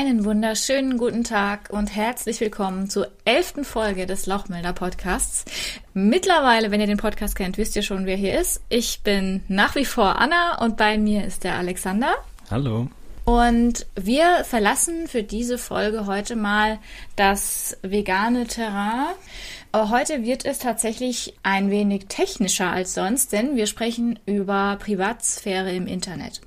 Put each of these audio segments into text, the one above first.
Einen wunderschönen guten Tag und herzlich willkommen zur elften Folge des Lauchmelder Podcasts. Mittlerweile, wenn ihr den Podcast kennt, wisst ihr schon, wer hier ist. Ich bin nach wie vor Anna und bei mir ist der Alexander. Hallo. Und wir verlassen für diese Folge heute mal das vegane Terrain. Aber heute wird es tatsächlich ein wenig technischer als sonst, denn wir sprechen über Privatsphäre im Internet.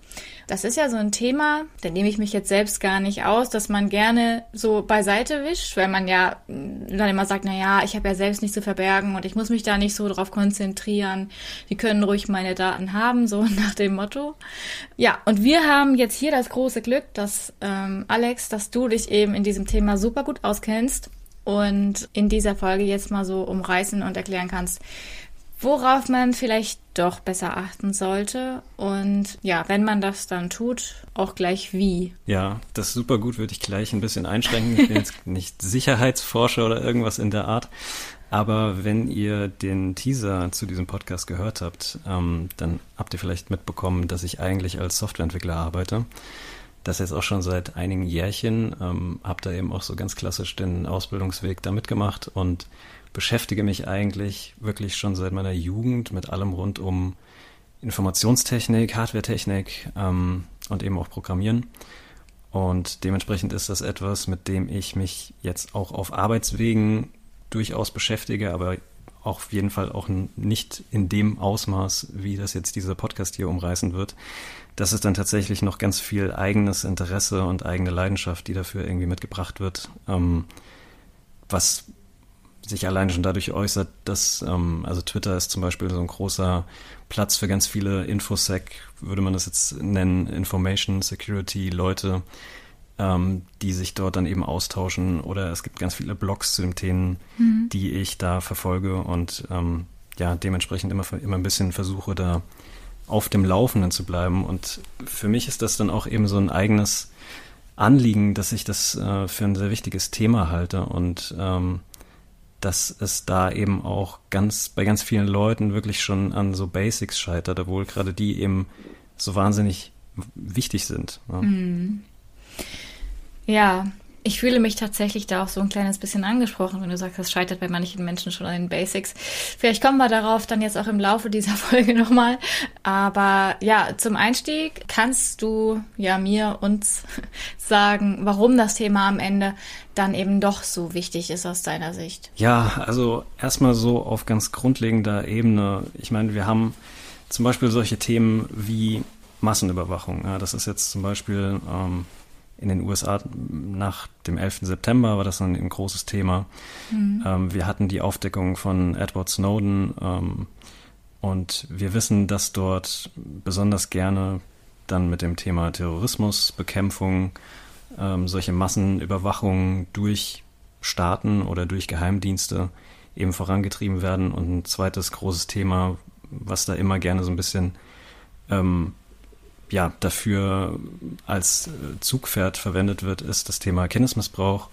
Das ist ja so ein Thema, da nehme ich mich jetzt selbst gar nicht aus, dass man gerne so beiseite wischt, weil man ja dann immer sagt, na ja, ich habe ja selbst nichts zu verbergen und ich muss mich da nicht so drauf konzentrieren. Die können ruhig meine Daten haben, so nach dem Motto. Ja, und wir haben jetzt hier das große Glück, dass ähm, Alex, dass du dich eben in diesem Thema super gut auskennst und in dieser Folge jetzt mal so umreißen und erklären kannst, worauf man vielleicht doch besser achten sollte und ja, wenn man das dann tut, auch gleich wie. Ja, das ist super gut, würde ich gleich ein bisschen einschränken. Ich bin jetzt nicht Sicherheitsforscher oder irgendwas in der Art. Aber wenn ihr den Teaser zu diesem Podcast gehört habt, ähm, dann habt ihr vielleicht mitbekommen, dass ich eigentlich als Softwareentwickler arbeite. Das jetzt auch schon seit einigen Jährchen. Ähm, hab da eben auch so ganz klassisch den Ausbildungsweg da mitgemacht und beschäftige mich eigentlich wirklich schon seit meiner Jugend mit allem rund um Informationstechnik, Hardwaretechnik ähm, und eben auch Programmieren. Und dementsprechend ist das etwas, mit dem ich mich jetzt auch auf Arbeitswegen durchaus beschäftige, aber auf jeden Fall auch nicht in dem Ausmaß, wie das jetzt dieser Podcast hier umreißen wird. Das ist dann tatsächlich noch ganz viel eigenes Interesse und eigene Leidenschaft, die dafür irgendwie mitgebracht wird, ähm, was sich alleine schon dadurch äußert, dass, ähm, also Twitter ist zum Beispiel so ein großer Platz für ganz viele Infosec, würde man das jetzt nennen, Information Security Leute, ähm, die sich dort dann eben austauschen oder es gibt ganz viele Blogs zu den Themen, mhm. die ich da verfolge und ähm, ja, dementsprechend immer, immer ein bisschen versuche, da auf dem Laufenden zu bleiben. Und für mich ist das dann auch eben so ein eigenes Anliegen, dass ich das äh, für ein sehr wichtiges Thema halte und ähm, dass es da eben auch ganz bei ganz vielen Leuten wirklich schon an so Basics scheitert, obwohl gerade die eben so wahnsinnig wichtig sind. Ja. Mhm. ja, ich fühle mich tatsächlich da auch so ein kleines bisschen angesprochen, wenn du sagst, das scheitert bei manchen Menschen schon an den Basics. Vielleicht kommen wir darauf dann jetzt auch im Laufe dieser Folge nochmal. Aber ja, zum Einstieg kannst du ja mir uns sagen, warum das Thema am Ende dann eben doch so wichtig ist aus deiner Sicht. Ja, also erstmal so auf ganz grundlegender Ebene. Ich meine, wir haben zum Beispiel solche Themen wie Massenüberwachung. Ja, das ist jetzt zum Beispiel ähm, in den USA nach dem 11. September war das ein, ein großes Thema. Mhm. Ähm, wir hatten die Aufdeckung von Edward Snowden ähm, und wir wissen, dass dort besonders gerne dann mit dem Thema Terrorismusbekämpfung ähm, solche Massenüberwachungen durch Staaten oder durch Geheimdienste eben vorangetrieben werden. Und ein zweites großes Thema, was da immer gerne so ein bisschen ähm, ja, dafür als äh, Zugpferd verwendet wird, ist das Thema Kindesmissbrauch.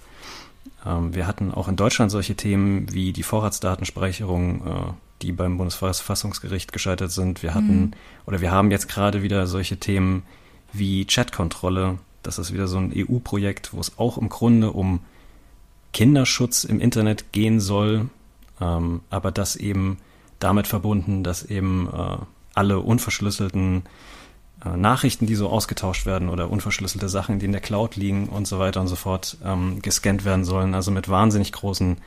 Ähm, wir hatten auch in Deutschland solche Themen wie die Vorratsdatenspeicherung, äh, die beim Bundesverfassungsgericht gescheitert sind. Wir hatten mhm. oder wir haben jetzt gerade wieder solche Themen wie Chatkontrolle. Das ist wieder so ein EU-Projekt, wo es auch im Grunde um Kinderschutz im Internet gehen soll, ähm, aber das eben damit verbunden, dass eben äh, alle unverschlüsselten äh, Nachrichten, die so ausgetauscht werden oder unverschlüsselte Sachen, die in der Cloud liegen und so weiter und so fort, ähm, gescannt werden sollen. Also mit wahnsinnig großen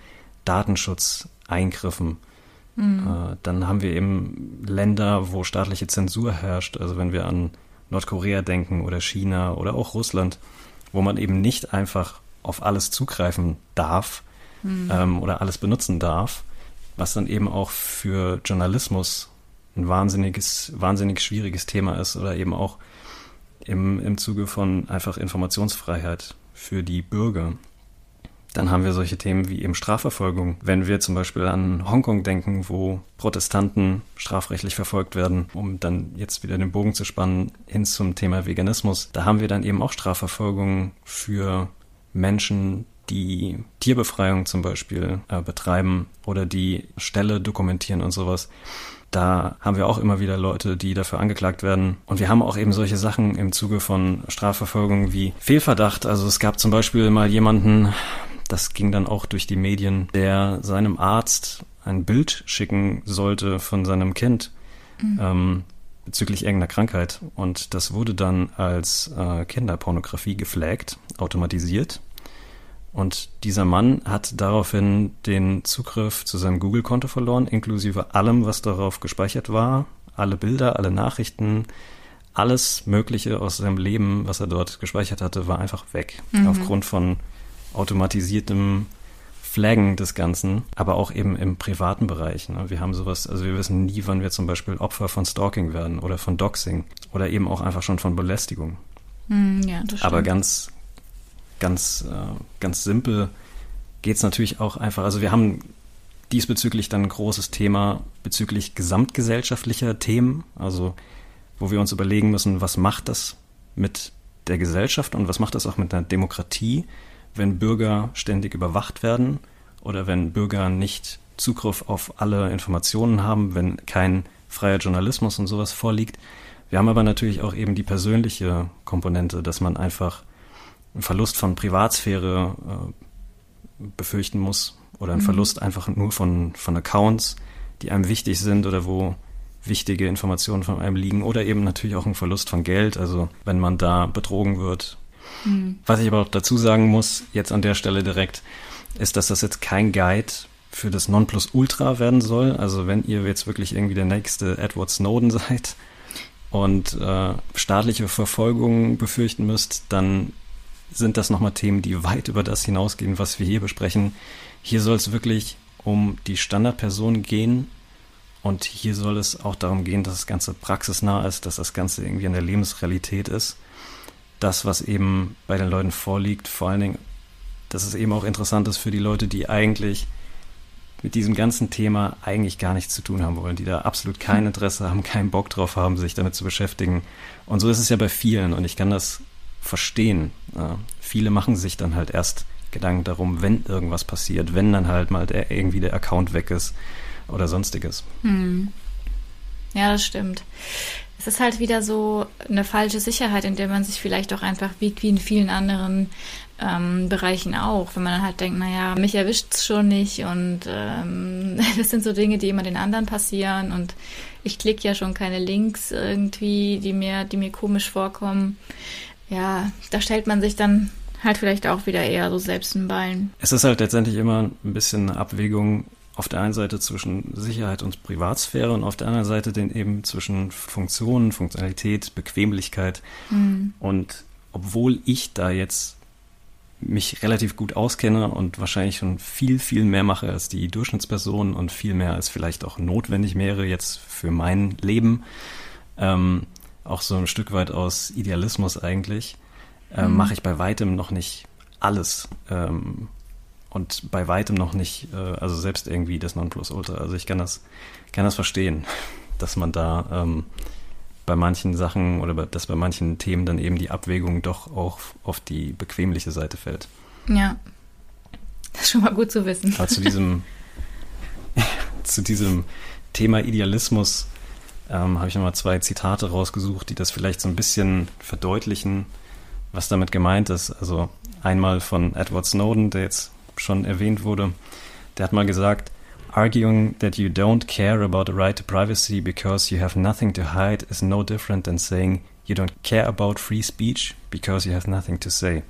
Datenschutzeingriffen. Mhm. Äh, dann haben wir eben Länder, wo staatliche Zensur herrscht. Also wenn wir an Nordkorea denken oder China oder auch Russland, wo man eben nicht einfach auf alles zugreifen darf mhm. ähm, oder alles benutzen darf, was dann eben auch für Journalismus ein wahnsinniges, wahnsinnig schwieriges Thema ist oder eben auch im, im Zuge von einfach Informationsfreiheit für die Bürger. Dann haben wir solche Themen wie eben Strafverfolgung. Wenn wir zum Beispiel an Hongkong denken, wo Protestanten strafrechtlich verfolgt werden, um dann jetzt wieder den Bogen zu spannen hin zum Thema Veganismus, da haben wir dann eben auch Strafverfolgung für Menschen, die Tierbefreiung zum Beispiel äh, betreiben oder die Ställe dokumentieren und sowas. Da haben wir auch immer wieder Leute, die dafür angeklagt werden. Und wir haben auch eben solche Sachen im Zuge von Strafverfolgung wie Fehlverdacht. Also es gab zum Beispiel mal jemanden, das ging dann auch durch die Medien, der seinem Arzt ein Bild schicken sollte von seinem Kind mhm. ähm, bezüglich irgendeiner Krankheit. Und das wurde dann als äh, Kinderpornografie geflaggt, automatisiert. Und dieser Mann hat daraufhin den Zugriff zu seinem Google-Konto verloren, inklusive allem, was darauf gespeichert war. Alle Bilder, alle Nachrichten, alles Mögliche aus seinem Leben, was er dort gespeichert hatte, war einfach weg. Mhm. Aufgrund von automatisiertem Flaggen des Ganzen, aber auch eben im privaten Bereich. Ne? Wir haben sowas, also wir wissen nie, wann wir zum Beispiel Opfer von Stalking werden oder von Doxing oder eben auch einfach schon von Belästigung. Mm, ja, das stimmt. Aber ganz, ganz, äh, ganz simpel geht es natürlich auch einfach, also wir haben diesbezüglich dann ein großes Thema bezüglich gesamtgesellschaftlicher Themen, also wo wir uns überlegen müssen, was macht das mit der Gesellschaft und was macht das auch mit einer Demokratie, wenn Bürger ständig überwacht werden oder wenn Bürger nicht Zugriff auf alle Informationen haben, wenn kein freier Journalismus und sowas vorliegt. Wir haben aber natürlich auch eben die persönliche Komponente, dass man einfach einen Verlust von Privatsphäre äh, befürchten muss oder einen mhm. Verlust einfach nur von, von Accounts, die einem wichtig sind oder wo wichtige Informationen von einem liegen oder eben natürlich auch einen Verlust von Geld. Also wenn man da betrogen wird. Mhm. Was ich aber auch dazu sagen muss, jetzt an der Stelle direkt, ist, dass das jetzt kein Guide für das Nonplusultra werden soll. Also wenn ihr jetzt wirklich irgendwie der nächste Edward Snowden seid und äh, staatliche Verfolgung befürchten müsst, dann sind das nochmal Themen, die weit über das hinausgehen, was wir hier besprechen. Hier soll es wirklich um die Standardperson gehen und hier soll es auch darum gehen, dass das Ganze praxisnah ist, dass das Ganze irgendwie in der Lebensrealität ist. Das, was eben bei den Leuten vorliegt, vor allen Dingen, dass es eben auch interessant ist für die Leute, die eigentlich mit diesem ganzen Thema eigentlich gar nichts zu tun haben wollen, die da absolut kein Interesse haben, keinen Bock drauf haben, sich damit zu beschäftigen. Und so ist es ja bei vielen und ich kann das verstehen. Ja, viele machen sich dann halt erst Gedanken darum, wenn irgendwas passiert, wenn dann halt mal der, irgendwie der Account weg ist oder sonstiges. Hm. Ja, das stimmt. Es ist halt wieder so eine falsche Sicherheit, in der man sich vielleicht auch einfach wiegt, wie in vielen anderen ähm, Bereichen auch. Wenn man dann halt denkt, naja, mich erwischt es schon nicht und ähm, das sind so Dinge, die immer den anderen passieren und ich klicke ja schon keine Links irgendwie, die mir, die mir komisch vorkommen ja, da stellt man sich dann halt vielleicht auch wieder eher so selbst ein Bein. Es ist halt letztendlich immer ein bisschen eine Abwägung auf der einen Seite zwischen Sicherheit und Privatsphäre und auf der anderen Seite den eben zwischen Funktionen, Funktionalität, Bequemlichkeit. Mhm. Und obwohl ich da jetzt mich relativ gut auskenne und wahrscheinlich schon viel, viel mehr mache als die Durchschnittsperson und viel mehr als vielleicht auch notwendig wäre jetzt für mein Leben, ähm, auch so ein Stück weit aus Idealismus eigentlich, äh, mhm. mache ich bei weitem noch nicht alles. Ähm, und bei weitem noch nicht, äh, also selbst irgendwie das Nonplusultra. Also ich kann das, kann das verstehen, dass man da ähm, bei manchen Sachen oder bei, dass bei manchen Themen dann eben die Abwägung doch auch auf die bequemliche Seite fällt. Ja. Das ist schon mal gut zu wissen. Aber zu diesem, zu diesem Thema Idealismus ähm, habe ich nochmal zwei Zitate rausgesucht, die das vielleicht so ein bisschen verdeutlichen, was damit gemeint ist. Also einmal von Edward Snowden, der jetzt schon erwähnt wurde. Der hat mal gesagt, Arguing that you don't care about the right to privacy because you have nothing to hide is no different than saying you don't care about free speech because you have nothing to say.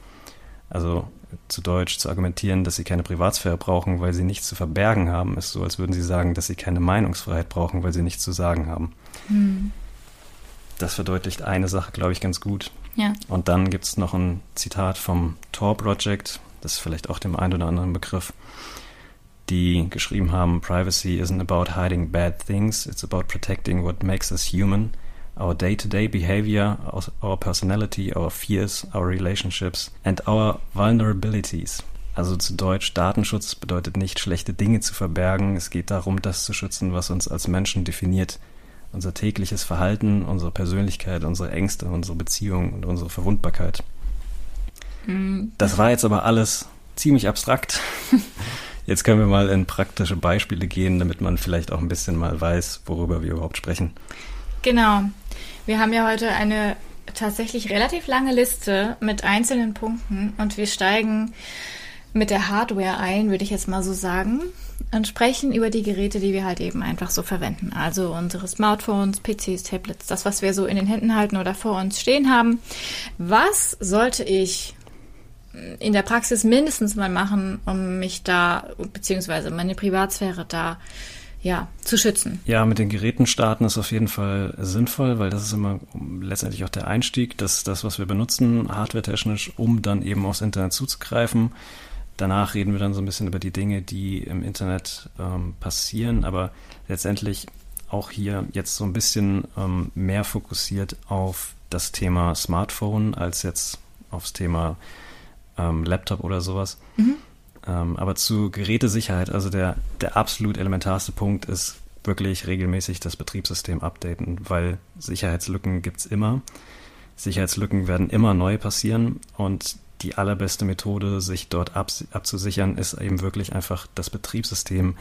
Also zu Deutsch zu argumentieren, dass sie keine Privatsphäre brauchen, weil sie nichts zu verbergen haben, ist so, als würden sie sagen, dass sie keine Meinungsfreiheit brauchen, weil sie nichts zu sagen haben. Hm. Das verdeutlicht eine Sache, glaube ich, ganz gut. Ja. Und dann gibt es noch ein Zitat vom Tor Project, das ist vielleicht auch dem einen oder anderen Begriff, die geschrieben haben, Privacy isn't about hiding bad things, it's about protecting what makes us human our day-to-day behavior, our personality, our fears, our relationships and our vulnerabilities. Also zu Deutsch, Datenschutz bedeutet nicht, schlechte Dinge zu verbergen. Es geht darum, das zu schützen, was uns als Menschen definiert. Unser tägliches Verhalten, unsere Persönlichkeit, unsere Ängste, unsere Beziehungen und unsere Verwundbarkeit. Mhm. Das war jetzt aber alles ziemlich abstrakt. Jetzt können wir mal in praktische Beispiele gehen, damit man vielleicht auch ein bisschen mal weiß, worüber wir überhaupt sprechen. Genau. Wir haben ja heute eine tatsächlich relativ lange Liste mit einzelnen Punkten und wir steigen mit der Hardware ein, würde ich jetzt mal so sagen, und sprechen über die Geräte, die wir halt eben einfach so verwenden. Also unsere Smartphones, PCs, Tablets, das, was wir so in den Händen halten oder vor uns stehen haben. Was sollte ich in der Praxis mindestens mal machen, um mich da, beziehungsweise meine Privatsphäre da ja, zu schützen. Ja, mit den Geräten starten ist auf jeden Fall sinnvoll, weil das ist immer letztendlich auch der Einstieg, das, das was wir benutzen, hardware-technisch, um dann eben aufs Internet zuzugreifen. Danach reden wir dann so ein bisschen über die Dinge, die im Internet ähm, passieren, aber letztendlich auch hier jetzt so ein bisschen ähm, mehr fokussiert auf das Thema Smartphone als jetzt aufs Thema ähm, Laptop oder sowas. Mhm. Ähm, aber zu Gerätesicherheit, also der, der absolut elementarste Punkt ist wirklich regelmäßig das Betriebssystem updaten, weil Sicherheitslücken gibt es immer. Sicherheitslücken werden immer neu passieren und die allerbeste Methode, sich dort ab, abzusichern, ist eben wirklich einfach das Betriebssystem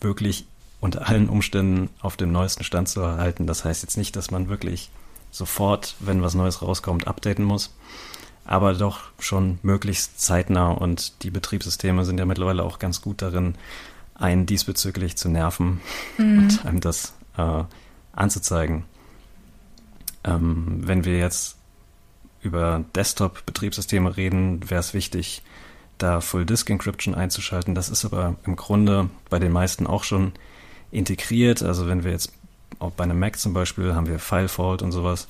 wirklich unter allen Umständen auf dem neuesten Stand zu erhalten. Das heißt jetzt nicht, dass man wirklich sofort, wenn was Neues rauskommt, updaten muss, aber doch schon möglichst zeitnah. Und die Betriebssysteme sind ja mittlerweile auch ganz gut darin, einen diesbezüglich zu nerven mhm. und einem das äh, anzuzeigen. Ähm, wenn wir jetzt über Desktop-Betriebssysteme reden, wäre es wichtig, da Full Disk Encryption einzuschalten. Das ist aber im Grunde bei den meisten auch schon integriert. Also wenn wir jetzt auch bei einem Mac zum Beispiel haben wir File Fault und sowas,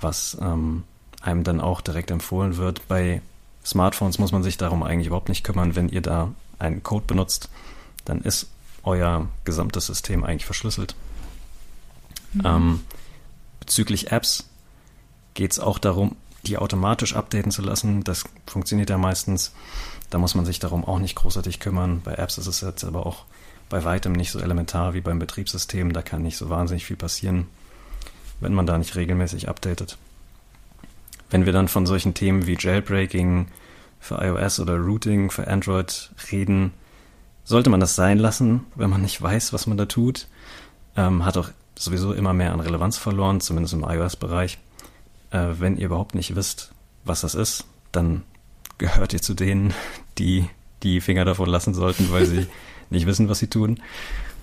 was ähm, einem dann auch direkt empfohlen wird. Bei Smartphones muss man sich darum eigentlich überhaupt nicht kümmern. Wenn ihr da einen Code benutzt, dann ist euer gesamtes System eigentlich verschlüsselt. Mhm. Ähm, bezüglich Apps geht es auch darum, die automatisch updaten zu lassen. Das funktioniert ja meistens. Da muss man sich darum auch nicht großartig kümmern. Bei Apps ist es jetzt aber auch bei weitem nicht so elementar wie beim Betriebssystem. Da kann nicht so wahnsinnig viel passieren, wenn man da nicht regelmäßig updatet. Wenn wir dann von solchen Themen wie Jailbreaking für iOS oder Routing für Android reden, sollte man das sein lassen, wenn man nicht weiß, was man da tut. Ähm, hat auch sowieso immer mehr an Relevanz verloren, zumindest im iOS-Bereich. Äh, wenn ihr überhaupt nicht wisst, was das ist, dann gehört ihr zu denen, die die Finger davon lassen sollten, weil sie nicht wissen, was sie tun.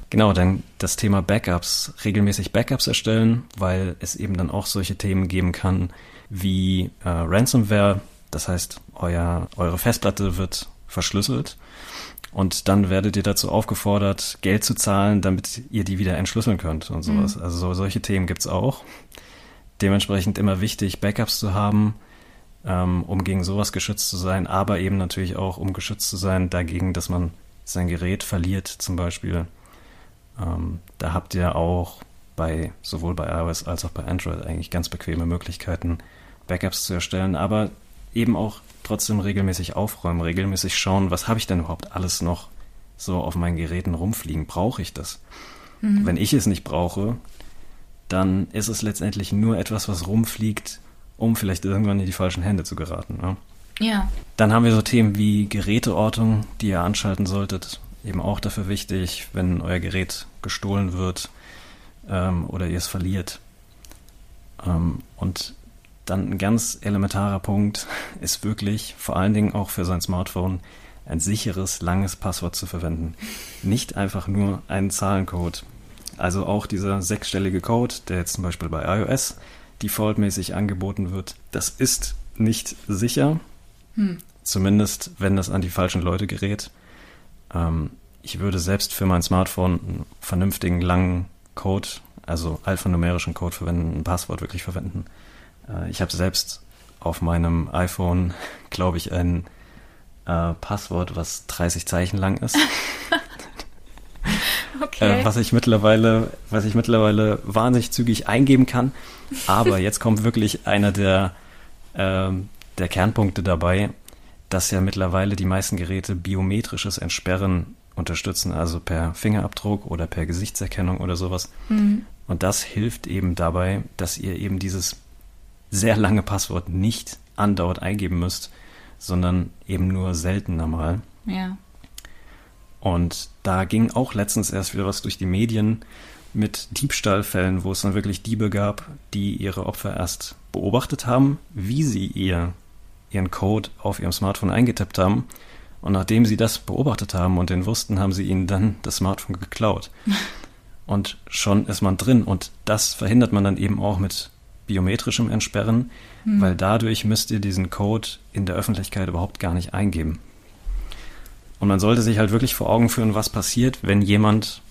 Genau, dann das Thema Backups, regelmäßig Backups erstellen, weil es eben dann auch solche Themen geben kann, wie äh, Ransomware. Das heißt, euer, eure Festplatte wird verschlüsselt und dann werdet ihr dazu aufgefordert, Geld zu zahlen, damit ihr die wieder entschlüsseln könnt und sowas. Mhm. Also so, solche Themen gibt's auch. Dementsprechend immer wichtig, Backups zu haben, ähm, um gegen sowas geschützt zu sein, aber eben natürlich auch, um geschützt zu sein dagegen, dass man sein Gerät verliert zum Beispiel. Ähm, da habt ihr auch bei sowohl bei iOS als auch bei Android eigentlich ganz bequeme Möglichkeiten, Backups zu erstellen, aber eben auch trotzdem regelmäßig aufräumen, regelmäßig schauen, was habe ich denn überhaupt alles noch so auf meinen Geräten rumfliegen? Brauche ich das? Mhm. Wenn ich es nicht brauche, dann ist es letztendlich nur etwas, was rumfliegt, um vielleicht irgendwann in die falschen Hände zu geraten. Ne? Ja. Dann haben wir so Themen wie Geräteortung, die ihr anschalten solltet. Eben auch dafür wichtig, wenn euer Gerät gestohlen wird ähm, oder ihr es verliert. Ähm, und dann ein ganz elementarer Punkt ist wirklich, vor allen Dingen auch für sein Smartphone, ein sicheres, langes Passwort zu verwenden. Nicht einfach nur einen Zahlencode. Also auch dieser sechsstellige Code, der jetzt zum Beispiel bei iOS defaultmäßig angeboten wird, das ist nicht sicher. Hm. Zumindest, wenn das an die falschen Leute gerät. Ähm, ich würde selbst für mein Smartphone einen vernünftigen langen Code, also alphanumerischen Code verwenden, ein Passwort wirklich verwenden. Äh, ich habe selbst auf meinem iPhone, glaube ich, ein äh, Passwort, was 30 Zeichen lang ist. okay. äh, was ich mittlerweile, was ich mittlerweile wahnsinnig zügig eingeben kann. Aber jetzt kommt wirklich einer der, äh, der Kernpunkte dabei, dass ja mittlerweile die meisten Geräte biometrisches Entsperren unterstützen, also per Fingerabdruck oder per Gesichtserkennung oder sowas. Mhm. Und das hilft eben dabei, dass ihr eben dieses sehr lange Passwort nicht andauernd eingeben müsst, sondern eben nur seltener mal. Ja. Und da ging auch letztens erst wieder was durch die Medien mit Diebstahlfällen, wo es dann wirklich Diebe gab, die ihre Opfer erst beobachtet haben, wie sie ihr, ihren Code auf ihrem Smartphone eingetippt haben. Und nachdem sie das beobachtet haben und den wussten, haben sie ihnen dann das Smartphone geklaut. und schon ist man drin. Und das verhindert man dann eben auch mit biometrischem Entsperren, mhm. weil dadurch müsst ihr diesen Code in der Öffentlichkeit überhaupt gar nicht eingeben. Und man sollte sich halt wirklich vor Augen führen, was passiert, wenn jemand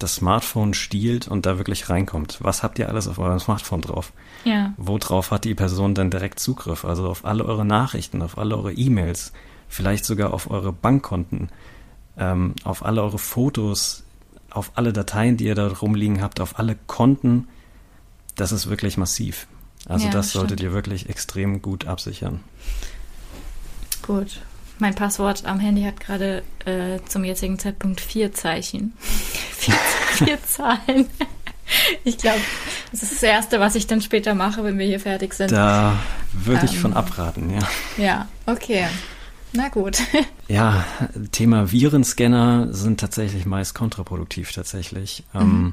das Smartphone stiehlt und da wirklich reinkommt. Was habt ihr alles auf eurem Smartphone drauf? Ja. Worauf hat die Person dann direkt Zugriff? Also auf alle eure Nachrichten, auf alle eure E-Mails, vielleicht sogar auf eure Bankkonten, ähm, auf alle eure Fotos, auf alle Dateien, die ihr da rumliegen habt, auf alle Konten. Das ist wirklich massiv. Also ja, das, das solltet ihr wirklich extrem gut absichern. Gut. Mein Passwort am Handy hat gerade äh, zum jetzigen Zeitpunkt vier Zeichen. vier, vier Zahlen. Ich glaube, das ist das Erste, was ich dann später mache, wenn wir hier fertig sind. Da würde ich ähm, von abraten, ja. Ja, okay. Na gut. ja, Thema Virenscanner sind tatsächlich meist kontraproduktiv tatsächlich. Ähm, mhm. Ähm,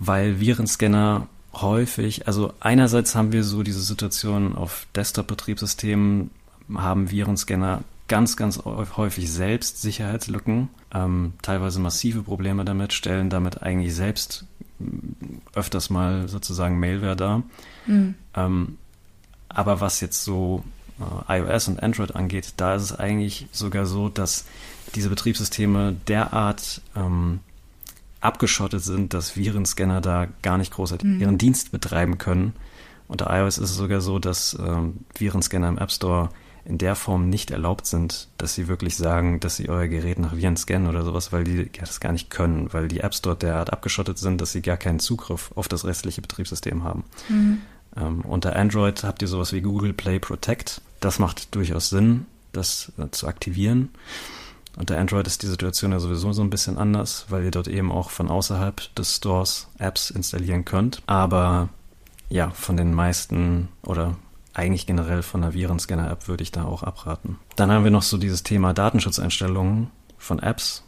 weil Virenscanner häufig, also einerseits haben wir so diese Situation auf Desktop-Betriebssystemen, haben Virenscanner ganz, ganz häufig selbst Sicherheitslücken, ähm, teilweise massive Probleme damit, stellen damit eigentlich selbst mm, öfters mal sozusagen Malware dar. Mhm. Ähm, aber was jetzt so äh, iOS und Android angeht, da ist es eigentlich sogar so, dass diese Betriebssysteme derart ähm, abgeschottet sind, dass Virenscanner da gar nicht großartig mhm. ihren Dienst betreiben können. Unter iOS ist es sogar so, dass ähm, Virenscanner im App Store in der Form nicht erlaubt sind, dass sie wirklich sagen, dass sie euer Gerät nach Viren scannen oder sowas, weil die das gar nicht können, weil die Apps dort derart abgeschottet sind, dass sie gar keinen Zugriff auf das restliche Betriebssystem haben. Mhm. Ähm, unter Android habt ihr sowas wie Google Play Protect. Das macht durchaus Sinn, das äh, zu aktivieren. Unter Android ist die Situation ja sowieso so ein bisschen anders, weil ihr dort eben auch von außerhalb des Stores Apps installieren könnt. Aber ja, von den meisten oder eigentlich generell von der Virenscanner-App würde ich da auch abraten. Dann haben wir noch so dieses Thema Datenschutzeinstellungen von Apps.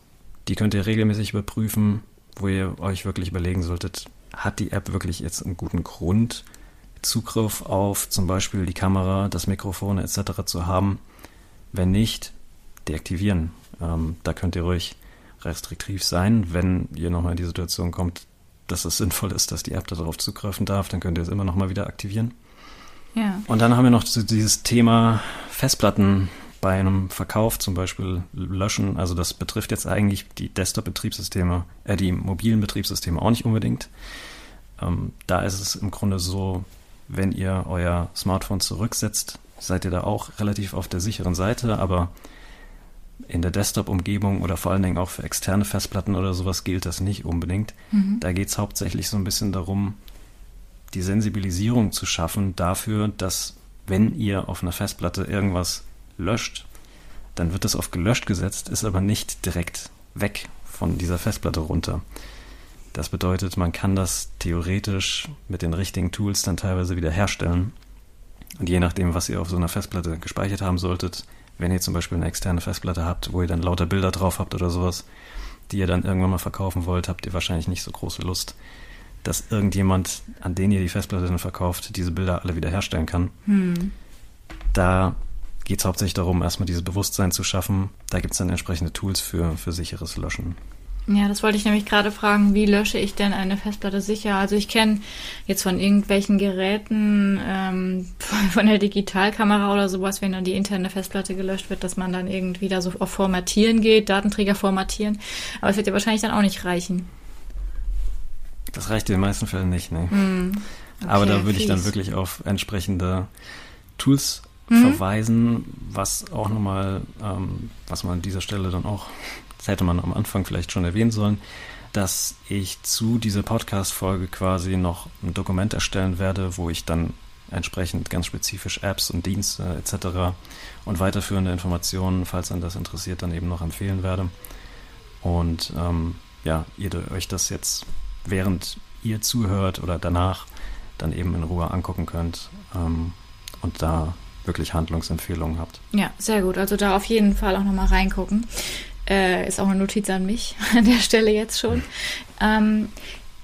Die könnt ihr regelmäßig überprüfen, wo ihr euch wirklich überlegen solltet, hat die App wirklich jetzt einen guten Grund, Zugriff auf zum Beispiel die Kamera, das Mikrofon etc. zu haben. Wenn nicht, deaktivieren. Ähm, da könnt ihr ruhig restriktiv sein. Wenn ihr nochmal in die Situation kommt, dass es sinnvoll ist, dass die App darauf zugreifen darf, dann könnt ihr es immer nochmal wieder aktivieren. Ja. Und dann haben wir noch dieses Thema Festplatten bei einem Verkauf zum Beispiel löschen. Also das betrifft jetzt eigentlich die Desktop-Betriebssysteme, äh, die mobilen Betriebssysteme auch nicht unbedingt. Ähm, da ist es im Grunde so, wenn ihr euer Smartphone zurücksetzt, seid ihr da auch relativ auf der sicheren Seite, aber in der Desktop-Umgebung oder vor allen Dingen auch für externe Festplatten oder sowas gilt das nicht unbedingt. Mhm. Da geht es hauptsächlich so ein bisschen darum, die Sensibilisierung zu schaffen dafür, dass wenn ihr auf einer Festplatte irgendwas löscht, dann wird das auf gelöscht gesetzt, ist aber nicht direkt weg von dieser Festplatte runter. Das bedeutet, man kann das theoretisch mit den richtigen Tools dann teilweise wieder herstellen. Und je nachdem, was ihr auf so einer Festplatte gespeichert haben solltet, wenn ihr zum Beispiel eine externe Festplatte habt, wo ihr dann lauter Bilder drauf habt oder sowas, die ihr dann irgendwann mal verkaufen wollt, habt ihr wahrscheinlich nicht so große Lust, dass irgendjemand, an den ihr die Festplatte dann verkauft, diese Bilder alle wiederherstellen kann. Hm. Da geht es hauptsächlich darum, erstmal dieses Bewusstsein zu schaffen. Da gibt es dann entsprechende Tools für, für sicheres Löschen. Ja, das wollte ich nämlich gerade fragen, wie lösche ich denn eine Festplatte sicher? Also ich kenne jetzt von irgendwelchen Geräten, ähm, von der Digitalkamera oder sowas, wenn dann die interne Festplatte gelöscht wird, dass man dann irgendwie da so auf Formatieren geht, Datenträger formatieren. Aber es wird ja wahrscheinlich dann auch nicht reichen. Das reicht in den meisten Fällen nicht, ne? Mm, okay, Aber da würde ich dann wirklich auf entsprechende Tools mhm. verweisen, was auch nochmal, ähm, was man an dieser Stelle dann auch, das hätte man am Anfang vielleicht schon erwähnen sollen, dass ich zu dieser Podcast-Folge quasi noch ein Dokument erstellen werde, wo ich dann entsprechend ganz spezifisch Apps und Dienste etc. und weiterführende Informationen, falls an das interessiert, dann eben noch empfehlen werde. Und ähm, ja, ihr euch das jetzt während ihr zuhört oder danach dann eben in Ruhe angucken könnt ähm, und da wirklich Handlungsempfehlungen habt. Ja, sehr gut. Also da auf jeden Fall auch nochmal reingucken. Äh, ist auch eine Notiz an mich an der Stelle jetzt schon. Ähm,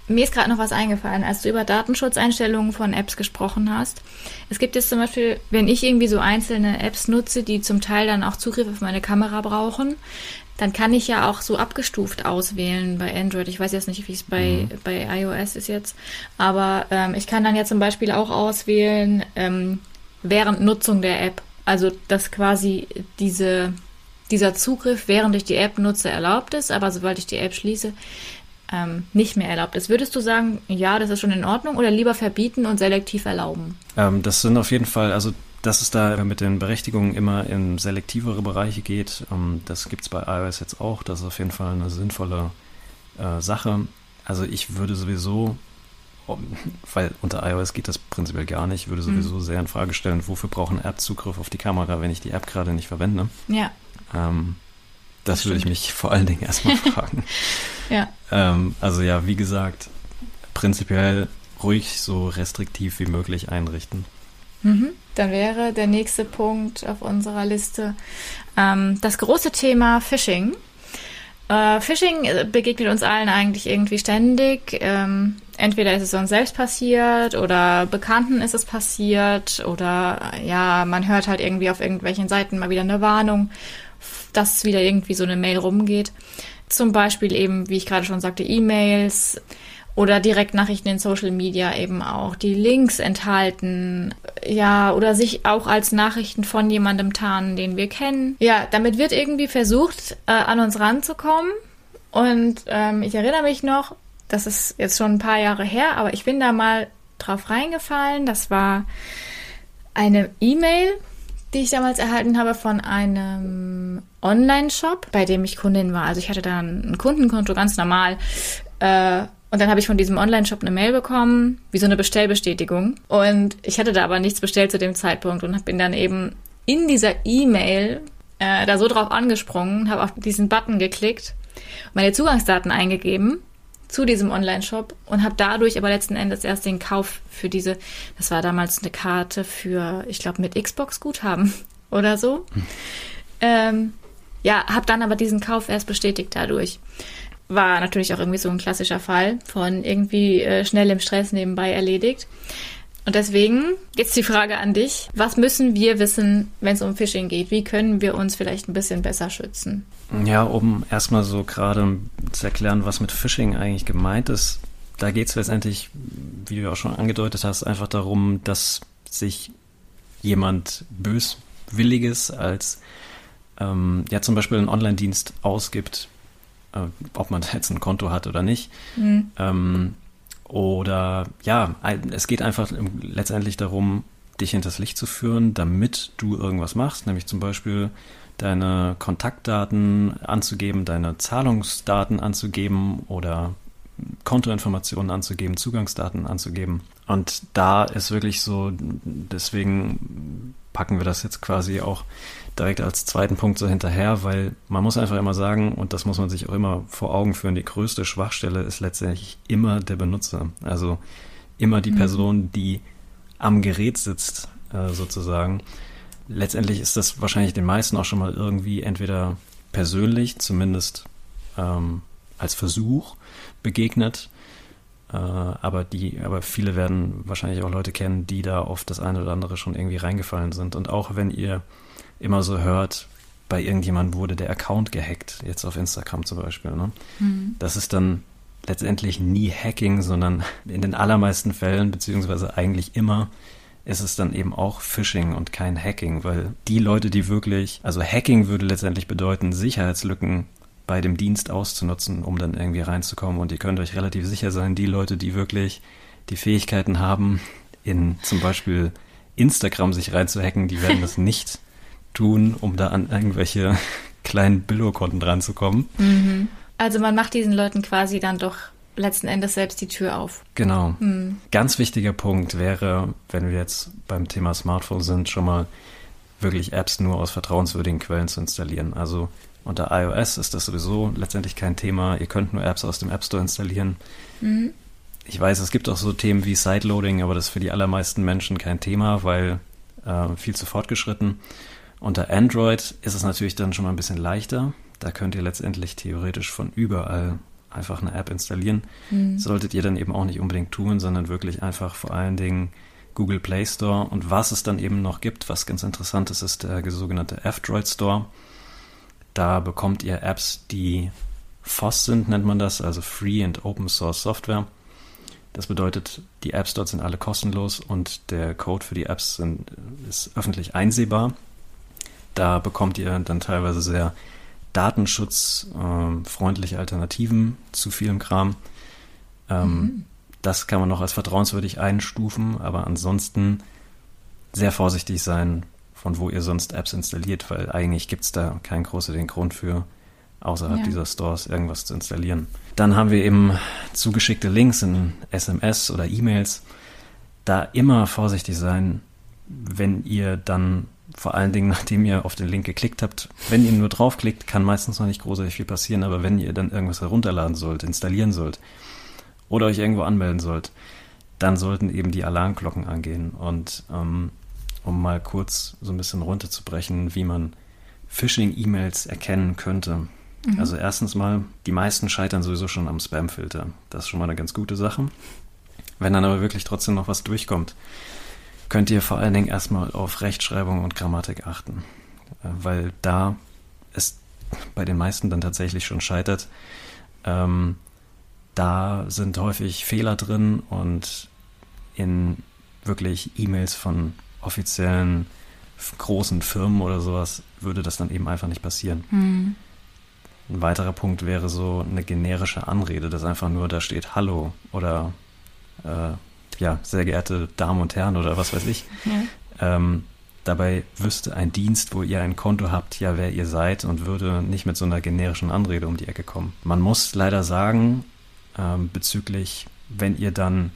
mir ist gerade noch was eingefallen, als du über Datenschutzeinstellungen von Apps gesprochen hast. Es gibt jetzt zum Beispiel, wenn ich irgendwie so einzelne Apps nutze, die zum Teil dann auch Zugriff auf meine Kamera brauchen, dann kann ich ja auch so abgestuft auswählen bei Android. Ich weiß jetzt nicht, wie es bei, mhm. bei iOS ist jetzt, aber ähm, ich kann dann ja zum Beispiel auch auswählen ähm, während Nutzung der App. Also dass quasi diese, dieser Zugriff, während ich die App nutze, erlaubt ist, aber sobald ich die App schließe, ähm, nicht mehr erlaubt ist. Würdest du sagen, ja, das ist schon in Ordnung oder lieber verbieten und selektiv erlauben? Ähm, das sind auf jeden Fall, also dass es da mit den Berechtigungen immer in selektivere Bereiche geht, ähm, das gibt es bei iOS jetzt auch. Das ist auf jeden Fall eine sinnvolle äh, Sache. Also ich würde sowieso, weil unter iOS geht das prinzipiell gar nicht, würde mhm. sowieso mhm. sehr in Frage stellen, wofür brauchen App Zugriff auf die Kamera, wenn ich die App gerade nicht verwende. Ja. Ähm, das, das würde ich mich vor allen Dingen erstmal fragen. ja. Ähm, also ja, wie gesagt, prinzipiell ruhig so restriktiv wie möglich einrichten. Mhm. Dann wäre der nächste Punkt auf unserer Liste ähm, das große Thema Phishing. Äh, Phishing begegnet uns allen eigentlich irgendwie ständig. Ähm, entweder ist es uns selbst passiert oder Bekannten ist es passiert oder ja, man hört halt irgendwie auf irgendwelchen Seiten mal wieder eine Warnung dass wieder irgendwie so eine Mail rumgeht. Zum Beispiel eben, wie ich gerade schon sagte, E-Mails oder Direktnachrichten in Social Media eben auch, die Links enthalten, ja, oder sich auch als Nachrichten von jemandem tarnen, den wir kennen. Ja, damit wird irgendwie versucht, äh, an uns ranzukommen. Und ähm, ich erinnere mich noch, das ist jetzt schon ein paar Jahre her, aber ich bin da mal drauf reingefallen. Das war eine E-Mail, die ich damals erhalten habe von einem Online-Shop, bei dem ich Kundin war. Also ich hatte da ein Kundenkonto ganz normal. Äh, und dann habe ich von diesem Online-Shop eine Mail bekommen, wie so eine Bestellbestätigung. Und ich hatte da aber nichts bestellt zu dem Zeitpunkt und bin dann eben in dieser E-Mail äh, da so drauf angesprungen, habe auf diesen Button geklickt, meine Zugangsdaten eingegeben zu diesem Online-Shop und habe dadurch aber letzten Endes erst den Kauf für diese, das war damals eine Karte für, ich glaube, mit Xbox-Guthaben oder so. Hm. Ähm, ja, habe dann aber diesen Kauf erst bestätigt dadurch. War natürlich auch irgendwie so ein klassischer Fall von irgendwie äh, schnell im Stress nebenbei erledigt. Und deswegen jetzt die Frage an dich. Was müssen wir wissen, wenn es um Phishing geht? Wie können wir uns vielleicht ein bisschen besser schützen? Ja, um erstmal so gerade zu erklären, was mit Phishing eigentlich gemeint ist. Da geht es letztendlich, wie du auch schon angedeutet hast, einfach darum, dass sich jemand Böswilliges als ähm, ja zum Beispiel einen Online-Dienst ausgibt, äh, ob man jetzt ein Konto hat oder nicht. Mhm. Ähm, oder ja, es geht einfach letztendlich darum, dich hinters Licht zu führen, damit du irgendwas machst, nämlich zum Beispiel deine Kontaktdaten anzugeben, deine Zahlungsdaten anzugeben oder Kontoinformationen anzugeben, Zugangsdaten anzugeben. Und da ist wirklich so, deswegen packen wir das jetzt quasi auch direkt als zweiten Punkt so hinterher, weil man muss einfach immer sagen, und das muss man sich auch immer vor Augen führen, die größte Schwachstelle ist letztendlich immer der Benutzer. Also immer die mhm. Person, die am Gerät sitzt, äh, sozusagen. Letztendlich ist das wahrscheinlich den meisten auch schon mal irgendwie entweder persönlich, zumindest ähm, als Versuch begegnet. Äh, aber die, aber viele werden wahrscheinlich auch Leute kennen, die da oft das eine oder andere schon irgendwie reingefallen sind. Und auch wenn ihr immer so hört, bei irgendjemandem wurde der Account gehackt, jetzt auf Instagram zum Beispiel. Ne? Mhm. Das ist dann letztendlich nie Hacking, sondern in den allermeisten Fällen, beziehungsweise eigentlich immer, ist es dann eben auch Phishing und kein Hacking, weil die Leute, die wirklich, also Hacking würde letztendlich bedeuten, Sicherheitslücken bei dem Dienst auszunutzen, um dann irgendwie reinzukommen. Und ihr könnt euch relativ sicher sein, die Leute, die wirklich die Fähigkeiten haben, in zum Beispiel Instagram sich reinzuhacken, die werden das nicht tun, um da an irgendwelche kleinen Billo-Konten dranzukommen. Mhm. Also man macht diesen Leuten quasi dann doch letzten Endes selbst die Tür auf. Genau. Mhm. Ganz wichtiger Punkt wäre, wenn wir jetzt beim Thema Smartphone sind, schon mal wirklich Apps nur aus vertrauenswürdigen Quellen zu installieren. Also unter iOS ist das sowieso letztendlich kein Thema. Ihr könnt nur Apps aus dem App Store installieren. Mhm. Ich weiß, es gibt auch so Themen wie Sideloading, aber das ist für die allermeisten Menschen kein Thema, weil äh, viel zu fortgeschritten. Unter Android ist es natürlich dann schon mal ein bisschen leichter. Da könnt ihr letztendlich theoretisch von überall einfach eine App installieren. Mhm. Solltet ihr dann eben auch nicht unbedingt tun, sondern wirklich einfach vor allen Dingen Google Play Store. Und was es dann eben noch gibt, was ganz interessant ist, ist der sogenannte F-Droid Store. Da bekommt ihr Apps, die FOSS sind, nennt man das, also Free and Open Source Software. Das bedeutet, die Apps dort sind alle kostenlos und der Code für die Apps sind, ist öffentlich einsehbar. Da bekommt ihr dann teilweise sehr datenschutzfreundliche Alternativen zu vielem Kram. Ähm, mhm. Das kann man noch als vertrauenswürdig einstufen, aber ansonsten sehr vorsichtig sein, von wo ihr sonst Apps installiert, weil eigentlich gibt es da keinen großen Grund für, außerhalb ja. dieser Stores irgendwas zu installieren. Dann haben wir eben zugeschickte Links in SMS oder E-Mails. Da immer vorsichtig sein, wenn ihr dann vor allen Dingen, nachdem ihr auf den Link geklickt habt, wenn ihr nur draufklickt, kann meistens noch nicht großartig viel passieren, aber wenn ihr dann irgendwas herunterladen sollt, installieren sollt, oder euch irgendwo anmelden sollt, dann sollten eben die Alarmglocken angehen. Und ähm, um mal kurz so ein bisschen runterzubrechen, wie man Phishing-E-Mails erkennen könnte. Mhm. Also erstens mal, die meisten scheitern sowieso schon am Spam-Filter. Das ist schon mal eine ganz gute Sache. Wenn dann aber wirklich trotzdem noch was durchkommt, könnt ihr vor allen Dingen erstmal auf Rechtschreibung und Grammatik achten. Äh, weil da es bei den meisten dann tatsächlich schon scheitert. Ähm, da sind häufig Fehler drin und in wirklich E-Mails von offiziellen großen Firmen oder sowas würde das dann eben einfach nicht passieren. Mhm. Ein weiterer Punkt wäre so eine generische Anrede, dass einfach nur da steht Hallo oder äh, ja, sehr geehrte Damen und Herren oder was weiß ich. Ja. Ähm, dabei wüsste ein Dienst, wo ihr ein Konto habt, ja, wer ihr seid und würde nicht mit so einer generischen Anrede um die Ecke kommen. Man muss leider sagen, ähm, bezüglich, wenn ihr dann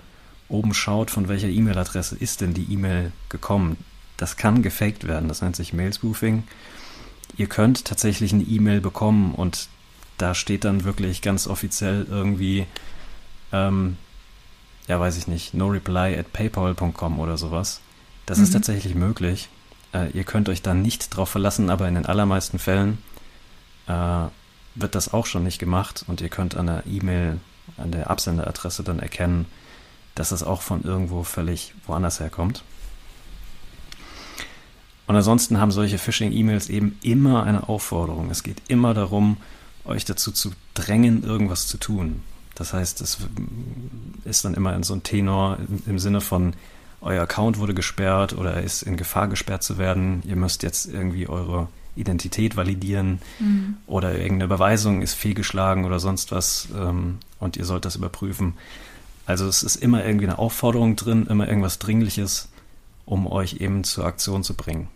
oben schaut, von welcher E-Mail-Adresse ist denn die E-Mail gekommen. Das kann gefaked werden, das nennt sich Mail-Spoofing. Ihr könnt tatsächlich eine E-Mail bekommen und da steht dann wirklich ganz offiziell irgendwie, ähm, ja, weiß ich nicht, no reply at paypal.com oder sowas. Das mhm. ist tatsächlich möglich. Äh, ihr könnt euch da nicht drauf verlassen, aber in den allermeisten Fällen äh, wird das auch schon nicht gemacht und ihr könnt an der E-Mail an der Absenderadresse dann erkennen, dass es auch von irgendwo völlig woanders herkommt. Und ansonsten haben solche Phishing-E-Mails eben immer eine Aufforderung. Es geht immer darum, euch dazu zu drängen, irgendwas zu tun. Das heißt, es ist dann immer in so einem Tenor im Sinne von, euer Account wurde gesperrt oder er ist in Gefahr gesperrt zu werden. Ihr müsst jetzt irgendwie eure Identität validieren mhm. oder irgendeine Überweisung ist fehlgeschlagen oder sonst was ähm, und ihr sollt das überprüfen. Also es ist immer irgendwie eine Aufforderung drin, immer irgendwas Dringliches, um euch eben zur Aktion zu bringen.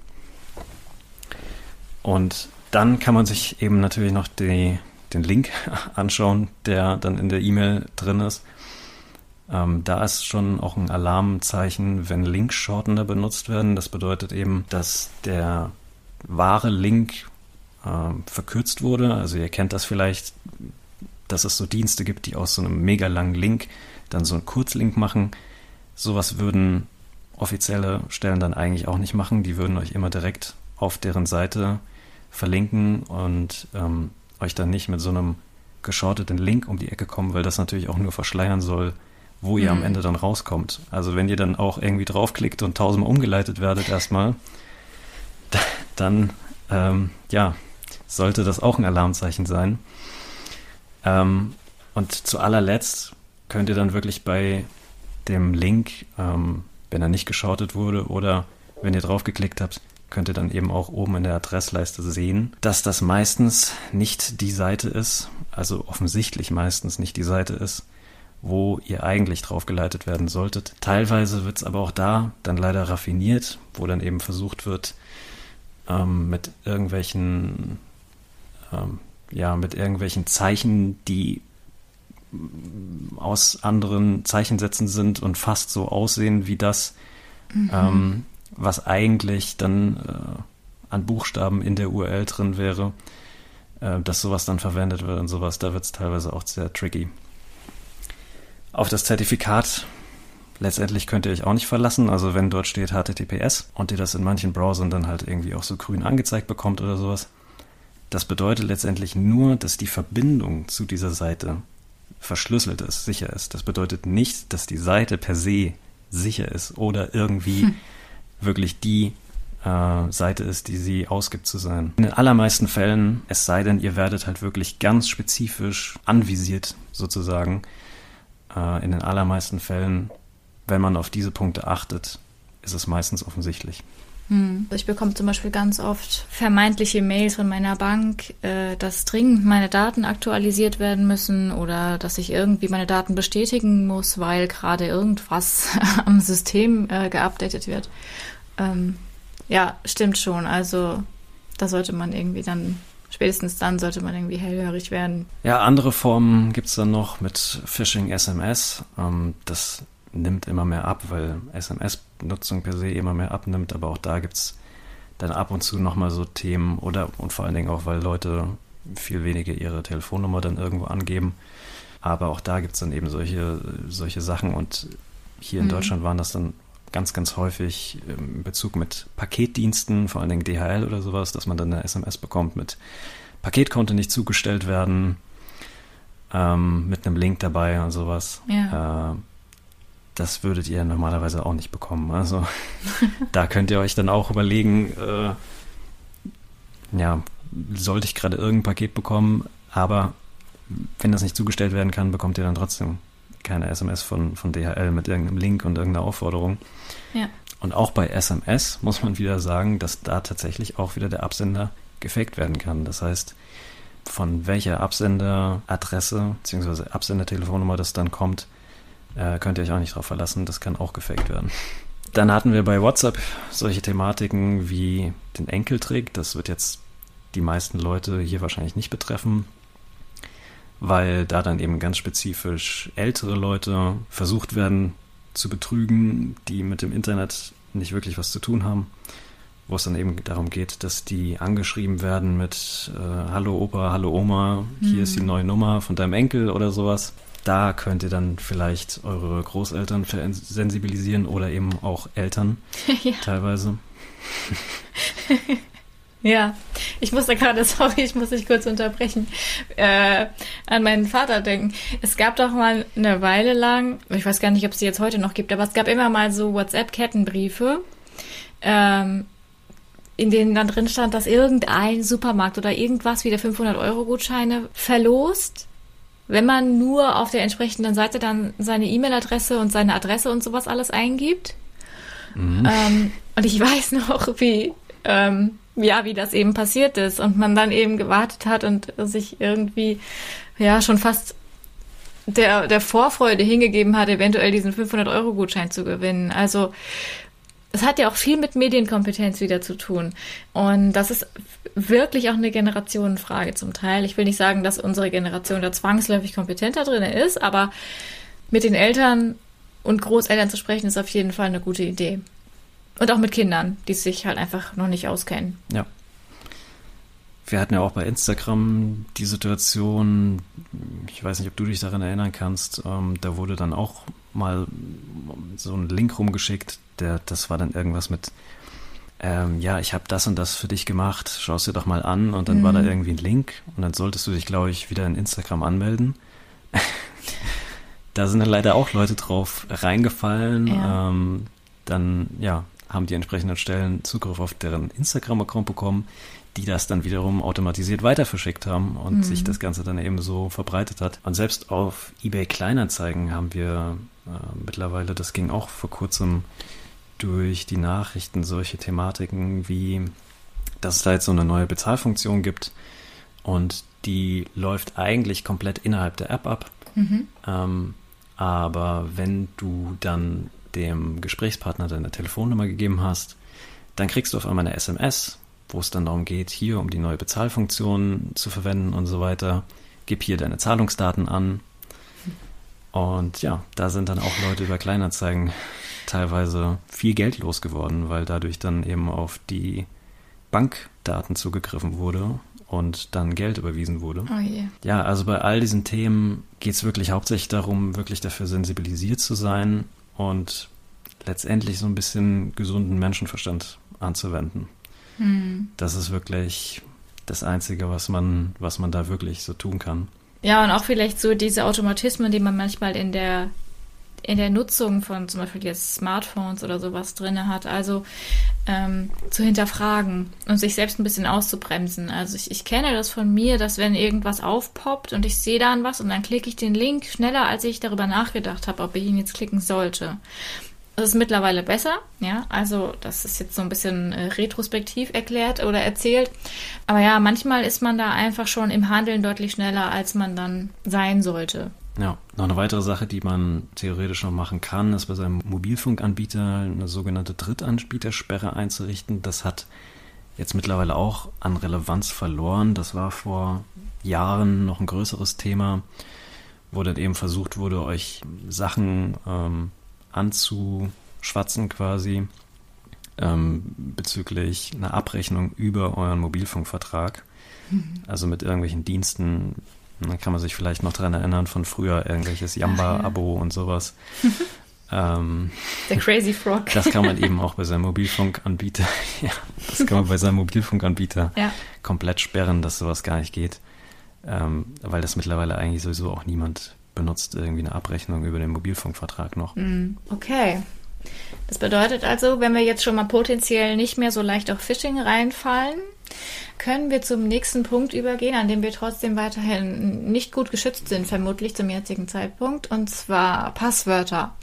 Und dann kann man sich eben natürlich noch die, den Link anschauen, der dann in der E-Mail drin ist. Ähm, da ist schon auch ein Alarmzeichen, wenn Link-Shortener benutzt werden. Das bedeutet eben, dass der wahre Link äh, verkürzt wurde. Also ihr kennt das vielleicht, dass es so Dienste gibt, die aus so einem mega langen Link dann so einen Kurzlink machen. Sowas würden offizielle Stellen dann eigentlich auch nicht machen. Die würden euch immer direkt auf deren Seite verlinken und ähm, euch dann nicht mit so einem geschorteten Link um die Ecke kommen, weil das natürlich auch nur verschleiern soll, wo ihr mhm. am Ende dann rauskommt. Also wenn ihr dann auch irgendwie draufklickt und tausendmal umgeleitet werdet erstmal, dann ähm, ja, sollte das auch ein Alarmzeichen sein. Ähm, und zu allerletzt könnt ihr dann wirklich bei dem Link, ähm, wenn er nicht geschortet wurde oder wenn ihr draufgeklickt habt, könnt ihr dann eben auch oben in der Adressleiste sehen, dass das meistens nicht die Seite ist, also offensichtlich meistens nicht die Seite ist, wo ihr eigentlich draufgeleitet werden solltet. Teilweise wird es aber auch da dann leider raffiniert, wo dann eben versucht wird, ähm, mit irgendwelchen, ähm, ja, mit irgendwelchen Zeichen, die aus anderen Zeichensätzen sind und fast so aussehen wie das, mhm. ähm, was eigentlich dann äh, an Buchstaben in der URL drin wäre, äh, dass sowas dann verwendet wird und sowas, da wird es teilweise auch sehr tricky. Auf das Zertifikat letztendlich könnt ihr euch auch nicht verlassen. Also wenn dort steht HTTPS und ihr das in manchen Browsern dann halt irgendwie auch so grün angezeigt bekommt oder sowas, das bedeutet letztendlich nur, dass die Verbindung zu dieser Seite verschlüsselt ist, sicher ist. Das bedeutet nicht, dass die Seite per se sicher ist oder irgendwie hm. Wirklich die äh, Seite ist, die sie ausgibt zu sein. In den allermeisten Fällen, es sei denn, ihr werdet halt wirklich ganz spezifisch anvisiert sozusagen, äh, in den allermeisten Fällen, wenn man auf diese Punkte achtet, ist es meistens offensichtlich. Hm. Ich bekomme zum Beispiel ganz oft vermeintliche Mails von meiner Bank, äh, dass dringend meine Daten aktualisiert werden müssen oder dass ich irgendwie meine Daten bestätigen muss, weil gerade irgendwas am System äh, geupdatet wird. Ähm, ja, stimmt schon. Also da sollte man irgendwie dann, spätestens dann sollte man irgendwie hellhörig werden. Ja, andere Formen gibt es dann noch mit Phishing SMS. Ähm, das nimmt immer mehr ab, weil SMS-Nutzung per se immer mehr abnimmt, aber auch da gibt es dann ab und zu nochmal so Themen oder und vor allen Dingen auch, weil Leute viel weniger ihre Telefonnummer dann irgendwo angeben. Aber auch da gibt es dann eben solche, solche Sachen und hier in mhm. Deutschland waren das dann ganz, ganz häufig in Bezug mit Paketdiensten, vor allen Dingen DHL oder sowas, dass man dann eine SMS bekommt mit Paket konnte nicht zugestellt werden, ähm, mit einem Link dabei und sowas. Ja. Äh, das würdet ihr normalerweise auch nicht bekommen. Also da könnt ihr euch dann auch überlegen, äh, ja, sollte ich gerade irgendein Paket bekommen, aber wenn das nicht zugestellt werden kann, bekommt ihr dann trotzdem keine SMS von, von DHL mit irgendeinem Link und irgendeiner Aufforderung. Ja. Und auch bei SMS muss man wieder sagen, dass da tatsächlich auch wieder der Absender gefaked werden kann. Das heißt, von welcher Absenderadresse bzw. Absendertelefonnummer das dann kommt, äh, könnt ihr euch auch nicht drauf verlassen. Das kann auch gefaked werden. Dann hatten wir bei WhatsApp solche Thematiken wie den Enkeltrick. Das wird jetzt die meisten Leute hier wahrscheinlich nicht betreffen, weil da dann eben ganz spezifisch ältere Leute versucht werden zu betrügen, die mit dem Internet nicht wirklich was zu tun haben, wo es dann eben darum geht, dass die angeschrieben werden mit äh, Hallo Opa, Hallo Oma, hier mhm. ist die neue Nummer von deinem Enkel oder sowas da könnt ihr dann vielleicht eure Großeltern sensibilisieren oder eben auch Eltern ja. teilweise. ja, ich musste gerade, sorry, ich muss dich kurz unterbrechen, äh, an meinen Vater denken. Es gab doch mal eine Weile lang, ich weiß gar nicht, ob es die jetzt heute noch gibt, aber es gab immer mal so WhatsApp-Kettenbriefe, ähm, in denen dann drin stand, dass irgendein Supermarkt oder irgendwas wieder 500-Euro-Gutscheine verlost wenn man nur auf der entsprechenden Seite dann seine E-Mail-Adresse und seine Adresse und sowas alles eingibt. Mhm. Ähm, und ich weiß noch, wie, ähm, ja, wie das eben passiert ist und man dann eben gewartet hat und sich irgendwie, ja, schon fast der, der Vorfreude hingegeben hat, eventuell diesen 500-Euro-Gutschein zu gewinnen. Also, es hat ja auch viel mit Medienkompetenz wieder zu tun. Und das ist wirklich auch eine Generationenfrage zum Teil. Ich will nicht sagen, dass unsere Generation da zwangsläufig kompetenter drin ist, aber mit den Eltern und Großeltern zu sprechen, ist auf jeden Fall eine gute Idee. Und auch mit Kindern, die sich halt einfach noch nicht auskennen. Ja. Wir hatten ja auch bei Instagram die Situation, ich weiß nicht, ob du dich daran erinnern kannst, ähm, da wurde dann auch mal so ein Link rumgeschickt, der, das war dann irgendwas mit, ähm, ja, ich habe das und das für dich gemacht, schau es dir doch mal an und dann mhm. war da mhm. irgendwie ein Link und dann solltest du dich, glaube ich, wieder in Instagram anmelden. da sind dann leider auch Leute drauf reingefallen. Ja. Ähm, dann, ja, haben die entsprechenden Stellen Zugriff auf deren Instagram-Account bekommen, die das dann wiederum automatisiert weiter verschickt haben und mhm. sich das Ganze dann eben so verbreitet hat. Und selbst auf eBay Kleinanzeigen haben wir äh, mittlerweile, das ging auch vor kurzem durch die Nachrichten solche Thematiken wie, dass es da jetzt so eine neue Bezahlfunktion gibt und die läuft eigentlich komplett innerhalb der App ab. Mhm. Ähm, aber wenn du dann dem Gesprächspartner deine Telefonnummer gegeben hast, dann kriegst du auf einmal eine SMS, wo es dann darum geht, hier um die neue Bezahlfunktion zu verwenden und so weiter. Gib hier deine Zahlungsdaten an. Und ja, da sind dann auch Leute über Kleinanzeigen teilweise viel Geld losgeworden, weil dadurch dann eben auf die Bankdaten zugegriffen wurde und dann Geld überwiesen wurde. Oh yeah. Ja, also bei all diesen Themen geht es wirklich hauptsächlich darum, wirklich dafür sensibilisiert zu sein und letztendlich so ein bisschen gesunden Menschenverstand anzuwenden. Hm. Das ist wirklich das Einzige, was man, was man da wirklich so tun kann. Ja, und auch vielleicht so diese Automatismen, die man manchmal in der in der Nutzung von zum Beispiel jetzt Smartphones oder sowas drin hat, also ähm, zu hinterfragen und sich selbst ein bisschen auszubremsen. Also ich, ich kenne das von mir, dass wenn irgendwas aufpoppt und ich sehe dann was und dann klicke ich den Link schneller, als ich darüber nachgedacht habe, ob ich ihn jetzt klicken sollte. Das ist mittlerweile besser, ja. Also, das ist jetzt so ein bisschen äh, retrospektiv erklärt oder erzählt. Aber ja, manchmal ist man da einfach schon im Handeln deutlich schneller, als man dann sein sollte. Ja, noch eine weitere Sache, die man theoretisch noch machen kann, ist bei seinem Mobilfunkanbieter eine sogenannte Drittanbietersperre einzurichten. Das hat jetzt mittlerweile auch an Relevanz verloren. Das war vor Jahren noch ein größeres Thema, wo dann eben versucht wurde, euch Sachen ähm, anzuschwatzen quasi ähm, bezüglich einer Abrechnung über euren Mobilfunkvertrag. Mhm. Also mit irgendwelchen Diensten, dann kann man sich vielleicht noch daran erinnern von früher, irgendwelches Jamba-Abo ja. und sowas. ähm, Der Crazy Frog. Das kann man eben auch bei seinem Mobilfunkanbieter, ja, das kann man bei seinem Mobilfunkanbieter ja. komplett sperren, dass sowas gar nicht geht. Ähm, weil das mittlerweile eigentlich sowieso auch niemand benutzt, irgendwie eine Abrechnung über den Mobilfunkvertrag noch. Mm, okay. Das bedeutet also, wenn wir jetzt schon mal potenziell nicht mehr so leicht auf Phishing reinfallen, können wir zum nächsten Punkt übergehen, an dem wir trotzdem weiterhin nicht gut geschützt sind, vermutlich zum jetzigen Zeitpunkt, und zwar Passwörter.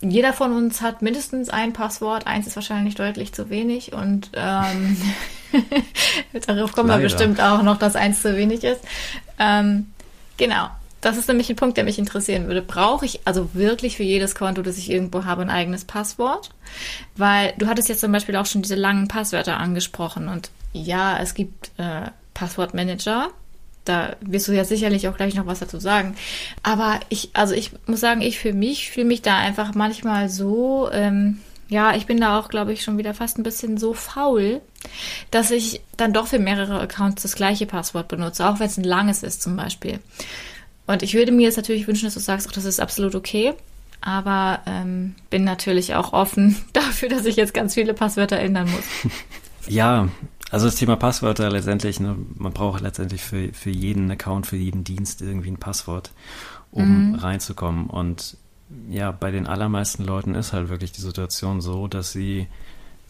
Jeder von uns hat mindestens ein Passwort, eins ist wahrscheinlich deutlich zu wenig und ähm, darauf kommen Leider. wir bestimmt auch noch, dass eins zu wenig ist. Ähm, genau. Das ist nämlich ein Punkt, der mich interessieren würde. Brauche ich also wirklich für jedes Konto, das ich irgendwo habe, ein eigenes Passwort? Weil du hattest jetzt zum Beispiel auch schon diese langen Passwörter angesprochen und ja, es gibt äh, Passwortmanager. Da wirst du ja sicherlich auch gleich noch was dazu sagen. Aber ich, also ich muss sagen, ich für mich fühle mich da einfach manchmal so, ähm, ja, ich bin da auch, glaube ich, schon wieder fast ein bisschen so faul, dass ich dann doch für mehrere Accounts das gleiche Passwort benutze, auch wenn es ein langes ist zum Beispiel. Und ich würde mir jetzt natürlich wünschen, dass du sagst, auch das ist absolut okay. Aber ähm, bin natürlich auch offen dafür, dass ich jetzt ganz viele Passwörter ändern muss. Ja, also das Thema Passwörter letztendlich, ne, man braucht letztendlich für, für jeden Account, für jeden Dienst irgendwie ein Passwort, um mhm. reinzukommen. Und ja, bei den allermeisten Leuten ist halt wirklich die Situation so, dass sie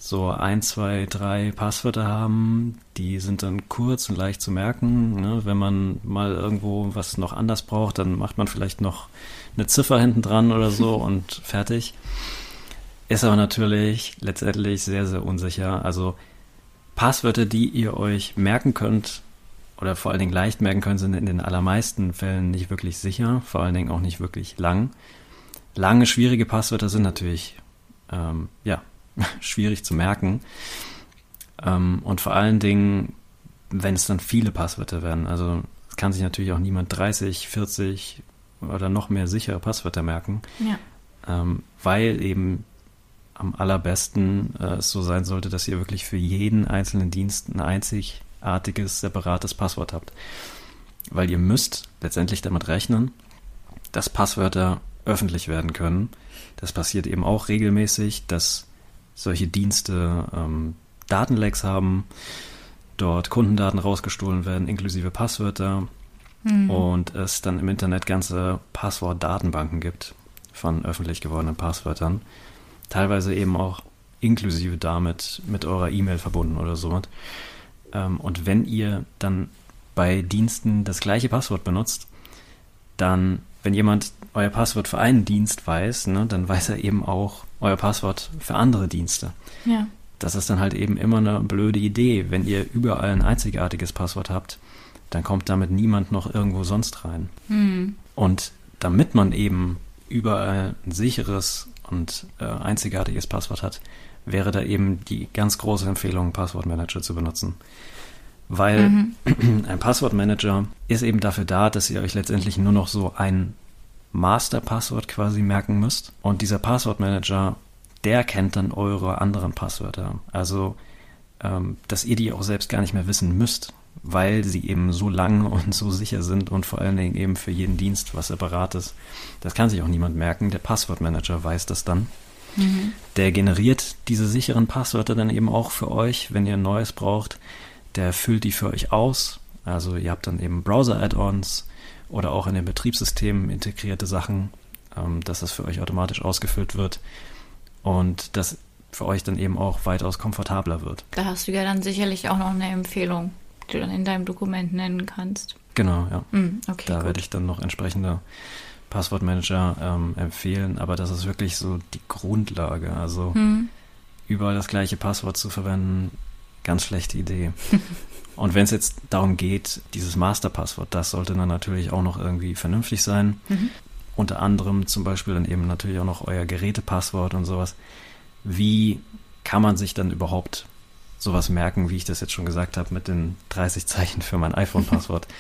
so ein, zwei, drei Passwörter haben, die sind dann kurz und leicht zu merken. Ne? Wenn man mal irgendwo was noch anders braucht, dann macht man vielleicht noch eine Ziffer hinten dran oder so und fertig. Ist aber natürlich letztendlich sehr, sehr unsicher. Also Passwörter, die ihr euch merken könnt oder vor allen Dingen leicht merken könnt, sind in den allermeisten Fällen nicht wirklich sicher, vor allen Dingen auch nicht wirklich lang. Lange, schwierige Passwörter sind natürlich, ähm, ja, schwierig zu merken. Ähm, und vor allen Dingen, wenn es dann viele Passwörter werden. Also es kann sich natürlich auch niemand 30, 40 oder noch mehr sichere Passwörter merken, ja. ähm, weil eben am allerbesten äh, es so sein sollte, dass ihr wirklich für jeden einzelnen Dienst ein einzigartiges, separates Passwort habt. Weil ihr müsst letztendlich damit rechnen, dass Passwörter öffentlich werden können. Das passiert eben auch regelmäßig, dass solche Dienste ähm, Datenlecks haben, dort Kundendaten rausgestohlen werden, inklusive Passwörter. Mhm. Und es dann im Internet ganze Passwortdatenbanken gibt von öffentlich gewordenen Passwörtern teilweise eben auch inklusive damit mit eurer E-Mail verbunden oder so. Ähm, und wenn ihr dann bei Diensten das gleiche Passwort benutzt, dann, wenn jemand euer Passwort für einen Dienst weiß, ne, dann weiß er eben auch euer Passwort für andere Dienste. Ja. Das ist dann halt eben immer eine blöde Idee. Wenn ihr überall ein einzigartiges Passwort habt, dann kommt damit niemand noch irgendwo sonst rein. Mhm. Und damit man eben überall ein sicheres und äh, einzigartiges Passwort hat, wäre da eben die ganz große Empfehlung, Passwortmanager zu benutzen. Weil mhm. ein Passwortmanager ist eben dafür da, dass ihr euch letztendlich nur noch so ein Masterpasswort quasi merken müsst. Und dieser Passwortmanager, der kennt dann eure anderen Passwörter. Also ähm, dass ihr die auch selbst gar nicht mehr wissen müsst, weil sie eben so lang und so sicher sind und vor allen Dingen eben für jeden Dienst was separat ist. Das kann sich auch niemand merken. Der Passwortmanager weiß das dann. Mhm. Der generiert diese sicheren Passwörter dann eben auch für euch, wenn ihr ein neues braucht. Der füllt die für euch aus. Also ihr habt dann eben Browser-Add-ons oder auch in den Betriebssystemen integrierte Sachen, ähm, dass das für euch automatisch ausgefüllt wird und das für euch dann eben auch weitaus komfortabler wird. Da hast du ja dann sicherlich auch noch eine Empfehlung, die du dann in deinem Dokument nennen kannst. Genau, ja. Mm, okay, da gut. werde ich dann noch entsprechende Passwortmanager ähm, empfehlen, aber das ist wirklich so die Grundlage. Also hm. überall das gleiche Passwort zu verwenden, ganz schlechte Idee. Und wenn es jetzt darum geht, dieses Masterpasswort, das sollte dann natürlich auch noch irgendwie vernünftig sein. Mhm. Unter anderem zum Beispiel dann eben natürlich auch noch euer Gerätepasswort und sowas. Wie kann man sich dann überhaupt sowas merken, wie ich das jetzt schon gesagt habe, mit den 30 Zeichen für mein iPhone-Passwort?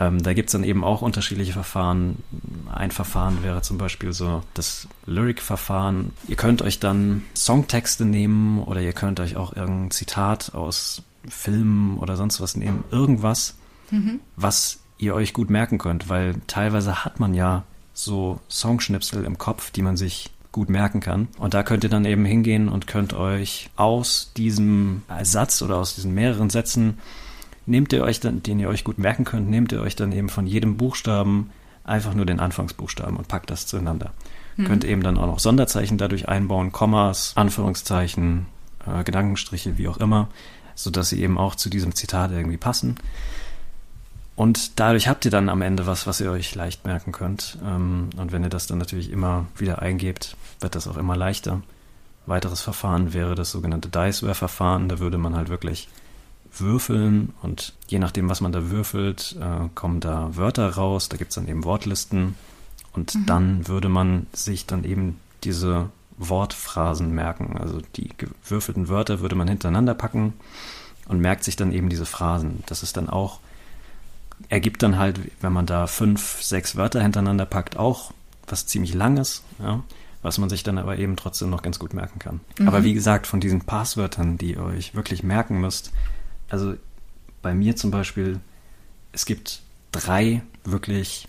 Ähm, da gibt es dann eben auch unterschiedliche Verfahren. Ein Verfahren wäre zum Beispiel so das Lyric-Verfahren. Ihr könnt euch dann Songtexte nehmen oder ihr könnt euch auch irgendein Zitat aus Filmen oder sonst was nehmen. Irgendwas, mhm. was ihr euch gut merken könnt, weil teilweise hat man ja so Songschnipsel im Kopf, die man sich gut merken kann. Und da könnt ihr dann eben hingehen und könnt euch aus diesem Satz oder aus diesen mehreren Sätzen nehmt ihr euch dann, den ihr euch gut merken könnt, nehmt ihr euch dann eben von jedem Buchstaben einfach nur den Anfangsbuchstaben und packt das zueinander. Mhm. Könnt eben dann auch noch Sonderzeichen dadurch einbauen, Kommas, Anführungszeichen, äh, Gedankenstriche, wie auch immer, sodass sie eben auch zu diesem Zitat irgendwie passen. Und dadurch habt ihr dann am Ende was, was ihr euch leicht merken könnt. Ähm, und wenn ihr das dann natürlich immer wieder eingebt, wird das auch immer leichter. Weiteres Verfahren wäre das sogenannte Diceware-Verfahren. Da würde man halt wirklich würfeln und je nachdem, was man da würfelt, äh, kommen da Wörter raus, da gibt es dann eben Wortlisten und mhm. dann würde man sich dann eben diese Wortphrasen merken. Also die gewürfelten Wörter würde man hintereinander packen und merkt sich dann eben diese Phrasen. Das ist dann auch, ergibt dann halt, wenn man da fünf, sechs Wörter hintereinander packt, auch was ziemlich Langes, ja, was man sich dann aber eben trotzdem noch ganz gut merken kann. Mhm. Aber wie gesagt, von diesen Passwörtern, die ihr euch wirklich merken müsst, also bei mir zum Beispiel, es gibt drei wirklich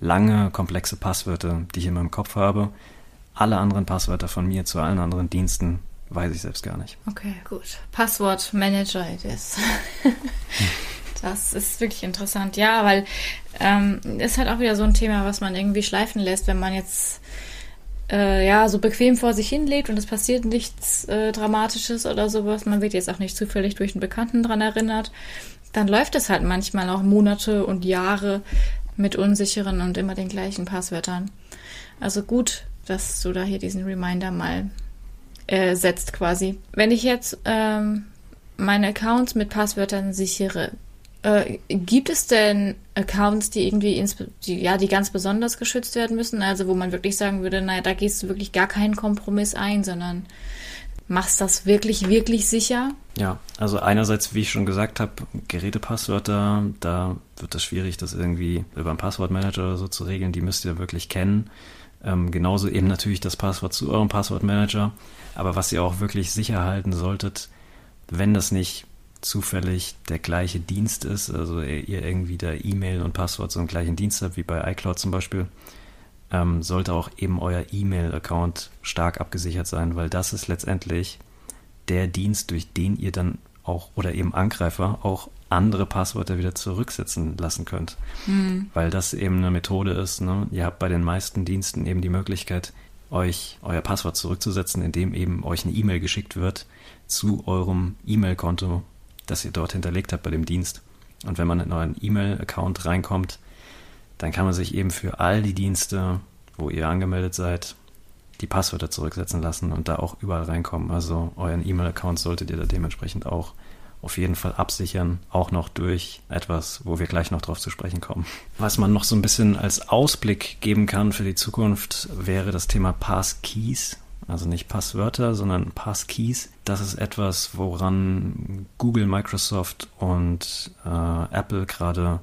lange, komplexe Passwörter, die ich in meinem Kopf habe. Alle anderen Passwörter von mir zu allen anderen Diensten weiß ich selbst gar nicht. Okay, gut. Passwortmanager it is. das ist wirklich interessant. Ja, weil ähm, ist halt auch wieder so ein Thema, was man irgendwie schleifen lässt, wenn man jetzt äh, ja, so bequem vor sich hin lebt und es passiert nichts äh, Dramatisches oder sowas, man wird jetzt auch nicht zufällig durch einen Bekannten dran erinnert, dann läuft es halt manchmal auch Monate und Jahre mit unsicheren und immer den gleichen Passwörtern. Also gut, dass du da hier diesen Reminder mal äh, setzt quasi. Wenn ich jetzt ähm, meine Accounts mit Passwörtern sichere, äh, gibt es denn Accounts, die irgendwie, die, ja, die ganz besonders geschützt werden müssen? Also wo man wirklich sagen würde, naja, da gehst du wirklich gar keinen Kompromiss ein, sondern machst das wirklich, wirklich sicher? Ja, also einerseits, wie ich schon gesagt habe, Gerätepasswörter, da wird es schwierig, das irgendwie über einen Passwortmanager oder so zu regeln. Die müsst ihr wirklich kennen. Ähm, genauso eben natürlich das Passwort zu eurem Passwortmanager. Aber was ihr auch wirklich sicher halten solltet, wenn das nicht zufällig der gleiche Dienst ist, also ihr irgendwie da E-Mail und Passwort einen gleichen Dienst habt, wie bei iCloud zum Beispiel, ähm, sollte auch eben euer E-Mail-Account stark abgesichert sein, weil das ist letztendlich der Dienst, durch den ihr dann auch oder eben Angreifer auch andere Passwörter wieder zurücksetzen lassen könnt. Mhm. Weil das eben eine Methode ist. Ne? Ihr habt bei den meisten Diensten eben die Möglichkeit, euch euer Passwort zurückzusetzen, indem eben euch eine E-Mail geschickt wird zu eurem E-Mail-Konto, das ihr dort hinterlegt habt bei dem Dienst. Und wenn man in euren E-Mail-Account reinkommt, dann kann man sich eben für all die Dienste, wo ihr angemeldet seid, die Passwörter zurücksetzen lassen und da auch überall reinkommen. Also euren E-Mail-Account solltet ihr da dementsprechend auch auf jeden Fall absichern, auch noch durch etwas, wo wir gleich noch drauf zu sprechen kommen. Was man noch so ein bisschen als Ausblick geben kann für die Zukunft, wäre das Thema Passkeys. Also nicht Passwörter, sondern Passkeys. Das ist etwas, woran Google, Microsoft und äh, Apple gerade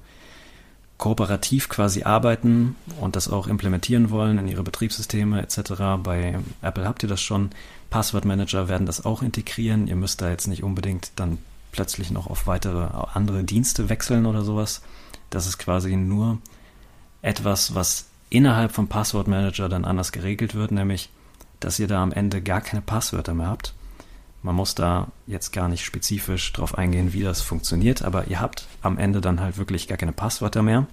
kooperativ quasi arbeiten und das auch implementieren wollen in ihre Betriebssysteme etc. Bei Apple habt ihr das schon. Passwortmanager werden das auch integrieren. Ihr müsst da jetzt nicht unbedingt dann plötzlich noch auf weitere andere Dienste wechseln oder sowas. Das ist quasi nur etwas, was innerhalb vom Passwortmanager dann anders geregelt wird, nämlich dass ihr da am Ende gar keine Passwörter mehr habt. Man muss da jetzt gar nicht spezifisch drauf eingehen, wie das funktioniert, aber ihr habt am Ende dann halt wirklich gar keine Passwörter mehr,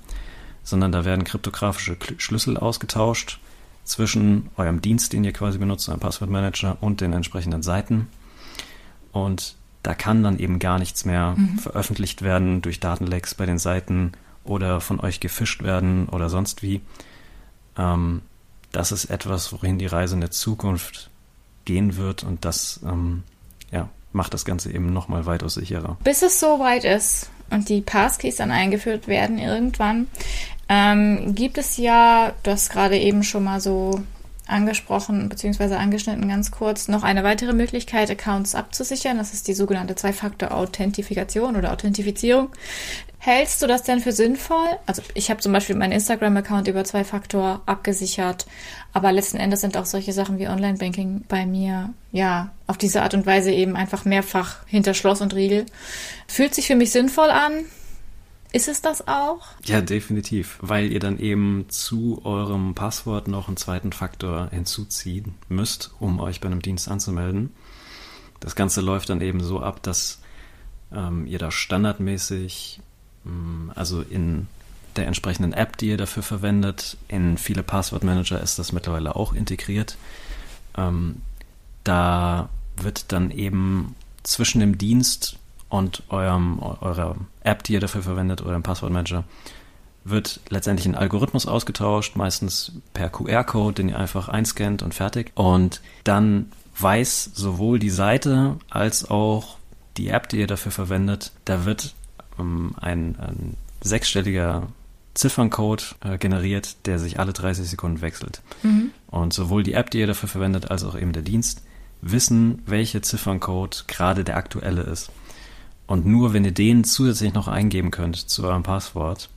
sondern da werden kryptografische Schlüssel ausgetauscht zwischen eurem Dienst, den ihr quasi benutzt, eurem Passwortmanager und den entsprechenden Seiten. Und da kann dann eben gar nichts mehr mhm. veröffentlicht werden durch Datenlecks bei den Seiten oder von euch gefischt werden oder sonst wie. Ähm, das ist etwas, wohin die Reise in der Zukunft gehen wird und das ähm, ja, macht das Ganze eben nochmal weitaus sicherer. Bis es soweit ist und die Passkeys dann eingeführt werden irgendwann, ähm, gibt es ja, du hast gerade eben schon mal so angesprochen bzw. angeschnitten ganz kurz, noch eine weitere Möglichkeit, Accounts abzusichern. Das ist die sogenannte Zwei-Faktor-Authentifikation oder Authentifizierung. Hältst du das denn für sinnvoll? Also ich habe zum Beispiel meinen Instagram-Account über Zwei-Faktor abgesichert, aber letzten Endes sind auch solche Sachen wie Online-Banking bei mir, ja, auf diese Art und Weise eben einfach mehrfach hinter Schloss und Riegel. Fühlt sich für mich sinnvoll an. Ist es das auch? Ja, definitiv, weil ihr dann eben zu eurem Passwort noch einen zweiten Faktor hinzuziehen müsst, um euch bei einem Dienst anzumelden. Das Ganze läuft dann eben so ab, dass ähm, ihr da standardmäßig Mm, also in der entsprechenden App, die ihr dafür verwendet. In viele Passwortmanager ist das mittlerweile auch integriert. Ähm, da wird dann eben zwischen dem Dienst und eurem, eurer App, die ihr dafür verwendet, eurem Passwortmanager, wird letztendlich ein Algorithmus ausgetauscht, meistens per QR-Code, den ihr einfach einscannt und fertig. Und dann weiß sowohl die Seite als auch die App, die ihr dafür verwendet, da wird ähm, ein, ein sechsstelliger Zifferncode äh, generiert, der sich alle 30 Sekunden wechselt. Mhm. Und sowohl die App, die ihr dafür verwendet, als auch eben der Dienst wissen, welcher Zifferncode gerade der aktuelle ist. Und nur wenn ihr den zusätzlich noch eingeben könnt zu eurem Passwort,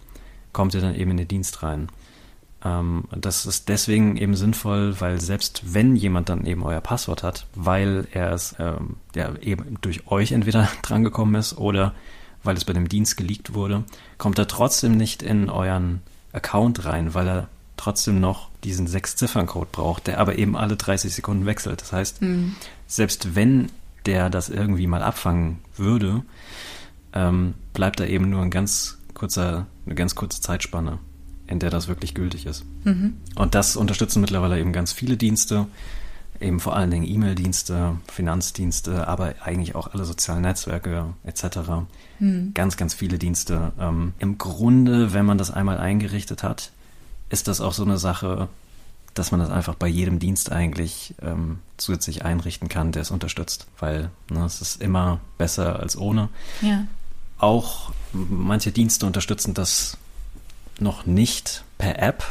kommt ihr dann eben in den Dienst rein. Ähm, das ist deswegen eben sinnvoll, weil selbst wenn jemand dann eben euer Passwort hat, weil er es ähm, ja, eben durch euch entweder drangekommen ist oder weil es bei dem Dienst geleakt wurde, kommt er trotzdem nicht in euren Account rein, weil er trotzdem noch diesen Sechs-Ziffern-Code braucht, der aber eben alle 30 Sekunden wechselt. Das heißt, mhm. selbst wenn der das irgendwie mal abfangen würde, ähm, bleibt da eben nur ein ganz kurzer, eine ganz kurze Zeitspanne, in der das wirklich gültig ist. Mhm. Und das unterstützen mittlerweile eben ganz viele Dienste eben vor allen Dingen E-Mail-Dienste, Finanzdienste, aber eigentlich auch alle sozialen Netzwerke etc. Hm. Ganz, ganz viele Dienste. Ähm, Im Grunde, wenn man das einmal eingerichtet hat, ist das auch so eine Sache, dass man das einfach bei jedem Dienst eigentlich ähm, zusätzlich einrichten kann, der es unterstützt, weil ne, es ist immer besser als ohne. Ja. Auch manche Dienste unterstützen das noch nicht per App,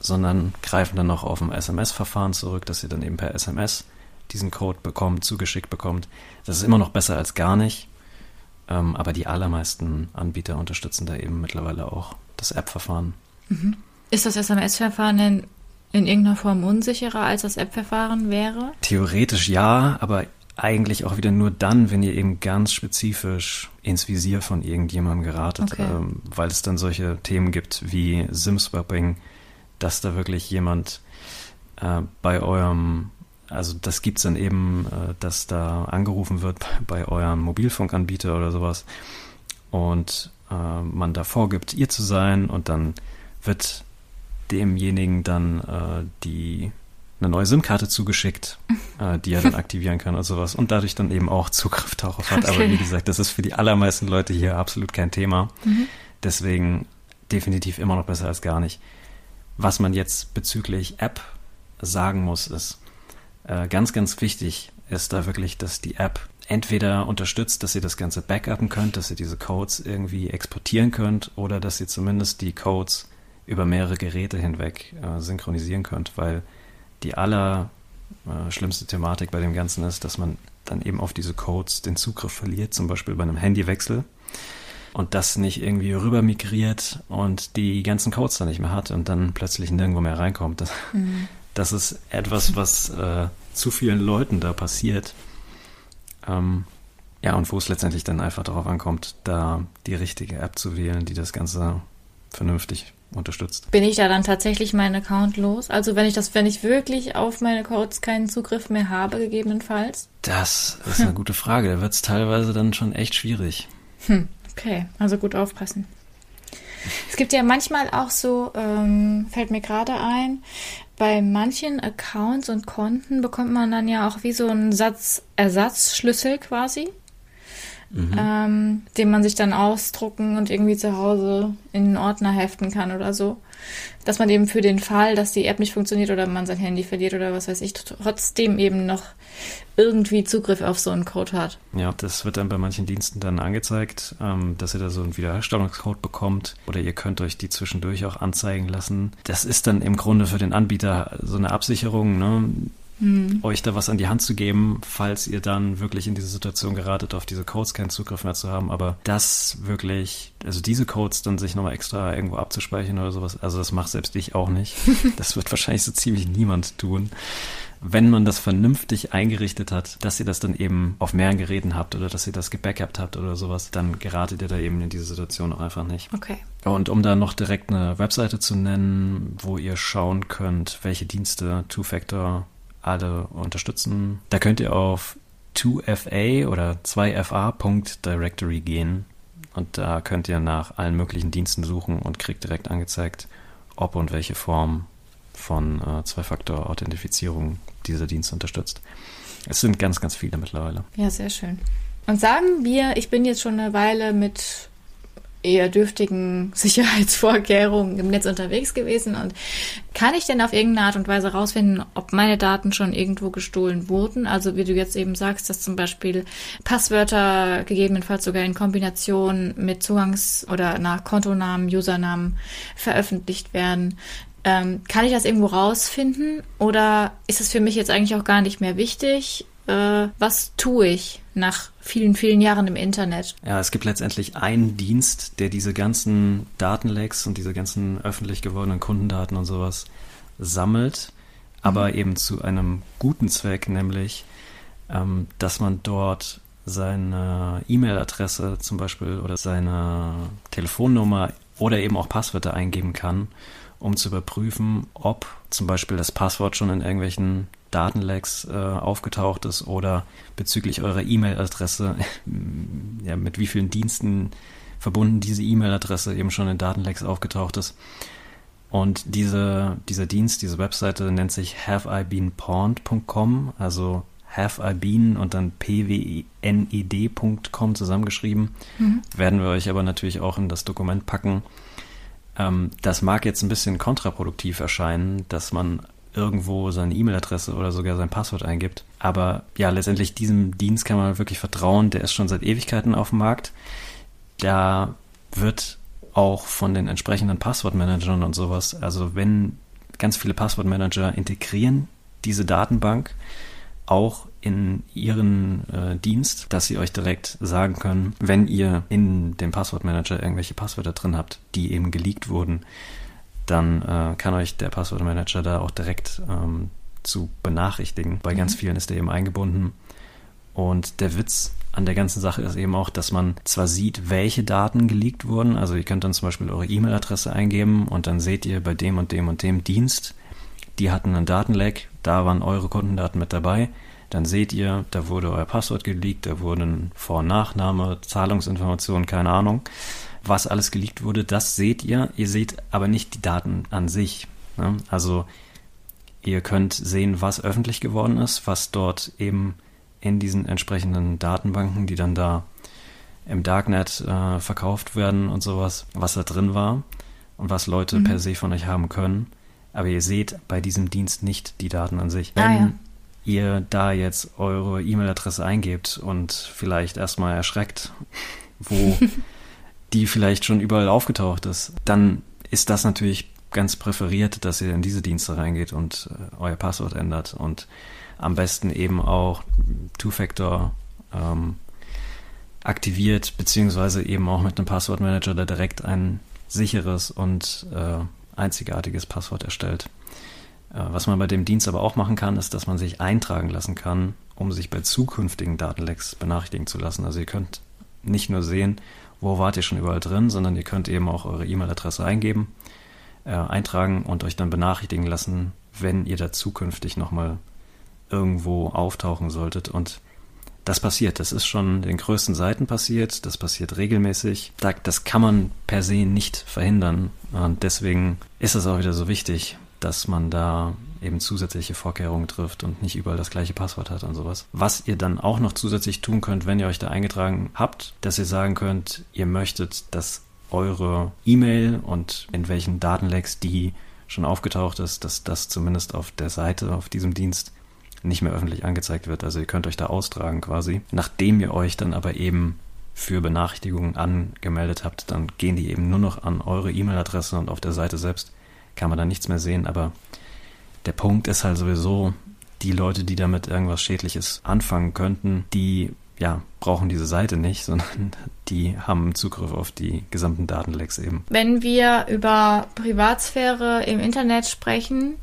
sondern greifen dann noch auf ein SMS-Verfahren zurück, dass ihr dann eben per SMS diesen Code bekommt, zugeschickt bekommt. Das ist immer noch besser als gar nicht. Ähm, aber die allermeisten Anbieter unterstützen da eben mittlerweile auch das App-Verfahren. Mhm. Ist das SMS-Verfahren denn in irgendeiner Form unsicherer als das App-Verfahren wäre? Theoretisch ja, aber eigentlich auch wieder nur dann, wenn ihr eben ganz spezifisch ins Visier von irgendjemandem geratet, okay. ähm, weil es dann solche Themen gibt wie SIM-Swapping, dass da wirklich jemand äh, bei eurem, also das gibt es dann eben, äh, dass da angerufen wird bei eurem Mobilfunkanbieter oder sowas und äh, man da vorgibt, ihr zu sein und dann wird demjenigen dann äh, die eine neue SIM-Karte zugeschickt, äh, die er dann aktivieren kann und sowas und dadurch dann eben auch Zugriff darauf hat. Okay. Aber wie gesagt, das ist für die allermeisten Leute hier absolut kein Thema. Mhm. Deswegen definitiv immer noch besser als gar nicht. Was man jetzt bezüglich App sagen muss, ist äh, ganz, ganz wichtig ist da wirklich, dass die App entweder unterstützt, dass ihr das Ganze backuppen könnt, dass ihr diese Codes irgendwie exportieren könnt oder dass ihr zumindest die Codes über mehrere Geräte hinweg äh, synchronisieren könnt, weil die aller äh, schlimmste Thematik bei dem Ganzen ist, dass man dann eben auf diese Codes den Zugriff verliert, zum Beispiel bei einem Handywechsel und das nicht irgendwie rüber migriert und die ganzen Codes dann nicht mehr hat und dann plötzlich nirgendwo mehr reinkommt. Das, mhm. das ist etwas, was äh, zu vielen Leuten da passiert. Ähm, ja, und wo es letztendlich dann einfach darauf ankommt, da die richtige App zu wählen, die das Ganze vernünftig unterstützt. Bin ich da dann tatsächlich meinen Account los? Also wenn ich das, wenn ich wirklich auf meine Codes keinen Zugriff mehr habe, gegebenenfalls? Das ist eine gute Frage. Da wird es teilweise dann schon echt schwierig. Hm. Okay, also gut aufpassen. Es gibt ja manchmal auch so, ähm, fällt mir gerade ein, bei manchen Accounts und Konten bekommt man dann ja auch wie so einen Satz Ersatzschlüssel quasi, mhm. ähm, den man sich dann ausdrucken und irgendwie zu Hause in einen Ordner heften kann oder so dass man eben für den Fall, dass die App nicht funktioniert oder man sein Handy verliert oder was weiß ich, trotzdem eben noch irgendwie Zugriff auf so einen Code hat. Ja, das wird dann bei manchen Diensten dann angezeigt, ähm, dass ihr da so einen Wiederherstellungscode bekommt oder ihr könnt euch die zwischendurch auch anzeigen lassen. Das ist dann im Grunde für den Anbieter so eine Absicherung, ne? Hm. euch da was an die Hand zu geben, falls ihr dann wirklich in diese Situation geratet, auf diese Codes keinen Zugriff mehr zu haben. Aber das wirklich, also diese Codes dann sich nochmal extra irgendwo abzuspeichern oder sowas, also das macht selbst ich auch nicht. Das wird wahrscheinlich so ziemlich niemand tun wenn man das vernünftig eingerichtet hat, dass ihr das dann eben auf mehreren Geräten habt oder dass ihr das gebackupt habt oder sowas, dann geratet ihr da eben in diese Situation auch einfach nicht. Okay. Und um da noch direkt eine Webseite zu nennen, wo ihr schauen könnt, welche Dienste Two-Factor alle unterstützen. Da könnt ihr auf 2fa oder 2fa.directory gehen und da könnt ihr nach allen möglichen Diensten suchen und kriegt direkt angezeigt, ob und welche Form von äh, Zwei-Faktor-Authentifizierung dieser Dienst unterstützt. Es sind ganz, ganz viele mittlerweile. Ja, sehr schön. Und sagen wir, ich bin jetzt schon eine Weile mit eher dürftigen Sicherheitsvorkehrungen im Netz unterwegs gewesen. Und kann ich denn auf irgendeine Art und Weise herausfinden, ob meine Daten schon irgendwo gestohlen wurden? Also wie du jetzt eben sagst, dass zum Beispiel Passwörter gegebenenfalls sogar in Kombination mit Zugangs- oder nach Kontonamen, Usernamen veröffentlicht werden. Ähm, kann ich das irgendwo rausfinden oder ist es für mich jetzt eigentlich auch gar nicht mehr wichtig? Äh, was tue ich? nach vielen, vielen Jahren im Internet. Ja, es gibt letztendlich einen Dienst, der diese ganzen Datenlecks und diese ganzen öffentlich gewordenen Kundendaten und sowas sammelt, aber mhm. eben zu einem guten Zweck, nämlich, ähm, dass man dort seine E-Mail-Adresse zum Beispiel oder seine Telefonnummer oder eben auch Passwörter eingeben kann, um zu überprüfen, ob zum Beispiel das Passwort schon in irgendwelchen Datenlecks äh, aufgetaucht ist oder bezüglich eurer E-Mail-Adresse, ja, mit wie vielen Diensten verbunden diese E-Mail-Adresse eben schon in Datenlecks aufgetaucht ist. Und diese, dieser Dienst, diese Webseite nennt sich haveibeenpawned.com, also haveibeen und dann pwned.com zusammengeschrieben. Mhm. Werden wir euch aber natürlich auch in das Dokument packen. Ähm, das mag jetzt ein bisschen kontraproduktiv erscheinen, dass man irgendwo seine E-Mail-Adresse oder sogar sein Passwort eingibt. Aber ja, letztendlich diesem Dienst kann man wirklich vertrauen. Der ist schon seit Ewigkeiten auf dem Markt. Da wird auch von den entsprechenden Passwortmanagern und sowas, also wenn ganz viele Passwortmanager integrieren diese Datenbank auch in ihren äh, Dienst, dass sie euch direkt sagen können, wenn ihr in dem Passwortmanager irgendwelche Passwörter drin habt, die eben geleakt wurden, dann äh, kann euch der Passwortmanager da auch direkt ähm, zu benachrichtigen. Bei mhm. ganz vielen ist der eben eingebunden. Und der Witz an der ganzen Sache ist eben auch, dass man zwar sieht, welche Daten geleakt wurden, also ihr könnt dann zum Beispiel eure E-Mail-Adresse eingeben und dann seht ihr bei dem und dem und dem Dienst, die hatten einen Datenleck, da waren eure Kundendaten mit dabei. Dann seht ihr, da wurde euer Passwort geleakt, da wurden Vor- und Nachname, Zahlungsinformationen, keine Ahnung was alles geleakt wurde, das seht ihr. Ihr seht aber nicht die Daten an sich. Ne? Also ihr könnt sehen, was öffentlich geworden ist, was dort eben in diesen entsprechenden Datenbanken, die dann da im Darknet äh, verkauft werden und sowas, was da drin war und was Leute mhm. per se von euch haben können. Aber ihr seht bei diesem Dienst nicht die Daten an sich. Ah, Wenn ja. ihr da jetzt eure E-Mail-Adresse eingebt und vielleicht erstmal erschreckt, wo die vielleicht schon überall aufgetaucht ist, dann ist das natürlich ganz präferiert, dass ihr in diese Dienste reingeht und äh, euer Passwort ändert und am besten eben auch Two-Factor ähm, aktiviert, beziehungsweise eben auch mit einem Passwortmanager, der direkt ein sicheres und äh, einzigartiges Passwort erstellt. Äh, was man bei dem Dienst aber auch machen kann, ist, dass man sich eintragen lassen kann, um sich bei zukünftigen Datenlecks benachrichtigen zu lassen. Also ihr könnt nicht nur sehen, wo wart ihr schon überall drin, sondern ihr könnt eben auch eure E-Mail-Adresse eingeben, äh, eintragen und euch dann benachrichtigen lassen, wenn ihr da zukünftig nochmal irgendwo auftauchen solltet. Und das passiert. Das ist schon den größten Seiten passiert. Das passiert regelmäßig. Das kann man per se nicht verhindern. Und deswegen ist es auch wieder so wichtig, dass man da eben zusätzliche Vorkehrungen trifft und nicht überall das gleiche Passwort hat und sowas. Was ihr dann auch noch zusätzlich tun könnt, wenn ihr euch da eingetragen habt, dass ihr sagen könnt, ihr möchtet, dass eure E-Mail und in welchen Datenlecks die schon aufgetaucht ist, dass das zumindest auf der Seite, auf diesem Dienst nicht mehr öffentlich angezeigt wird. Also ihr könnt euch da austragen quasi. Nachdem ihr euch dann aber eben für Benachrichtigungen angemeldet habt, dann gehen die eben nur noch an eure E-Mail-Adresse und auf der Seite selbst kann man da nichts mehr sehen. Aber der Punkt ist halt sowieso, die Leute, die damit irgendwas Schädliches anfangen könnten, die ja, brauchen diese Seite nicht, sondern die haben Zugriff auf die gesamten Datenlecks eben. Wenn wir über Privatsphäre im Internet sprechen,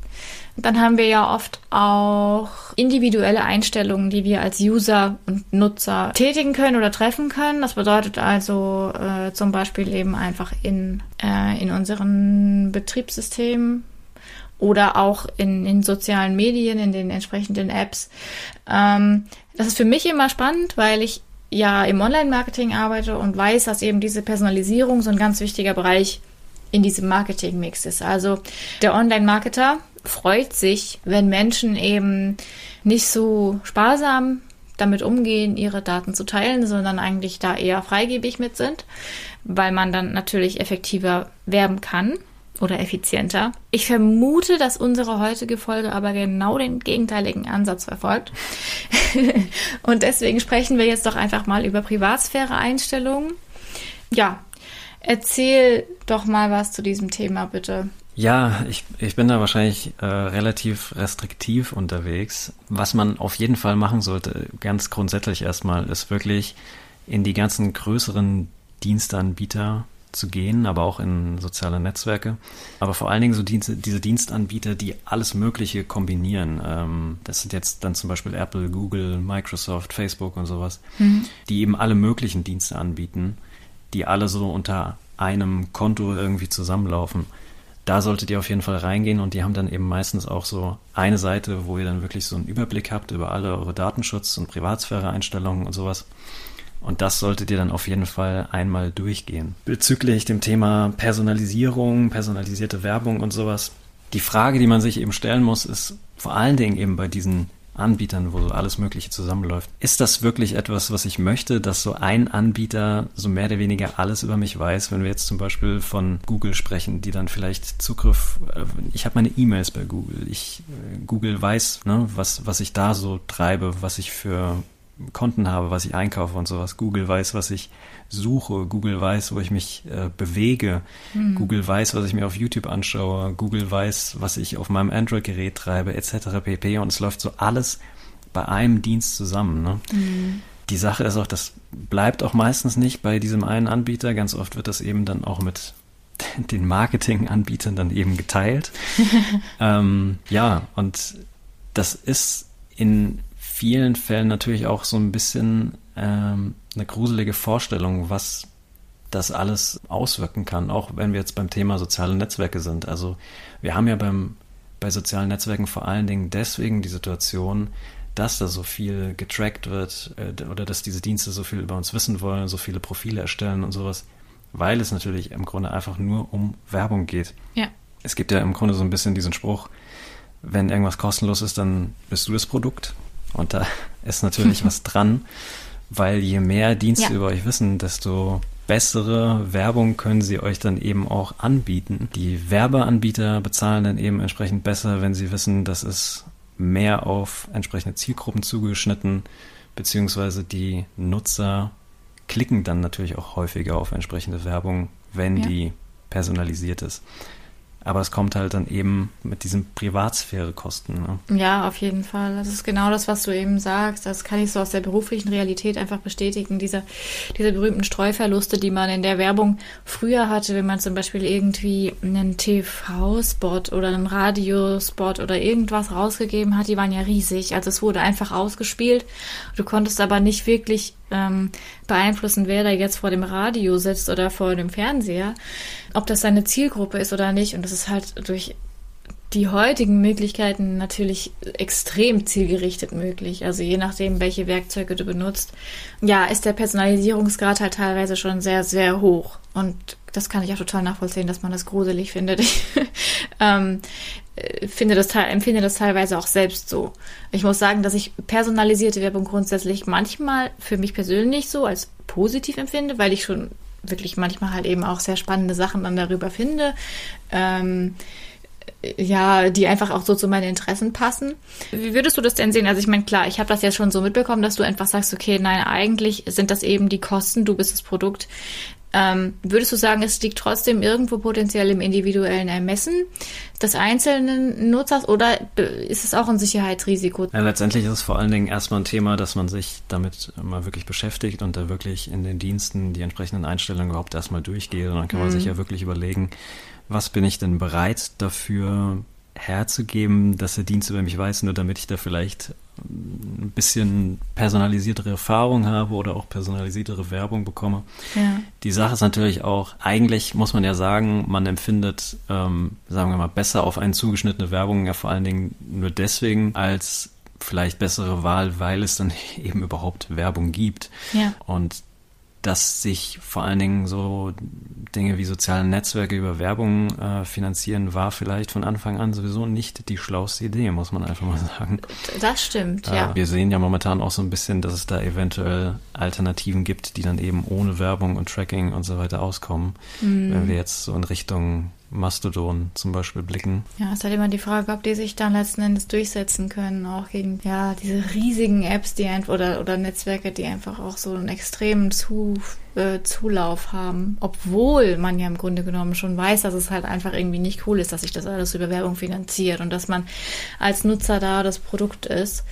dann haben wir ja oft auch individuelle Einstellungen, die wir als User und Nutzer tätigen können oder treffen können. Das bedeutet also äh, zum Beispiel eben einfach in, äh, in unseren Betriebssystemen oder auch in, in sozialen Medien, in den entsprechenden Apps. Ähm, das ist für mich immer spannend, weil ich ja im Online-Marketing arbeite und weiß, dass eben diese Personalisierung so ein ganz wichtiger Bereich in diesem Marketing-Mix ist. Also der Online-Marketer freut sich, wenn Menschen eben nicht so sparsam damit umgehen, ihre Daten zu teilen, sondern eigentlich da eher freigebig mit sind, weil man dann natürlich effektiver werben kann oder effizienter. Ich vermute, dass unsere heutige Folge aber genau den gegenteiligen Ansatz verfolgt. Und deswegen sprechen wir jetzt doch einfach mal über Privatsphäre-Einstellungen. Ja, erzähl doch mal was zu diesem Thema, bitte. Ja, ich, ich bin da wahrscheinlich äh, relativ restriktiv unterwegs. Was man auf jeden Fall machen sollte, ganz grundsätzlich erstmal, ist wirklich in die ganzen größeren Dienstanbieter zu gehen, aber auch in soziale Netzwerke. Aber vor allen Dingen so Dienste, diese Dienstanbieter, die alles Mögliche kombinieren. Ähm, das sind jetzt dann zum Beispiel Apple, Google, Microsoft, Facebook und sowas, mhm. die eben alle möglichen Dienste anbieten, die alle so unter einem Konto irgendwie zusammenlaufen da solltet ihr auf jeden Fall reingehen und die haben dann eben meistens auch so eine Seite, wo ihr dann wirklich so einen Überblick habt über alle eure Datenschutz- und Privatsphäre-Einstellungen und sowas. Und das solltet ihr dann auf jeden Fall einmal durchgehen. Bezüglich dem Thema Personalisierung, personalisierte Werbung und sowas. Die Frage, die man sich eben stellen muss, ist vor allen Dingen eben bei diesen Anbietern, wo so alles Mögliche zusammenläuft. Ist das wirklich etwas, was ich möchte, dass so ein Anbieter so mehr oder weniger alles über mich weiß? Wenn wir jetzt zum Beispiel von Google sprechen, die dann vielleicht Zugriff, äh, ich habe meine E-Mails bei Google, ich, äh, Google weiß, ne, was, was ich da so treibe, was ich für Konten habe, was ich einkaufe und sowas. Google weiß, was ich suche. Google weiß, wo ich mich äh, bewege. Mhm. Google weiß, was ich mir auf YouTube anschaue. Google weiß, was ich auf meinem Android-Gerät treibe, etc. pp. Und es läuft so alles bei einem Dienst zusammen. Ne? Mhm. Die Sache ist auch, das bleibt auch meistens nicht bei diesem einen Anbieter. Ganz oft wird das eben dann auch mit den Marketing-Anbietern dann eben geteilt. ähm, ja, und das ist in vielen Fällen natürlich auch so ein bisschen ähm, eine gruselige Vorstellung, was das alles auswirken kann, auch wenn wir jetzt beim Thema soziale Netzwerke sind. Also wir haben ja beim, bei sozialen Netzwerken vor allen Dingen deswegen die Situation, dass da so viel getrackt wird äh, oder dass diese Dienste so viel über uns wissen wollen, so viele Profile erstellen und sowas, weil es natürlich im Grunde einfach nur um Werbung geht. Ja. Es gibt ja im Grunde so ein bisschen diesen Spruch, wenn irgendwas kostenlos ist, dann bist du das Produkt. Und da ist natürlich was dran, weil je mehr Dienste ja. über euch wissen, desto bessere Werbung können sie euch dann eben auch anbieten. Die Werbeanbieter bezahlen dann eben entsprechend besser, wenn sie wissen, dass es mehr auf entsprechende Zielgruppen zugeschnitten, beziehungsweise die Nutzer klicken dann natürlich auch häufiger auf entsprechende Werbung, wenn ja. die personalisiert ist. Aber es kommt halt dann eben mit diesen Privatsphärekosten. Ne? Ja, auf jeden Fall. Das ist genau das, was du eben sagst. Das kann ich so aus der beruflichen Realität einfach bestätigen. Diese, diese berühmten Streuverluste, die man in der Werbung früher hatte, wenn man zum Beispiel irgendwie einen TV-Spot oder einen Radiospot oder irgendwas rausgegeben hat, die waren ja riesig. Also es wurde einfach ausgespielt. Du konntest aber nicht wirklich ähm, beeinflussen, wer da jetzt vor dem Radio sitzt oder vor dem Fernseher, ob das seine Zielgruppe ist oder nicht. Und das ist halt durch die heutigen Möglichkeiten natürlich extrem zielgerichtet möglich. Also je nachdem, welche Werkzeuge du benutzt, ja, ist der Personalisierungsgrad halt teilweise schon sehr, sehr hoch. Und das kann ich auch total nachvollziehen, dass man das gruselig findet. Ich ähm, finde das, empfinde das teilweise auch selbst so. Ich muss sagen, dass ich personalisierte Werbung grundsätzlich manchmal für mich persönlich so als positiv empfinde, weil ich schon wirklich manchmal halt eben auch sehr spannende Sachen dann darüber finde. Ähm, ja, die einfach auch so zu meinen Interessen passen. Wie würdest du das denn sehen? Also ich meine, klar, ich habe das ja schon so mitbekommen, dass du einfach sagst, okay, nein, eigentlich sind das eben die Kosten, du bist das Produkt. Ähm, würdest du sagen, es liegt trotzdem irgendwo potenziell im individuellen Ermessen des einzelnen Nutzers oder ist es auch ein Sicherheitsrisiko? Ja, letztendlich ist es vor allen Dingen erstmal ein Thema, dass man sich damit mal wirklich beschäftigt und da wirklich in den Diensten die entsprechenden Einstellungen überhaupt erstmal durchgeht. Und dann kann man sich mhm. ja wirklich überlegen, was bin ich denn bereit dafür herzugeben, dass der Dienst über mich weiß, nur damit ich da vielleicht ein bisschen personalisiertere Erfahrung habe oder auch personalisiertere Werbung bekomme. Ja. Die Sache ist natürlich auch, eigentlich muss man ja sagen, man empfindet, ähm, sagen wir mal, besser auf eine zugeschnittene Werbung ja vor allen Dingen nur deswegen als vielleicht bessere Wahl, weil es dann eben überhaupt Werbung gibt. Ja. Und dass sich vor allen Dingen so Dinge wie soziale Netzwerke über Werbung äh, finanzieren, war vielleicht von Anfang an sowieso nicht die schlauste Idee, muss man einfach mal sagen. Das stimmt, äh, ja. Wir sehen ja momentan auch so ein bisschen, dass es da eventuell Alternativen gibt, die dann eben ohne Werbung und Tracking und so weiter auskommen. Mhm. Wenn wir jetzt so in Richtung Mastodon zum Beispiel blicken. Ja, es ist halt immer die Frage, ob die sich dann letzten Endes durchsetzen können, auch gegen ja diese riesigen Apps, die oder oder Netzwerke, die einfach auch so einen extremen Zu, äh, Zulauf haben, obwohl man ja im Grunde genommen schon weiß, dass es halt einfach irgendwie nicht cool ist, dass sich das alles über Werbung finanziert und dass man als Nutzer da das Produkt ist.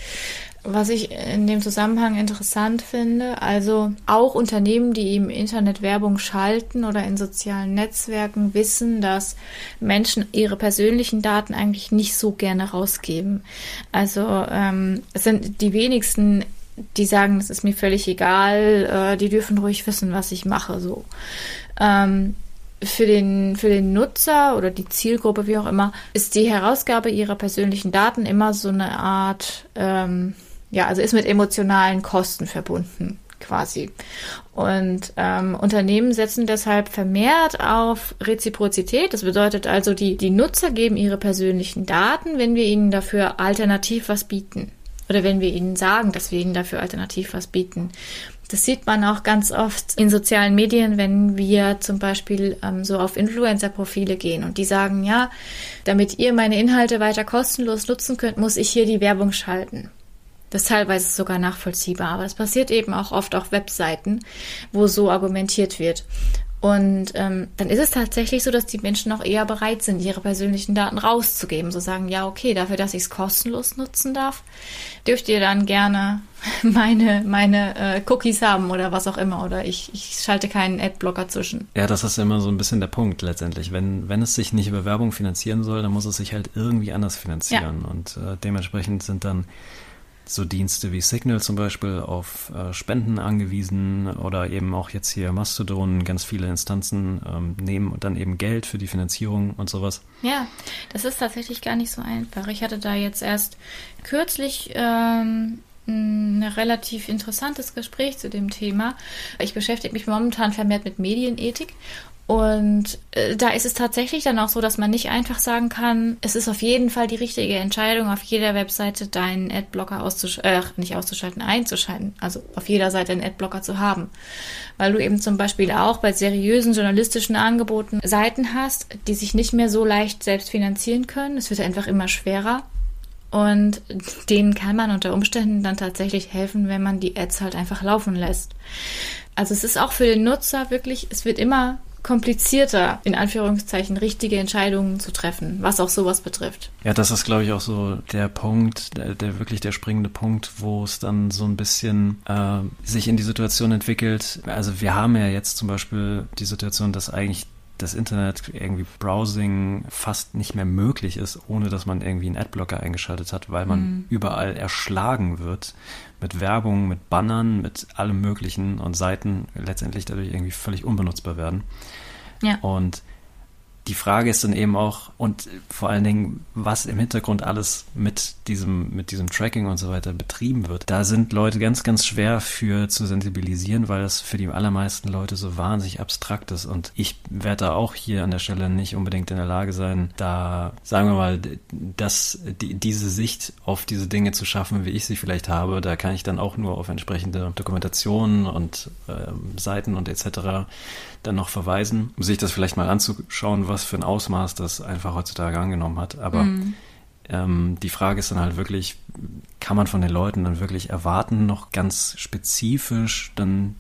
Was ich in dem Zusammenhang interessant finde, also auch Unternehmen, die im Internet Werbung schalten oder in sozialen Netzwerken, wissen, dass Menschen ihre persönlichen Daten eigentlich nicht so gerne rausgeben. Also ähm, es sind die wenigsten, die sagen, es ist mir völlig egal, äh, die dürfen ruhig wissen, was ich mache. So. Ähm, für den, für den Nutzer oder die Zielgruppe, wie auch immer, ist die Herausgabe ihrer persönlichen Daten immer so eine Art ähm, ja, also ist mit emotionalen Kosten verbunden quasi. Und ähm, Unternehmen setzen deshalb vermehrt auf Reziprozität. Das bedeutet also, die, die Nutzer geben ihre persönlichen Daten, wenn wir ihnen dafür alternativ was bieten. Oder wenn wir ihnen sagen, dass wir ihnen dafür alternativ was bieten. Das sieht man auch ganz oft in sozialen Medien, wenn wir zum Beispiel ähm, so auf Influencer-Profile gehen und die sagen, ja, damit ihr meine Inhalte weiter kostenlos nutzen könnt, muss ich hier die Werbung schalten. Das ist teilweise sogar nachvollziehbar, aber es passiert eben auch oft auf Webseiten, wo so argumentiert wird. Und ähm, dann ist es tatsächlich so, dass die Menschen auch eher bereit sind, ihre persönlichen Daten rauszugeben. So sagen, ja, okay, dafür, dass ich es kostenlos nutzen darf, dürft ihr dann gerne meine, meine äh, Cookies haben oder was auch immer. Oder ich, ich schalte keinen Adblocker zwischen. Ja, das ist immer so ein bisschen der Punkt letztendlich. Wenn, wenn es sich nicht über Werbung finanzieren soll, dann muss es sich halt irgendwie anders finanzieren. Ja. Und äh, dementsprechend sind dann so Dienste wie Signal zum Beispiel auf äh, Spenden angewiesen oder eben auch jetzt hier Mastodon, ganz viele Instanzen ähm, nehmen und dann eben Geld für die Finanzierung und sowas. Ja, das ist tatsächlich gar nicht so einfach. Ich hatte da jetzt erst kürzlich ähm, ein relativ interessantes Gespräch zu dem Thema. Ich beschäftige mich momentan vermehrt mit Medienethik und äh, da ist es tatsächlich dann auch so, dass man nicht einfach sagen kann, es ist auf jeden Fall die richtige Entscheidung, auf jeder Webseite deinen Adblocker auszuschalten, äh, nicht auszuschalten, einzuschalten. Also auf jeder Seite einen Adblocker zu haben. Weil du eben zum Beispiel auch bei seriösen journalistischen Angeboten Seiten hast, die sich nicht mehr so leicht selbst finanzieren können. Es wird einfach immer schwerer. Und denen kann man unter Umständen dann tatsächlich helfen, wenn man die Ads halt einfach laufen lässt. Also es ist auch für den Nutzer wirklich, es wird immer komplizierter, in Anführungszeichen, richtige Entscheidungen zu treffen, was auch sowas betrifft. Ja, das ist, glaube ich, auch so der Punkt, der, der wirklich der springende Punkt, wo es dann so ein bisschen äh, sich in die Situation entwickelt. Also wir haben ja jetzt zum Beispiel die Situation, dass eigentlich das Internet irgendwie Browsing fast nicht mehr möglich ist, ohne dass man irgendwie einen Adblocker eingeschaltet hat, weil man mhm. überall erschlagen wird mit Werbung, mit Bannern, mit allem Möglichen und Seiten letztendlich dadurch irgendwie völlig unbenutzbar werden. Ja. Und die Frage ist dann eben auch, und vor allen Dingen, was im Hintergrund alles mit diesem, mit diesem Tracking und so weiter betrieben wird. Da sind Leute ganz, ganz schwer für zu sensibilisieren, weil das für die allermeisten Leute so wahnsinnig abstrakt ist. Und ich werde da auch hier an der Stelle nicht unbedingt in der Lage sein, da, sagen wir mal, dass die, diese Sicht auf diese Dinge zu schaffen, wie ich sie vielleicht habe. Da kann ich dann auch nur auf entsprechende Dokumentationen und äh, Seiten und etc dann noch verweisen, um sich das vielleicht mal anzuschauen, was für ein Ausmaß das einfach heutzutage angenommen hat. Aber mhm. ähm, die Frage ist dann halt wirklich, kann man von den Leuten dann wirklich erwarten, noch ganz spezifisch dann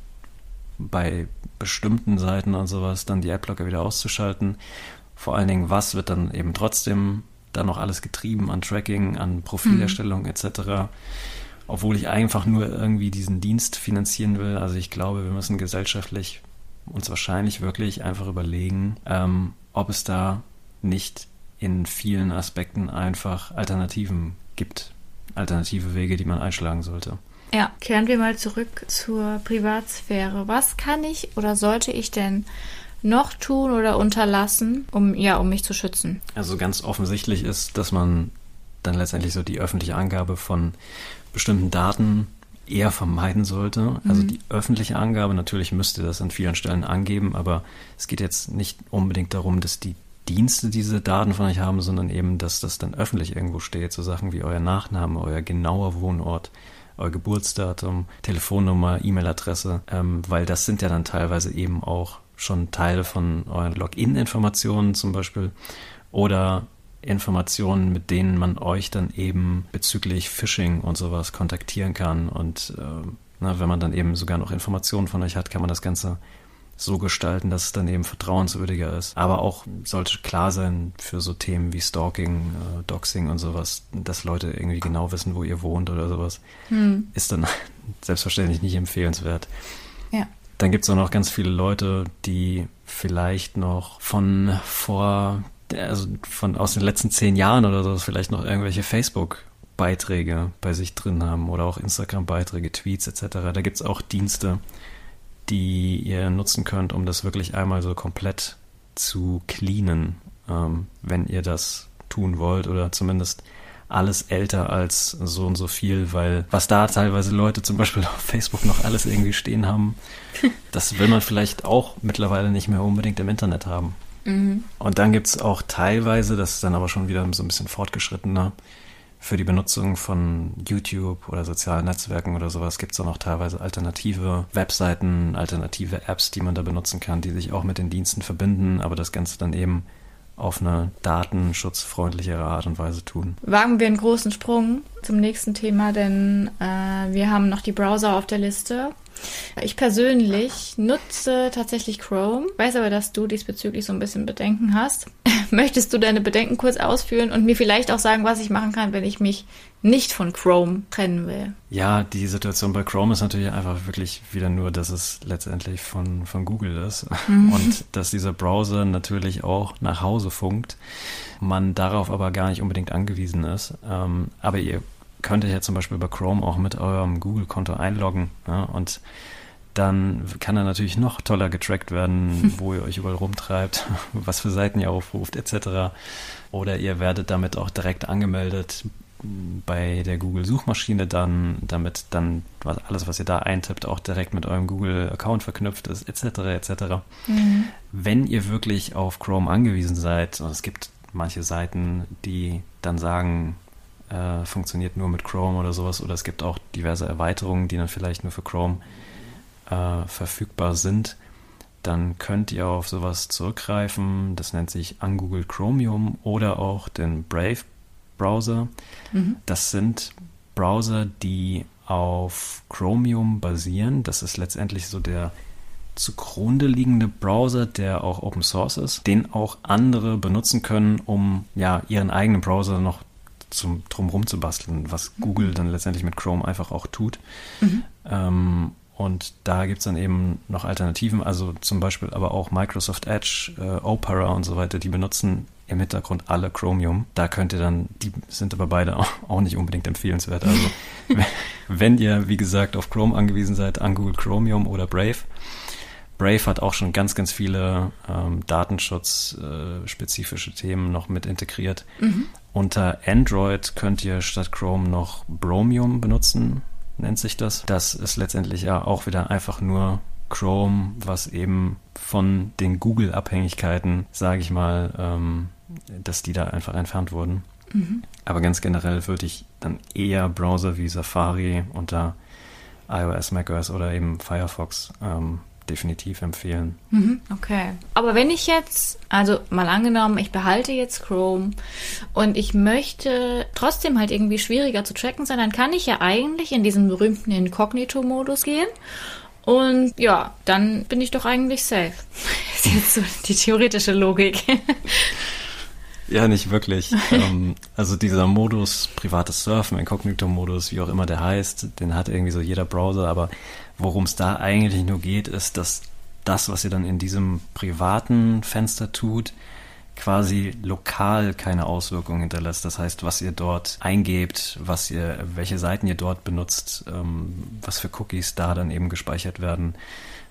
bei bestimmten Seiten und sowas dann die Adblocker wieder auszuschalten? Vor allen Dingen, was wird dann eben trotzdem dann noch alles getrieben an Tracking, an Profilerstellung mhm. etc., obwohl ich einfach nur irgendwie diesen Dienst finanzieren will. Also ich glaube, wir müssen gesellschaftlich uns wahrscheinlich wirklich einfach überlegen, ähm, ob es da nicht in vielen Aspekten einfach Alternativen gibt. Alternative Wege, die man einschlagen sollte. Ja, kehren wir mal zurück zur Privatsphäre. Was kann ich oder sollte ich denn noch tun oder unterlassen, um ja, um mich zu schützen? Also ganz offensichtlich ist, dass man dann letztendlich so die öffentliche Angabe von bestimmten Daten eher vermeiden sollte. Also mhm. die öffentliche Angabe, natürlich müsste das an vielen Stellen angeben, aber es geht jetzt nicht unbedingt darum, dass die Dienste diese Daten von euch haben, sondern eben, dass das dann öffentlich irgendwo steht, so Sachen wie euer Nachname, euer genauer Wohnort, euer Geburtsdatum, Telefonnummer, E-Mail-Adresse, ähm, weil das sind ja dann teilweise eben auch schon Teile von euren Login-Informationen zum Beispiel oder Informationen, mit denen man euch dann eben bezüglich Phishing und sowas kontaktieren kann. Und äh, na, wenn man dann eben sogar noch Informationen von euch hat, kann man das Ganze so gestalten, dass es dann eben vertrauenswürdiger ist. Aber auch sollte klar sein für so Themen wie Stalking, äh, Doxing und sowas, dass Leute irgendwie genau wissen, wo ihr wohnt oder sowas, hm. ist dann selbstverständlich nicht empfehlenswert. Ja. Dann gibt es auch noch ganz viele Leute, die vielleicht noch von vor also von aus den letzten zehn Jahren oder so vielleicht noch irgendwelche Facebook-Beiträge bei sich drin haben oder auch Instagram-Beiträge, Tweets etc. Da gibt es auch Dienste, die ihr nutzen könnt, um das wirklich einmal so komplett zu cleanen, ähm, wenn ihr das tun wollt oder zumindest alles älter als so und so viel, weil was da teilweise Leute zum Beispiel auf Facebook noch alles irgendwie stehen haben, das will man vielleicht auch mittlerweile nicht mehr unbedingt im Internet haben. Mhm. Und dann gibt es auch teilweise, das ist dann aber schon wieder so ein bisschen fortgeschrittener, für die Benutzung von YouTube oder sozialen Netzwerken oder sowas gibt es dann auch teilweise alternative Webseiten, alternative Apps, die man da benutzen kann, die sich auch mit den Diensten verbinden, aber das Ganze dann eben auf eine datenschutzfreundlichere Art und Weise tun. Wagen wir einen großen Sprung zum nächsten Thema, denn äh, wir haben noch die Browser auf der Liste. Ich persönlich nutze tatsächlich Chrome, weiß aber, dass du diesbezüglich so ein bisschen Bedenken hast. Möchtest du deine Bedenken kurz ausführen und mir vielleicht auch sagen, was ich machen kann, wenn ich mich nicht von Chrome trennen will? Ja, die Situation bei Chrome ist natürlich einfach wirklich wieder nur, dass es letztendlich von, von Google ist mhm. und dass dieser Browser natürlich auch nach Hause funkt, man darauf aber gar nicht unbedingt angewiesen ist. Ähm, aber ihr könnt ihr ja zum Beispiel bei Chrome auch mit eurem Google-Konto einloggen ja, und dann kann er natürlich noch toller getrackt werden, wo ihr euch überall rumtreibt, was für Seiten ihr aufruft, etc. Oder ihr werdet damit auch direkt angemeldet bei der Google-Suchmaschine dann, damit dann alles, was ihr da eintippt, auch direkt mit eurem Google-Account verknüpft ist, etc. etc. Mhm. Wenn ihr wirklich auf Chrome angewiesen seid, und es gibt manche Seiten, die dann sagen, äh, funktioniert nur mit Chrome oder sowas. Oder es gibt auch diverse Erweiterungen, die dann vielleicht nur für Chrome äh, verfügbar sind. Dann könnt ihr auf sowas zurückgreifen. Das nennt sich Angoogle Chromium oder auch den Brave Browser. Mhm. Das sind Browser, die auf Chromium basieren. Das ist letztendlich so der zugrunde liegende Browser, der auch Open Source ist, den auch andere benutzen können, um ja ihren eigenen Browser noch zum drumherum zu basteln, was Google dann letztendlich mit Chrome einfach auch tut. Mhm. Ähm, und da gibt es dann eben noch Alternativen, also zum Beispiel aber auch Microsoft Edge, äh, Opera und so weiter, die benutzen im Hintergrund alle Chromium. Da könnt ihr dann, die sind aber beide auch nicht unbedingt empfehlenswert. Also wenn ihr, wie gesagt, auf Chrome angewiesen seid, an Google Chromium oder Brave. Brave hat auch schon ganz, ganz viele ähm, datenschutzspezifische äh, Themen noch mit integriert. Mhm. Unter Android könnt ihr statt Chrome noch Bromium benutzen, nennt sich das. Das ist letztendlich ja auch wieder einfach nur Chrome, was eben von den Google-Abhängigkeiten, sage ich mal, ähm, dass die da einfach entfernt wurden. Mhm. Aber ganz generell würde ich dann eher Browser wie Safari unter iOS, macOS oder eben Firefox ähm, definitiv empfehlen. Mhm, okay. Aber wenn ich jetzt, also mal angenommen, ich behalte jetzt Chrome und ich möchte trotzdem halt irgendwie schwieriger zu tracken sein, dann kann ich ja eigentlich in diesen berühmten Inkognito-Modus gehen. Und ja, dann bin ich doch eigentlich safe. Das ist jetzt so die theoretische Logik. Ja, nicht wirklich. ähm, also dieser Modus, privates Surfen, Inkognito-Modus, wie auch immer der heißt, den hat irgendwie so jeder Browser, aber worum es da eigentlich nur geht, ist, dass das, was ihr dann in diesem privaten Fenster tut, quasi lokal keine Auswirkungen hinterlässt. Das heißt, was ihr dort eingebt, was ihr, welche Seiten ihr dort benutzt, ähm, was für Cookies da dann eben gespeichert werden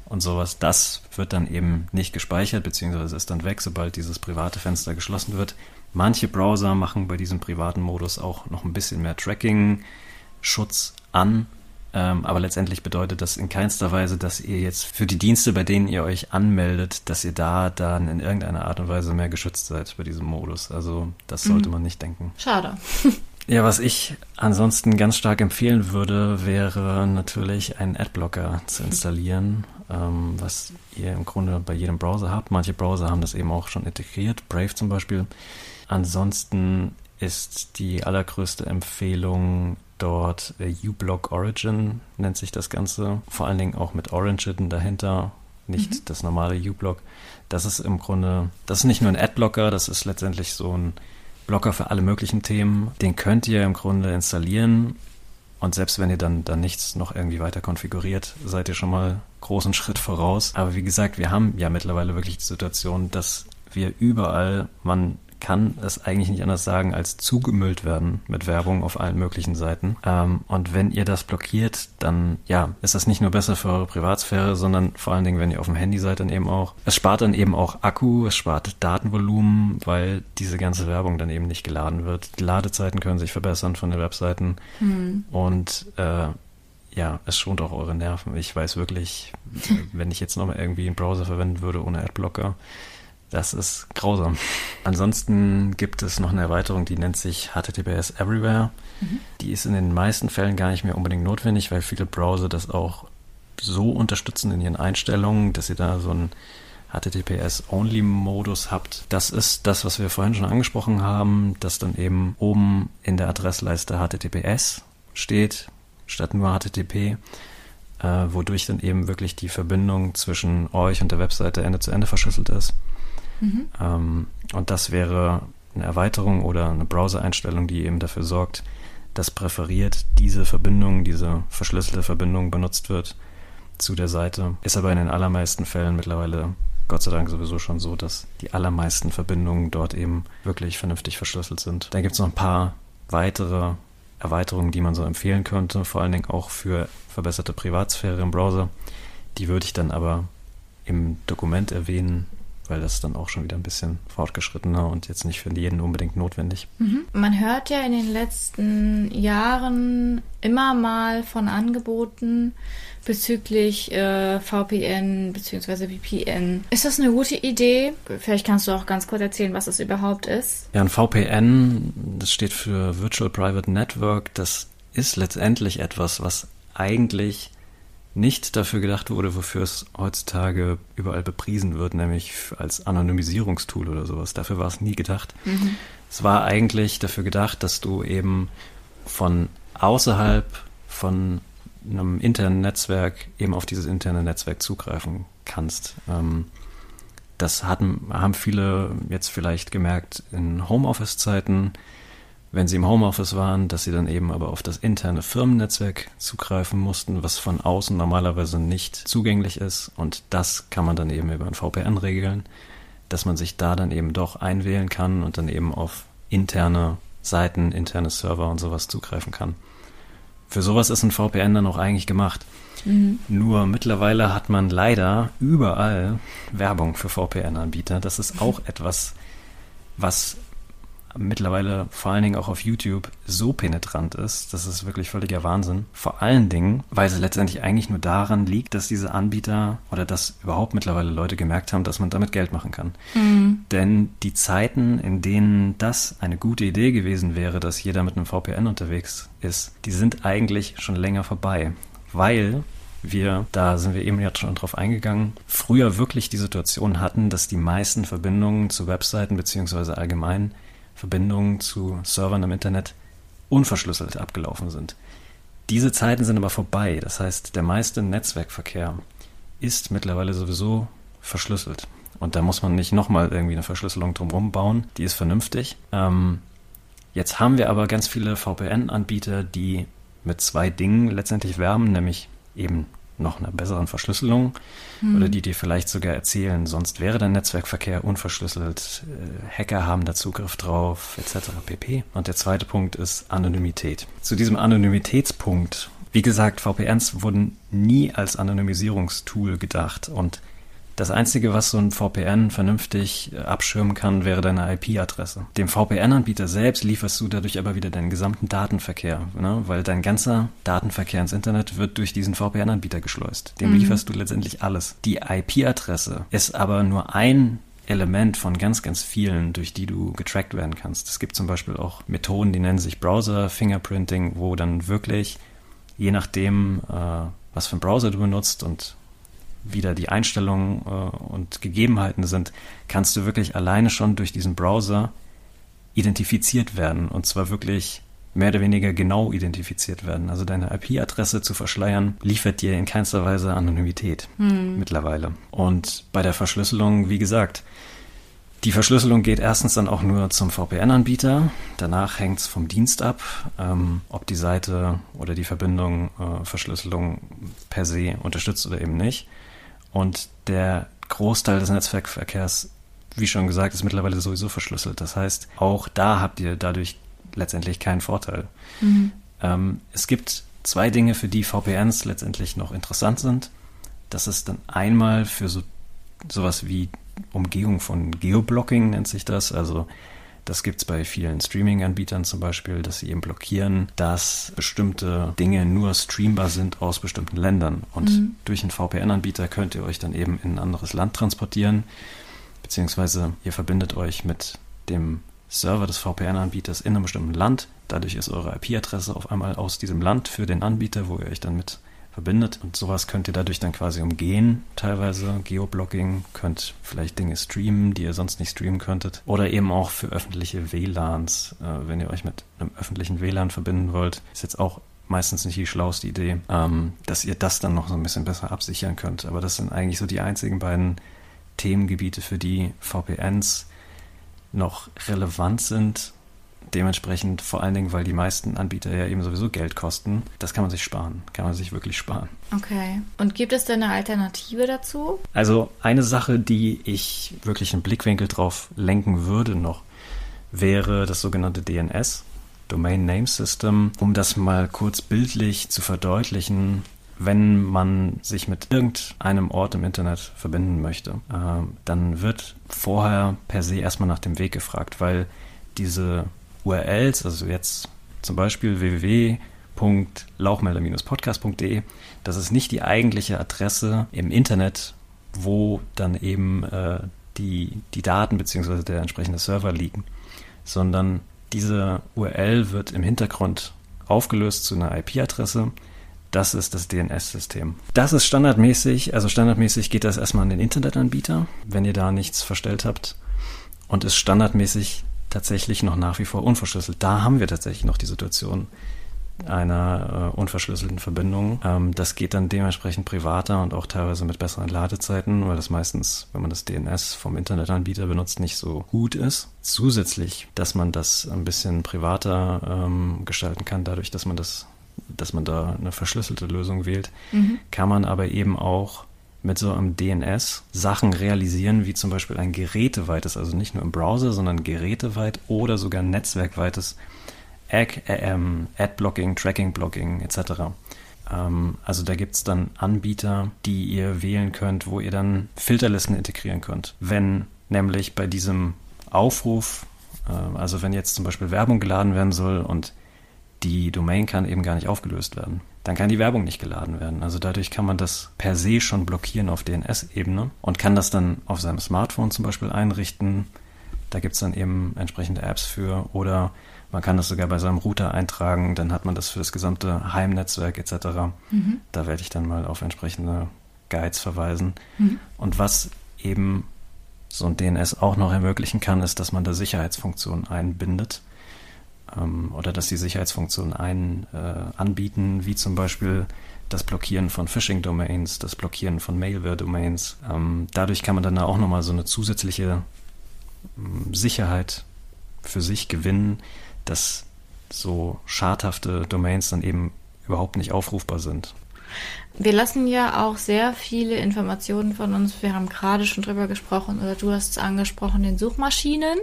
und sowas, das wird dann eben nicht gespeichert, beziehungsweise ist dann weg, sobald dieses private Fenster geschlossen wird. Manche Browser machen bei diesem privaten Modus auch noch ein bisschen mehr Tracking-Schutz an, ähm, aber letztendlich bedeutet das in keinster Weise, dass ihr jetzt für die Dienste, bei denen ihr euch anmeldet, dass ihr da dann in irgendeiner Art und Weise mehr geschützt seid bei diesem Modus. Also das sollte mhm. man nicht denken. Schade. Ja, was ich ansonsten ganz stark empfehlen würde, wäre natürlich einen Adblocker zu installieren, ähm, was ihr im Grunde bei jedem Browser habt. Manche Browser haben das eben auch schon integriert, Brave zum Beispiel. Ansonsten ist die allergrößte Empfehlung dort äh, uBlock Origin nennt sich das Ganze. Vor allen Dingen auch mit Origin dahinter, nicht mhm. das normale uBlock. Das ist im Grunde, das ist nicht nur ein Adblocker, das ist letztendlich so ein Blocker für alle möglichen Themen. Den könnt ihr im Grunde installieren und selbst wenn ihr dann, dann nichts noch irgendwie weiter konfiguriert, seid ihr schon mal großen Schritt voraus. Aber wie gesagt, wir haben ja mittlerweile wirklich die Situation, dass wir überall, man kann es eigentlich nicht anders sagen, als zugemüllt werden mit Werbung auf allen möglichen Seiten. Ähm, und wenn ihr das blockiert, dann ja, ist das nicht nur besser für eure Privatsphäre, sondern vor allen Dingen, wenn ihr auf dem Handy seid, dann eben auch. Es spart dann eben auch Akku, es spart Datenvolumen, weil diese ganze Werbung dann eben nicht geladen wird. Die Ladezeiten können sich verbessern von den Webseiten mhm. und äh, ja, es schont auch eure Nerven. Ich weiß wirklich, wenn ich jetzt nochmal irgendwie einen Browser verwenden würde ohne Adblocker, das ist grausam. Ansonsten gibt es noch eine Erweiterung, die nennt sich HTTPS Everywhere. Mhm. Die ist in den meisten Fällen gar nicht mehr unbedingt notwendig, weil viele Browser das auch so unterstützen in ihren Einstellungen, dass ihr da so einen HTTPS-Only-Modus habt. Das ist das, was wir vorhin schon angesprochen haben, dass dann eben oben in der Adressleiste HTTPS steht, statt nur HTTP, äh, wodurch dann eben wirklich die Verbindung zwischen euch und der Webseite Ende zu Ende verschlüsselt ist. Mhm. Ähm, und das wäre eine Erweiterung oder eine Browser-Einstellung, die eben dafür sorgt, dass präferiert diese Verbindung, diese verschlüsselte Verbindung benutzt wird zu der Seite. Ist aber in den allermeisten Fällen mittlerweile Gott sei Dank sowieso schon so, dass die allermeisten Verbindungen dort eben wirklich vernünftig verschlüsselt sind. Dann gibt es noch ein paar weitere Erweiterungen, die man so empfehlen könnte, vor allen Dingen auch für verbesserte Privatsphäre im Browser. Die würde ich dann aber im Dokument erwähnen, weil das ist dann auch schon wieder ein bisschen fortgeschrittener und jetzt nicht für jeden unbedingt notwendig. Mhm. Man hört ja in den letzten Jahren immer mal von Angeboten bezüglich äh, VPN bzw. VPN. Ist das eine gute Idee? Vielleicht kannst du auch ganz kurz erzählen, was es überhaupt ist. Ja, ein VPN, das steht für Virtual Private Network, das ist letztendlich etwas, was eigentlich nicht dafür gedacht wurde, wofür es heutzutage überall bepriesen wird, nämlich als Anonymisierungstool oder sowas. Dafür war es nie gedacht. Mhm. Es war eigentlich dafür gedacht, dass du eben von außerhalb von einem internen Netzwerk eben auf dieses interne Netzwerk zugreifen kannst. Ähm, das hatten, haben viele jetzt vielleicht gemerkt in Homeoffice-Zeiten, wenn sie im Homeoffice waren, dass sie dann eben aber auf das interne Firmennetzwerk zugreifen mussten, was von außen normalerweise nicht zugänglich ist. Und das kann man dann eben über ein VPN regeln, dass man sich da dann eben doch einwählen kann und dann eben auf interne Seiten, interne Server und sowas zugreifen kann. Für sowas ist ein VPN dann auch eigentlich gemacht. Mhm. Nur mittlerweile hat man leider überall Werbung für VPN-Anbieter. Das ist auch etwas, was mittlerweile vor allen Dingen auch auf YouTube so penetrant ist, das ist wirklich völliger Wahnsinn. Vor allen Dingen, weil es letztendlich eigentlich nur daran liegt, dass diese Anbieter oder dass überhaupt mittlerweile Leute gemerkt haben, dass man damit Geld machen kann. Mhm. Denn die Zeiten, in denen das eine gute Idee gewesen wäre, dass jeder mit einem VPN unterwegs ist, die sind eigentlich schon länger vorbei weil wir, da sind wir eben jetzt schon drauf eingegangen, früher wirklich die Situation hatten, dass die meisten Verbindungen zu Webseiten beziehungsweise allgemein Verbindungen zu Servern im Internet unverschlüsselt abgelaufen sind. Diese Zeiten sind aber vorbei. Das heißt, der meiste Netzwerkverkehr ist mittlerweile sowieso verschlüsselt. Und da muss man nicht nochmal irgendwie eine Verschlüsselung drumherum bauen. Die ist vernünftig. Ähm, jetzt haben wir aber ganz viele VPN-Anbieter, die mit zwei Dingen letztendlich werben, nämlich eben noch einer besseren Verschlüsselung hm. oder die dir vielleicht sogar erzählen, sonst wäre dein Netzwerkverkehr unverschlüsselt, äh, Hacker haben da Zugriff drauf, etc. pp. Und der zweite Punkt ist Anonymität. Zu diesem Anonymitätspunkt, wie gesagt, VPNs wurden nie als Anonymisierungstool gedacht und das Einzige, was so ein VPN vernünftig äh, abschirmen kann, wäre deine IP-Adresse. Dem VPN-Anbieter selbst lieferst du dadurch aber wieder deinen gesamten Datenverkehr, ne? weil dein ganzer Datenverkehr ins Internet wird durch diesen VPN-Anbieter geschleust. Dem mhm. lieferst du letztendlich alles. Die IP-Adresse ist aber nur ein Element von ganz, ganz vielen, durch die du getrackt werden kannst. Es gibt zum Beispiel auch Methoden, die nennen sich Browser-Fingerprinting, wo dann wirklich, je nachdem, äh, was für einen Browser du benutzt und wieder die Einstellungen äh, und Gegebenheiten sind, kannst du wirklich alleine schon durch diesen Browser identifiziert werden und zwar wirklich mehr oder weniger genau identifiziert werden. Also deine IP-Adresse zu verschleiern, liefert dir in keinster Weise Anonymität hm. mittlerweile. Und bei der Verschlüsselung, wie gesagt, die Verschlüsselung geht erstens dann auch nur zum VPN-Anbieter. Danach hängt es vom Dienst ab, ähm, ob die Seite oder die Verbindung äh, Verschlüsselung per se unterstützt oder eben nicht. Und der Großteil des Netzwerkverkehrs, wie schon gesagt, ist mittlerweile sowieso verschlüsselt. Das heißt, auch da habt ihr dadurch letztendlich keinen Vorteil. Mhm. Ähm, es gibt zwei Dinge, für die VPNs letztendlich noch interessant sind. Das ist dann einmal für so sowas wie Umgehung von Geoblocking nennt sich das. Also das gibt es bei vielen Streaming-Anbietern zum Beispiel, dass sie eben blockieren, dass bestimmte Dinge nur streambar sind aus bestimmten Ländern. Und mhm. durch einen VPN-Anbieter könnt ihr euch dann eben in ein anderes Land transportieren, beziehungsweise ihr verbindet euch mit dem Server des VPN-Anbieters in einem bestimmten Land. Dadurch ist eure IP-Adresse auf einmal aus diesem Land für den Anbieter, wo ihr euch dann mit verbindet. Und sowas könnt ihr dadurch dann quasi umgehen, teilweise. Geoblocking, könnt vielleicht Dinge streamen, die ihr sonst nicht streamen könntet. Oder eben auch für öffentliche WLANs, äh, wenn ihr euch mit einem öffentlichen WLAN verbinden wollt. Ist jetzt auch meistens nicht die schlauste Idee, ähm, dass ihr das dann noch so ein bisschen besser absichern könnt. Aber das sind eigentlich so die einzigen beiden Themengebiete, für die VPNs noch relevant sind Dementsprechend vor allen Dingen, weil die meisten Anbieter ja eben sowieso Geld kosten, das kann man sich sparen, kann man sich wirklich sparen. Okay. Und gibt es denn eine Alternative dazu? Also eine Sache, die ich wirklich einen Blickwinkel drauf lenken würde noch, wäre das sogenannte DNS, Domain Name System, um das mal kurz bildlich zu verdeutlichen. Wenn man sich mit irgendeinem Ort im Internet verbinden möchte, äh, dann wird vorher per se erstmal nach dem Weg gefragt, weil diese URLs, also jetzt zum Beispiel www.lauchmelder-podcast.de, das ist nicht die eigentliche Adresse im Internet, wo dann eben äh, die, die Daten bzw. der entsprechende Server liegen, sondern diese URL wird im Hintergrund aufgelöst zu einer IP-Adresse. Das ist das DNS-System. Das ist standardmäßig, also standardmäßig geht das erstmal an den Internetanbieter, wenn ihr da nichts verstellt habt und ist standardmäßig tatsächlich noch nach wie vor unverschlüsselt. Da haben wir tatsächlich noch die Situation, einer äh, unverschlüsselten Verbindung. Ähm, das geht dann dementsprechend privater und auch teilweise mit besseren Ladezeiten, weil das meistens, wenn man das DNS vom Internetanbieter benutzt, nicht so gut ist. Zusätzlich, dass man das ein bisschen privater ähm, gestalten kann, dadurch, dass man das, dass man da eine verschlüsselte Lösung wählt, mhm. kann man aber eben auch mit so einem DNS Sachen realisieren, wie zum Beispiel ein geräteweites, also nicht nur im Browser, sondern geräteweit oder sogar netzwerkweites Ad, ähm, Ad-Blocking, Tracking-Blocking etc. Ähm, also da gibt es dann Anbieter, die ihr wählen könnt, wo ihr dann Filterlisten integrieren könnt. Wenn nämlich bei diesem Aufruf, äh, also wenn jetzt zum Beispiel Werbung geladen werden soll und die Domain kann eben gar nicht aufgelöst werden, dann kann die Werbung nicht geladen werden. Also dadurch kann man das per se schon blockieren auf DNS-Ebene und kann das dann auf seinem Smartphone zum Beispiel einrichten. Da gibt es dann eben entsprechende Apps für oder man kann das sogar bei seinem Router eintragen, dann hat man das für das gesamte Heimnetzwerk etc. Mhm. Da werde ich dann mal auf entsprechende Guides verweisen. Mhm. Und was eben so ein DNS auch noch ermöglichen kann, ist, dass man da Sicherheitsfunktionen einbindet ähm, oder dass die Sicherheitsfunktionen ein, äh, anbieten, wie zum Beispiel das Blockieren von Phishing-Domains, das Blockieren von Malware-Domains. Ähm, dadurch kann man dann auch nochmal so eine zusätzliche ähm, Sicherheit für sich gewinnen, dass so schadhafte Domains dann eben überhaupt nicht aufrufbar sind. Wir lassen ja auch sehr viele Informationen von uns. Wir haben gerade schon drüber gesprochen oder du hast es angesprochen, den Suchmaschinen.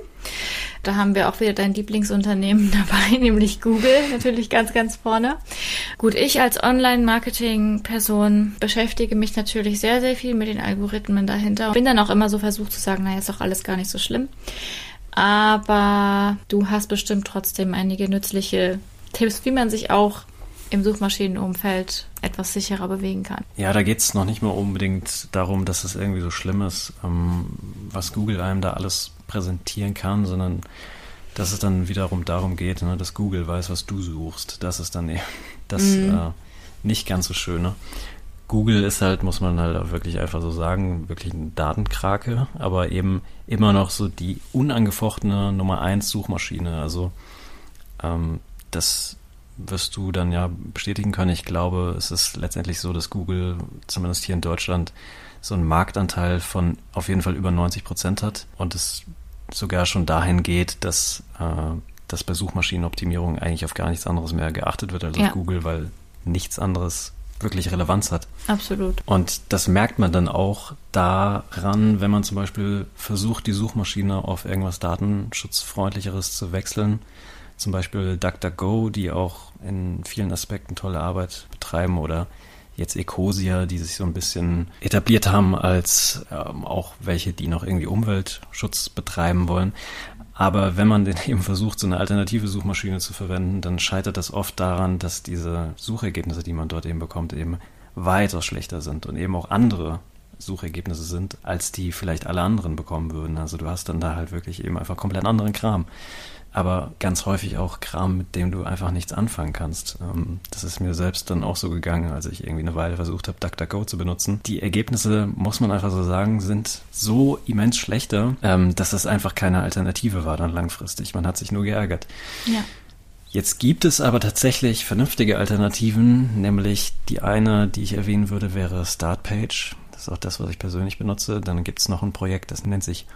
Da haben wir auch wieder dein Lieblingsunternehmen dabei, nämlich Google, natürlich ganz, ganz vorne. Gut, ich als Online-Marketing-Person beschäftige mich natürlich sehr, sehr viel mit den Algorithmen dahinter. Bin dann auch immer so versucht zu sagen, naja, ist doch alles gar nicht so schlimm. Aber du hast bestimmt trotzdem einige nützliche Tipps, wie man sich auch im Suchmaschinenumfeld etwas sicherer bewegen kann. Ja, da geht es noch nicht mal unbedingt darum, dass es irgendwie so schlimm ist, ähm, was Google einem da alles präsentieren kann, sondern dass es dann wiederum darum geht, ne, dass Google weiß, was du suchst. Das ist dann eben das mhm. äh, nicht ganz so Schöne. Google ist halt, muss man halt auch wirklich einfach so sagen, wirklich ein Datenkrake, aber eben immer noch so die unangefochtene Nummer eins Suchmaschine. Also ähm, das wirst du dann ja bestätigen können. Ich glaube, es ist letztendlich so, dass Google zumindest hier in Deutschland so einen Marktanteil von auf jeden Fall über 90 Prozent hat und es sogar schon dahin geht, dass, äh, dass bei Suchmaschinenoptimierung eigentlich auf gar nichts anderes mehr geachtet wird als ja. auf Google, weil nichts anderes wirklich Relevanz hat. Absolut. Und das merkt man dann auch daran, wenn man zum Beispiel versucht, die Suchmaschine auf irgendwas Datenschutzfreundlicheres zu wechseln. Zum Beispiel DuckDuckGo, die auch in vielen Aspekten tolle Arbeit betreiben oder jetzt Ecosia, die sich so ein bisschen etabliert haben als ähm, auch welche, die noch irgendwie Umweltschutz betreiben wollen. Aber wenn man denn eben versucht, so eine alternative Suchmaschine zu verwenden, dann scheitert das oft daran, dass diese Suchergebnisse, die man dort eben bekommt, eben weiter schlechter sind und eben auch andere Suchergebnisse sind, als die vielleicht alle anderen bekommen würden. Also du hast dann da halt wirklich eben einfach komplett anderen Kram aber ganz häufig auch Kram, mit dem du einfach nichts anfangen kannst. Ähm, das ist mir selbst dann auch so gegangen, als ich irgendwie eine Weile versucht habe, DuckDuckGo zu benutzen. Die Ergebnisse, muss man einfach so sagen, sind so immens schlechter, ähm, dass es einfach keine Alternative war dann langfristig. Man hat sich nur geärgert. Ja. Jetzt gibt es aber tatsächlich vernünftige Alternativen, nämlich die eine, die ich erwähnen würde, wäre Startpage. Das ist auch das, was ich persönlich benutze. Dann gibt es noch ein Projekt, das nennt sich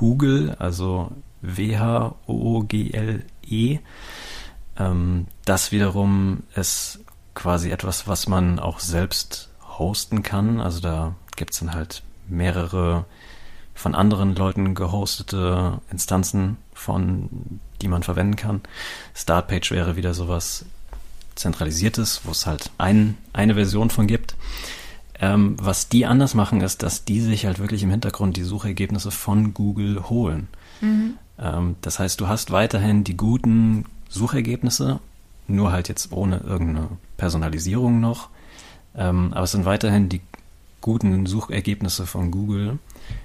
Hugel, also W-H-O-G-L-E. Ähm, das wiederum ist quasi etwas, was man auch selbst hosten kann. Also da gibt es dann halt mehrere von anderen Leuten gehostete Instanzen von, die man verwenden kann. Startpage wäre wieder sowas zentralisiertes, wo es halt ein, eine Version von gibt. Ähm, was die anders machen, ist, dass die sich halt wirklich im Hintergrund die Suchergebnisse von Google holen. Mhm. Ähm, das heißt, du hast weiterhin die guten Suchergebnisse, nur halt jetzt ohne irgendeine Personalisierung noch. Ähm, aber es sind weiterhin die guten Suchergebnisse von Google,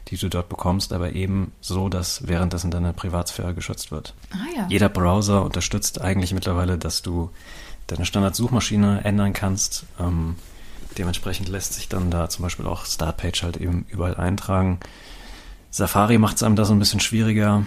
die du dort bekommst, aber eben so, dass währenddessen deine Privatsphäre geschützt wird. Ah, ja. Jeder Browser unterstützt eigentlich mittlerweile, dass du deine Standardsuchmaschine ändern kannst. Ähm, dementsprechend lässt sich dann da zum Beispiel auch Startpage halt eben überall eintragen. Safari macht es einem da so ein bisschen schwieriger.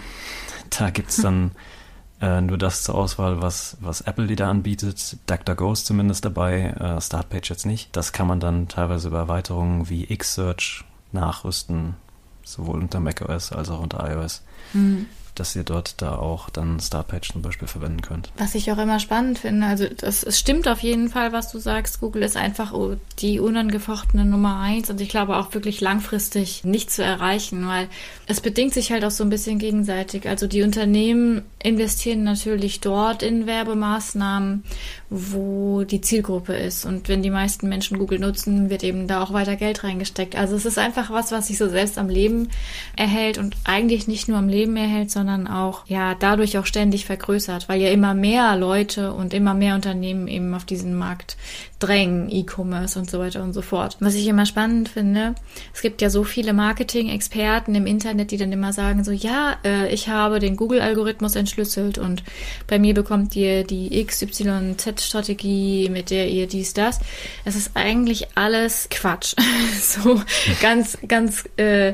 Da gibt es dann äh, nur das zur Auswahl, was, was Apple dir da anbietet. DuckDuckGo ist zumindest dabei, äh, Startpage jetzt nicht. Das kann man dann teilweise über Erweiterungen wie Xsearch nachrüsten, sowohl unter macOS als auch unter iOS. Mhm dass ihr dort da auch dann Startpage zum Beispiel verwenden könnt. Was ich auch immer spannend finde, also das, es stimmt auf jeden Fall, was du sagst. Google ist einfach die unangefochtene Nummer eins und ich glaube auch wirklich langfristig nicht zu erreichen, weil es bedingt sich halt auch so ein bisschen gegenseitig. Also die Unternehmen investieren natürlich dort in Werbemaßnahmen, wo die Zielgruppe ist. Und wenn die meisten Menschen Google nutzen, wird eben da auch weiter Geld reingesteckt. Also es ist einfach was, was sich so selbst am Leben erhält und eigentlich nicht nur am Leben erhält, sondern auch, ja, dadurch auch ständig vergrößert, weil ja immer mehr Leute und immer mehr Unternehmen eben auf diesen Markt drängen, E-Commerce und so weiter und so fort. Was ich immer spannend finde, es gibt ja so viele Marketing-Experten im Internet, die dann immer sagen so, ja, äh, ich habe den Google-Algorithmus entschlüsselt und bei mir bekommt ihr die XYZ-Strategie, mit der ihr dies, das. Es ist eigentlich alles Quatsch. so ganz, ganz äh,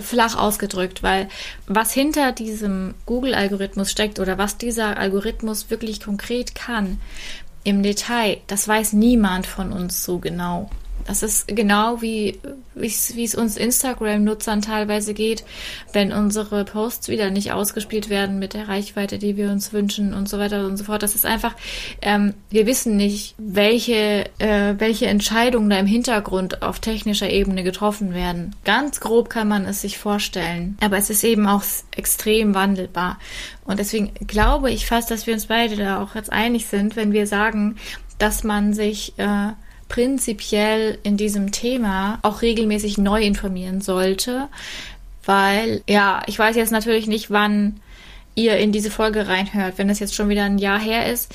flach ausgedrückt, weil was hinter diesem Google-Algorithmus steckt oder was dieser Algorithmus wirklich konkret kann, im Detail, das weiß niemand von uns so genau. Das ist genau wie, wie es uns Instagram-Nutzern teilweise geht, wenn unsere Posts wieder nicht ausgespielt werden mit der Reichweite, die wir uns wünschen und so weiter und so fort. Das ist einfach, ähm, wir wissen nicht, welche, äh, welche Entscheidungen da im Hintergrund auf technischer Ebene getroffen werden. Ganz grob kann man es sich vorstellen, aber es ist eben auch extrem wandelbar. Und deswegen glaube ich fast, dass wir uns beide da auch jetzt einig sind, wenn wir sagen, dass man sich äh, prinzipiell in diesem Thema auch regelmäßig neu informieren sollte, weil, ja, ich weiß jetzt natürlich nicht, wann ihr in diese Folge reinhört. Wenn das jetzt schon wieder ein Jahr her ist,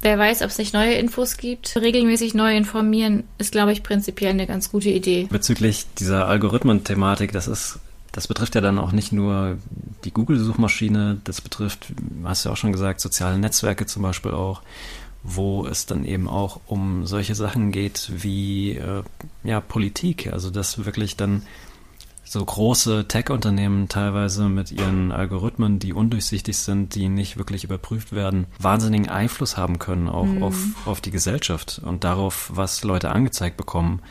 wer weiß, ob es nicht neue Infos gibt. Regelmäßig neu informieren ist, glaube ich, prinzipiell eine ganz gute Idee. Bezüglich dieser Algorithmen-Thematik, das ist das betrifft ja dann auch nicht nur die Google-Suchmaschine, das betrifft, hast du ja auch schon gesagt, soziale Netzwerke zum Beispiel auch wo es dann eben auch um solche Sachen geht wie äh, ja, Politik. Also dass wirklich dann so große Tech-Unternehmen teilweise mit ihren Algorithmen, die undurchsichtig sind, die nicht wirklich überprüft werden, wahnsinnigen Einfluss haben können auch mhm. auf, auf die Gesellschaft und darauf, was Leute angezeigt bekommen.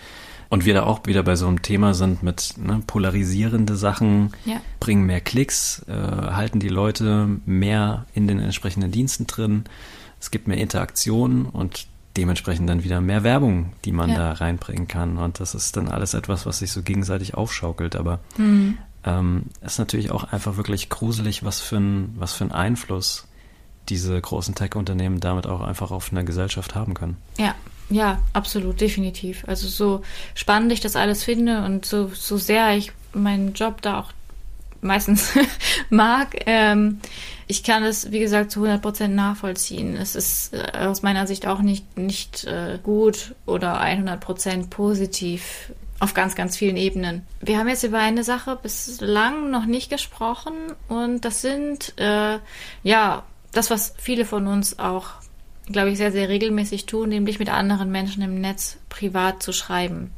Und wir da auch wieder bei so einem Thema sind mit ne, polarisierende Sachen, ja. bringen mehr Klicks, äh, halten die Leute mehr in den entsprechenden Diensten drin es gibt mehr Interaktion und dementsprechend dann wieder mehr Werbung, die man ja. da reinbringen kann. Und das ist dann alles etwas, was sich so gegenseitig aufschaukelt. Aber mhm. ähm, ist natürlich auch einfach wirklich gruselig, was für ein, was für ein Einfluss diese großen Tech-Unternehmen damit auch einfach auf eine Gesellschaft haben können. Ja, ja, absolut, definitiv. Also so spannend ich das alles finde und so, so sehr ich meinen Job da auch meistens mag, ähm, ich kann es, wie gesagt, zu 100 Prozent nachvollziehen. Es ist äh, aus meiner Sicht auch nicht, nicht äh, gut oder 100 Prozent positiv auf ganz, ganz vielen Ebenen. Wir haben jetzt über eine Sache bislang noch nicht gesprochen und das sind, äh, ja, das, was viele von uns auch, glaube ich, sehr, sehr regelmäßig tun, nämlich mit anderen Menschen im Netz privat zu schreiben.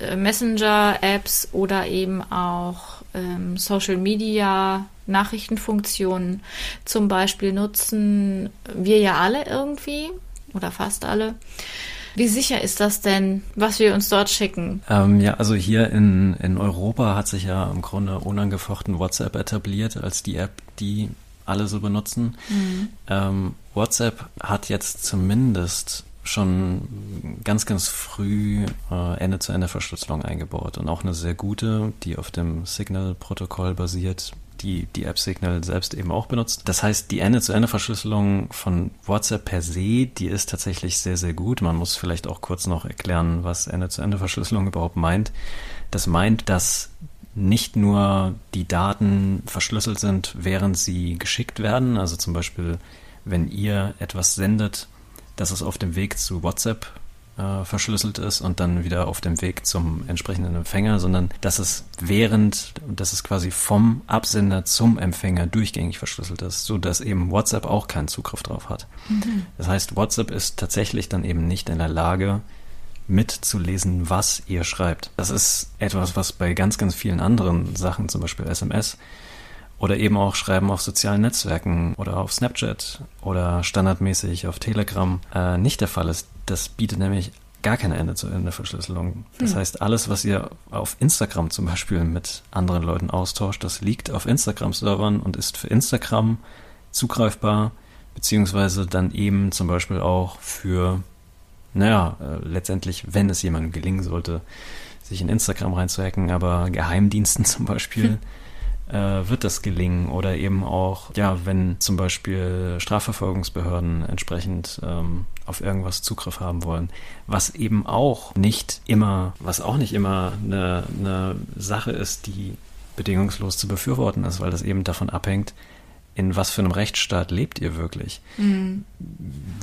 Äh, Messenger-Apps oder eben auch ähm, Social Media Nachrichtenfunktionen zum Beispiel nutzen wir ja alle irgendwie oder fast alle. Wie sicher ist das denn, was wir uns dort schicken? Ähm, ja, also hier in, in Europa hat sich ja im Grunde unangefochten WhatsApp etabliert als die App, die alle so benutzen. Mhm. Ähm, WhatsApp hat jetzt zumindest schon ganz, ganz früh äh, Ende-zu-Ende-Verschlüsselung eingebaut und auch eine sehr gute, die auf dem Signal-Protokoll basiert, die die App Signal selbst eben auch benutzt. Das heißt, die Ende-zu-Ende-Verschlüsselung von WhatsApp per se, die ist tatsächlich sehr, sehr gut. Man muss vielleicht auch kurz noch erklären, was Ende-zu-Ende-Verschlüsselung überhaupt meint. Das meint, dass nicht nur die Daten verschlüsselt sind, während sie geschickt werden. Also zum Beispiel, wenn ihr etwas sendet, dass es auf dem Weg zu WhatsApp äh, verschlüsselt ist und dann wieder auf dem Weg zum entsprechenden Empfänger, sondern dass es während, dass es quasi vom Absender zum Empfänger durchgängig verschlüsselt ist, so dass eben WhatsApp auch keinen Zugriff drauf hat. Mhm. Das heißt, WhatsApp ist tatsächlich dann eben nicht in der Lage, mitzulesen, was ihr schreibt. Das ist etwas, was bei ganz, ganz vielen anderen Sachen, zum Beispiel SMS, Oder eben auch schreiben auf sozialen Netzwerken oder auf Snapchat oder standardmäßig auf Telegram äh, nicht der Fall ist. Das bietet nämlich gar keine Ende-zu-Ende-Verschlüsselung. Das hm. heißt, alles, was ihr auf Instagram zum Beispiel mit anderen Leuten austauscht, das liegt auf Instagram-Servern und ist für Instagram zugreifbar, beziehungsweise dann eben zum Beispiel auch für, naja, äh, letztendlich, wenn es jemandem gelingen sollte, sich in Instagram reinzuhacken, aber Geheimdiensten zum Beispiel. Hm äh, wird das gelingen? Oder eben auch, ja, wenn zum Beispiel Strafverfolgungsbehörden entsprechend ähm, auf irgendwas Zugriff haben wollen, was eben auch nicht immer, was auch nicht immer eine, eine Sache ist, die bedingungslos zu befürworten ist, weil das eben davon abhängt, in was für einem Rechtsstaat lebt ihr wirklich? Mhm.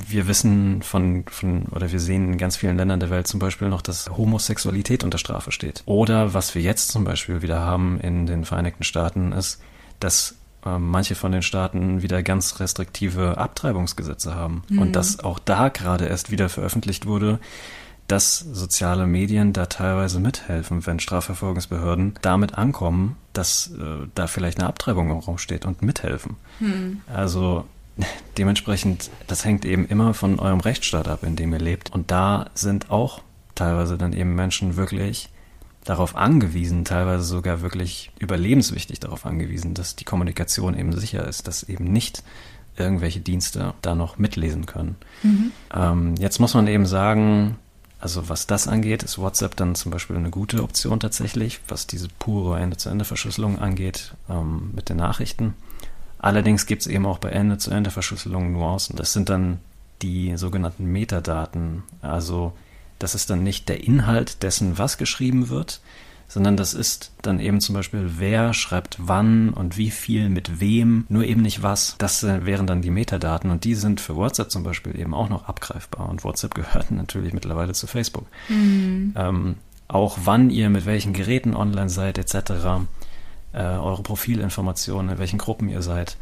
Wir wissen von, von, oder wir sehen in ganz vielen Ländern der Welt zum Beispiel noch, dass Homosexualität unter Strafe steht. Oder was wir jetzt zum Beispiel wieder haben in den Vereinigten Staaten ist, dass äh, manche von den Staaten wieder ganz restriktive Abtreibungsgesetze haben. Mhm. Und dass auch da gerade erst wieder veröffentlicht wurde, dass soziale Medien da teilweise mithelfen, wenn Strafverfolgungsbehörden damit ankommen, dass äh, da vielleicht eine Abtreibung im Raum steht und mithelfen. Hm. Also dementsprechend, das hängt eben immer von eurem Rechtsstaat ab, in dem ihr lebt. Und da sind auch teilweise dann eben Menschen wirklich darauf angewiesen, teilweise sogar wirklich überlebenswichtig darauf angewiesen, dass die Kommunikation eben sicher ist, dass eben nicht irgendwelche Dienste da noch mitlesen können. Mhm. Ähm, jetzt muss man eben sagen, also was das angeht, ist WhatsApp dann zum Beispiel eine gute Option tatsächlich, was diese pure Ende-zu-Ende-Verschlüsselung angeht ähm, mit den Nachrichten. Allerdings gibt es eben auch bei Ende-zu-Ende-Verschlüsselung Nuancen. Das sind dann die sogenannten Metadaten. Also das ist dann nicht der Inhalt dessen, was geschrieben wird, sondern das ist dann eben zum Beispiel, wer schreibt wann und wie viel mit wem, nur eben nicht was. Das wären dann die Metadaten und die sind für WhatsApp zum Beispiel eben auch noch abgreifbar und WhatsApp gehört natürlich mittlerweile zu Facebook. Mhm. Ähm, auch wann ihr mit welchen Geräten online seid etc., äh, eure Profilinformationen, in welchen Gruppen ihr seid.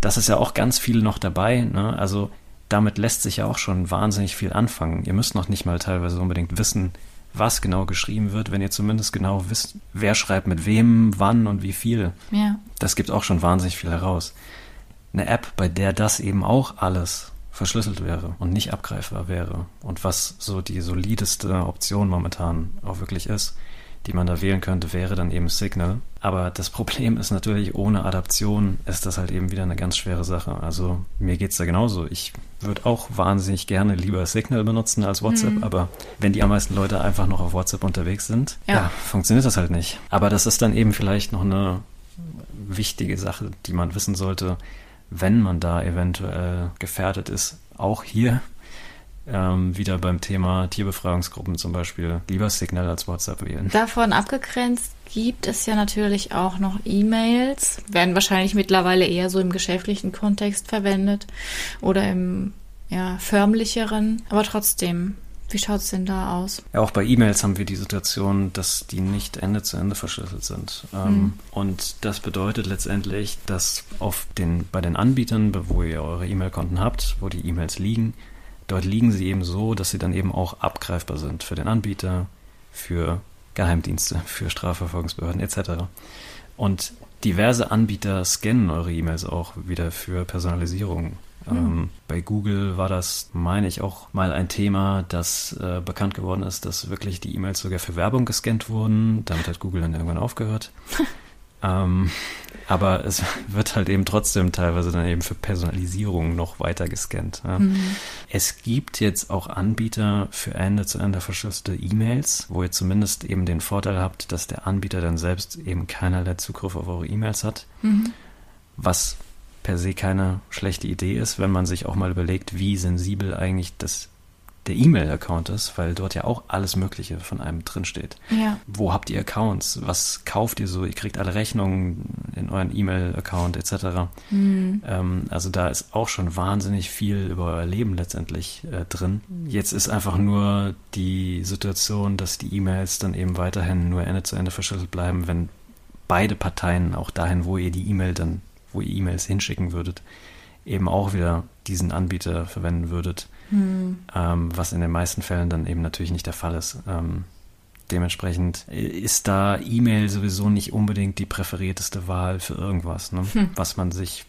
Das ist ja auch ganz viel noch dabei. Ne? Also damit lässt sich ja auch schon wahnsinnig viel anfangen. Ihr müsst noch nicht mal teilweise unbedingt wissen, was genau geschrieben wird, wenn ihr zumindest genau wisst, wer schreibt mit wem, wann und wie viel. Ja. Das gibt auch schon wahnsinnig viel heraus. Eine App, bei der das eben auch alles verschlüsselt wäre und nicht abgreifbar wäre und was so die solideste Option momentan auch wirklich ist, die man da wählen könnte, wäre dann eben Signal. Aber das Problem ist natürlich, ohne Adaption ist das halt eben wieder eine ganz schwere Sache. Also mir geht es da genauso. Ich würde auch wahnsinnig gerne lieber Signal benutzen als WhatsApp, mhm. aber wenn die am meisten Leute einfach noch auf WhatsApp unterwegs sind, ja. ja, funktioniert das halt nicht. Aber das ist dann eben vielleicht noch eine wichtige Sache, die man wissen sollte, wenn man da eventuell gefährdet ist. Auch hier ähm, wieder beim Thema Tierbefragungsgruppen zum Beispiel lieber Signal als WhatsApp wählen. Davon abgegrenzt gibt es ja natürlich auch noch E-Mails, werden wahrscheinlich mittlerweile eher so im geschäftlichen Kontext verwendet oder im ja, förmlicheren, aber trotzdem. Wie schaut es denn da aus? Ja, auch bei E-Mails haben wir die Situation, dass die nicht Ende zu Ende verschlüsselt sind. Hm. Und das bedeutet letztendlich, dass auf den, bei den Anbietern, wo ihr eure E-Mail-Konten habt, wo die E-Mails liegen, Dort liegen sie eben so, dass sie dann eben auch abgreifbar sind für den Anbieter, für Geheimdienste, für Strafverfolgungsbehörden etc. Und diverse Anbieter scannen eure E-Mails auch wieder für Personalisierung. Mhm. Ähm, bei Google war das, meine ich, auch mal ein Thema, das äh, bekannt geworden ist, dass wirklich die E-Mails sogar für Werbung gescannt wurden. Damit hat Google dann irgendwann aufgehört. ähm, aber es wird halt eben trotzdem teilweise dann eben für Personalisierung noch weiter gescannt. Ja. Mhm. Es gibt jetzt auch Anbieter für Ende-zu-Ende verschlüsselte E-Mails, wo ihr zumindest eben den Vorteil habt, dass der Anbieter dann selbst eben keinerlei Zugriff auf eure E-Mails hat. Mhm. Was per se keine schlechte Idee ist, wenn man sich auch mal überlegt, wie sensibel eigentlich das der E-Mail-Account ist, weil dort ja auch alles Mögliche von einem drinsteht. Ja. Wo habt ihr Accounts? Was kauft ihr so? Ihr kriegt alle Rechnungen in euren E-Mail-Account etc. Mhm. Ähm, also da ist auch schon wahnsinnig viel über euer Leben letztendlich äh, drin. Jetzt ist einfach nur die Situation, dass die E-Mails dann eben weiterhin nur Ende zu Ende verschlüsselt bleiben, wenn beide Parteien auch dahin, wo ihr die E-Mail dann, wo ihr E-Mails hinschicken würdet, eben auch wieder diesen Anbieter verwenden würdet, hm. ähm, was in den meisten Fällen dann eben natürlich nicht der Fall ist. Ähm, dementsprechend ist da E-Mail sowieso nicht unbedingt die präferierteste Wahl für irgendwas. Ne? Hm. Was man sich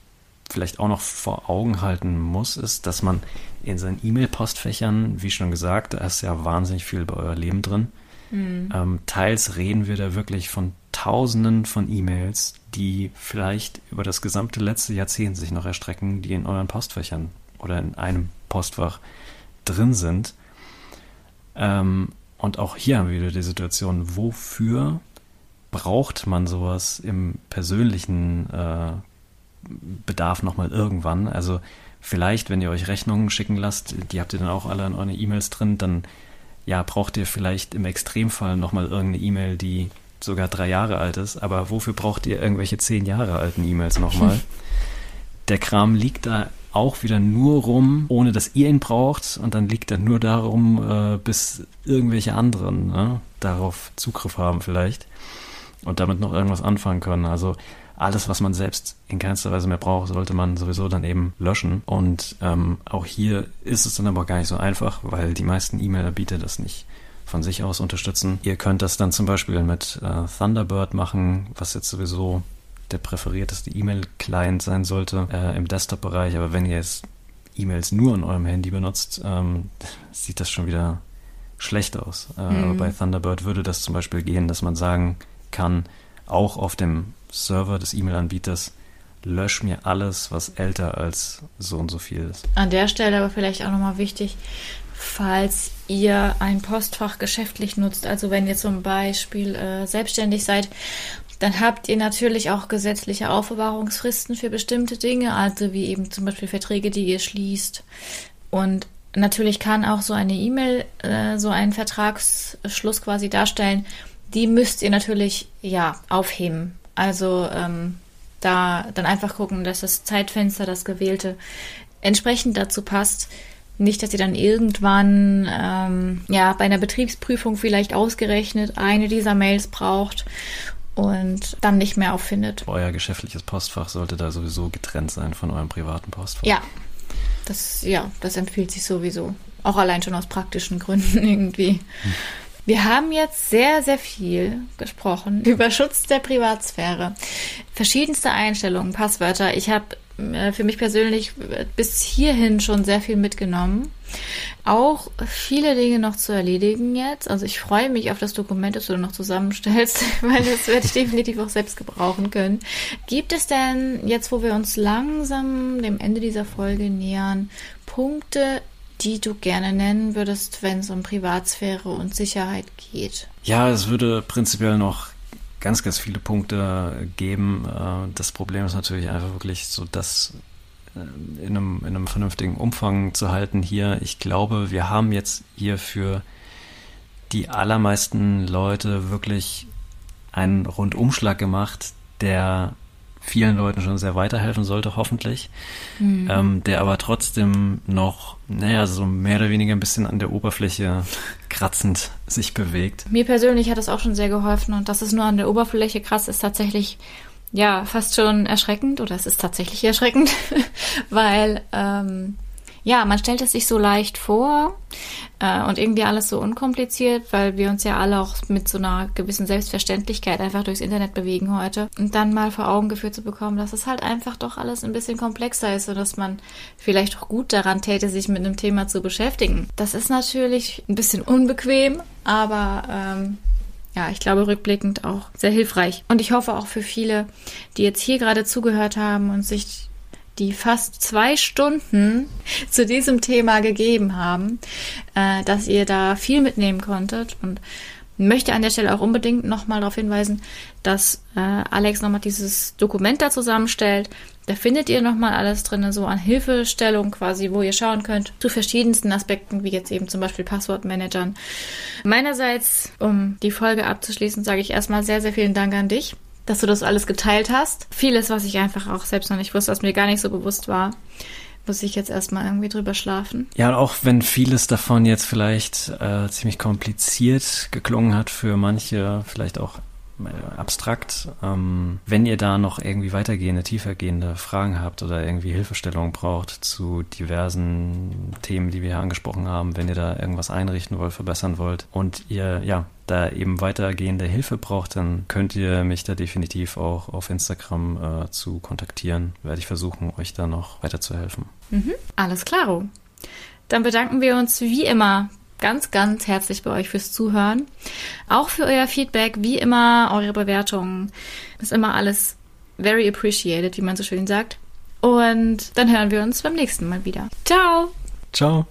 vielleicht auch noch vor Augen halten muss, ist, dass man in seinen E-Mail-Postfächern, wie schon gesagt, da ist ja wahnsinnig viel bei euer Leben drin. Mhm. Ähm, teils reden wir da wirklich von Tausenden von E-Mails, die vielleicht über das gesamte letzte Jahrzehnt sich noch erstrecken, die in euren Postfächern oder in einem Postfach drin sind. Ähm, und auch hier haben wir wieder die Situation, wofür braucht man sowas im persönlichen äh, Bedarf nochmal irgendwann? Also vielleicht, wenn ihr euch Rechnungen schicken lasst, die habt ihr dann auch alle in euren E-Mails drin, dann ja, braucht ihr vielleicht im Extremfall nochmal irgendeine E-Mail, die sogar drei Jahre alt ist, aber wofür braucht ihr irgendwelche zehn Jahre alten E-Mails nochmal? Der Kram liegt da auch wieder nur rum, ohne dass ihr ihn braucht und dann liegt er nur darum, äh, bis irgendwelche anderen ne, darauf Zugriff haben vielleicht und damit noch irgendwas anfangen können. Also alles, was man selbst in keinster Weise mehr braucht, sollte man sowieso dann eben löschen. Und ähm, auch hier ist es dann aber gar nicht so einfach, weil die meisten E-Mail-Anbieter das nicht von sich aus unterstützen. Ihr könnt das dann zum Beispiel mit äh, Thunderbird machen, was jetzt sowieso der präferierteste E-Mail-Client sein sollte äh, im Desktop-Bereich. Aber wenn ihr jetzt E-Mails nur an eurem Handy benutzt, ähm, sieht das schon wieder schlecht aus. Äh, mhm. Aber bei Thunderbird würde das zum Beispiel gehen, dass man sagen kann, auch auf dem Server des E-Mail-Anbieters, lösch mir alles, was älter als so und so viel ist. An der Stelle aber vielleicht auch nochmal wichtig, falls ihr ein Postfach geschäftlich nutzt, also wenn ihr zum Beispiel äh, selbstständig seid, dann habt ihr natürlich auch gesetzliche Aufbewahrungsfristen für bestimmte Dinge, also wie eben zum Beispiel Verträge, die ihr schließt. Und natürlich kann auch so eine E-Mail äh, so einen Vertragsschluss quasi darstellen. Die müsst ihr natürlich ja aufheben. Also ähm, da dann einfach gucken, dass das Zeitfenster, das gewählte, entsprechend dazu passt. Nicht, dass ihr dann irgendwann ähm, ja bei einer Betriebsprüfung vielleicht ausgerechnet eine dieser Mails braucht und dann nicht mehr auffindet. Euer geschäftliches Postfach sollte da sowieso getrennt sein von eurem privaten Postfach. Ja, das ja, das empfiehlt sich sowieso. Auch allein schon aus praktischen Gründen irgendwie. Hm. Wir haben jetzt sehr, sehr viel gesprochen über Schutz der Privatsphäre. Verschiedenste Einstellungen, Passwörter. Ich habe für mich persönlich bis hierhin schon sehr viel mitgenommen. Auch viele Dinge noch zu erledigen jetzt. Also ich freue mich auf das Dokument, das du noch zusammenstellst, weil das werde ich definitiv auch selbst gebrauchen können. Gibt es denn jetzt, wo wir uns langsam dem Ende dieser Folge nähern, Punkte, die du gerne nennen würdest, wenn es um Privatsphäre und Sicherheit geht? Ja, es würde prinzipiell noch ganz, ganz viele Punkte geben. Äh, das Problem ist natürlich einfach wirklich so, das äh, in einem, in einem vernünftigen Umfang zu halten hier. Ich glaube, wir haben jetzt hier für die allermeisten Leute wirklich einen Rundumschlag gemacht, der vielen Leuten schon sehr weiterhelfen sollte, hoffentlich, mhm. ähm, der aber trotzdem noch, naja, so mehr oder weniger ein bisschen an der Oberfläche kratzend sich bewegt. Mir persönlich hat das auch schon sehr geholfen und dass es nur an der Oberfläche kratzt, ist tatsächlich ja fast schon erschreckend oder es ist tatsächlich erschreckend, weil ähm, ja, man stellt es sich so leicht vor äh, und irgendwie alles so unkompliziert, weil wir uns ja alle auch mit so einer gewissen Selbstverständlichkeit einfach durchs Internet bewegen heute. Und dann mal vor Augen geführt zu bekommen, dass es halt einfach doch alles ein bisschen komplexer ist und dass man vielleicht auch gut daran täte, sich mit einem Thema zu beschäftigen. Das ist natürlich ein bisschen unbequem, aber ähm, ja, ich glaube rückblickend auch sehr hilfreich. Und ich hoffe auch für viele, die jetzt hier gerade zugehört haben und sich die fast zwei Stunden zu diesem Thema gegeben haben, äh, dass ihr da viel mitnehmen konntet und möchte an der Stelle auch unbedingt nochmal darauf hinweisen, dass äh, Alex nochmal dieses Dokument da zusammenstellt. Da findet ihr nochmal alles drin, so an Hilfestellung quasi, wo ihr schauen könnt zu verschiedensten Aspekten, wie jetzt eben zum Beispiel Passwortmanagern. Meinerseits, um die Folge abzuschließen, sage ich erstmal sehr, sehr vielen Dank an dich dass du das alles geteilt hast. Vieles, was ich einfach auch selbst noch nicht wusste, was mir gar nicht so bewusst war, muss ich jetzt erstmal irgendwie drüber schlafen. Ja, und auch wenn vieles davon jetzt vielleicht äh, ziemlich kompliziert geklungen hat für manche, vielleicht auch abstrakt. Ähm, wenn ihr da noch irgendwie weitergehende, tiefergehende Fragen habt oder irgendwie Hilfestellungen braucht zu diversen Themen, die wir hier angesprochen haben, wenn ihr da irgendwas einrichten wollt, verbessern wollt und ihr ja da eben weitergehende Hilfe braucht, dann könnt ihr mich da definitiv auch auf Instagram äh, zu kontaktieren. Werde ich versuchen, euch da noch weiterzuhelfen. Mhm, alles klaro. Dann bedanken wir uns wie immer ganz, ganz herzlich bei euch fürs Zuhören. Auch für euer Feedback, wie immer, eure Bewertungen. Ist immer alles very appreciated, wie man so schön sagt. Und dann hören wir uns beim nächsten Mal wieder. Ciao! Ciao!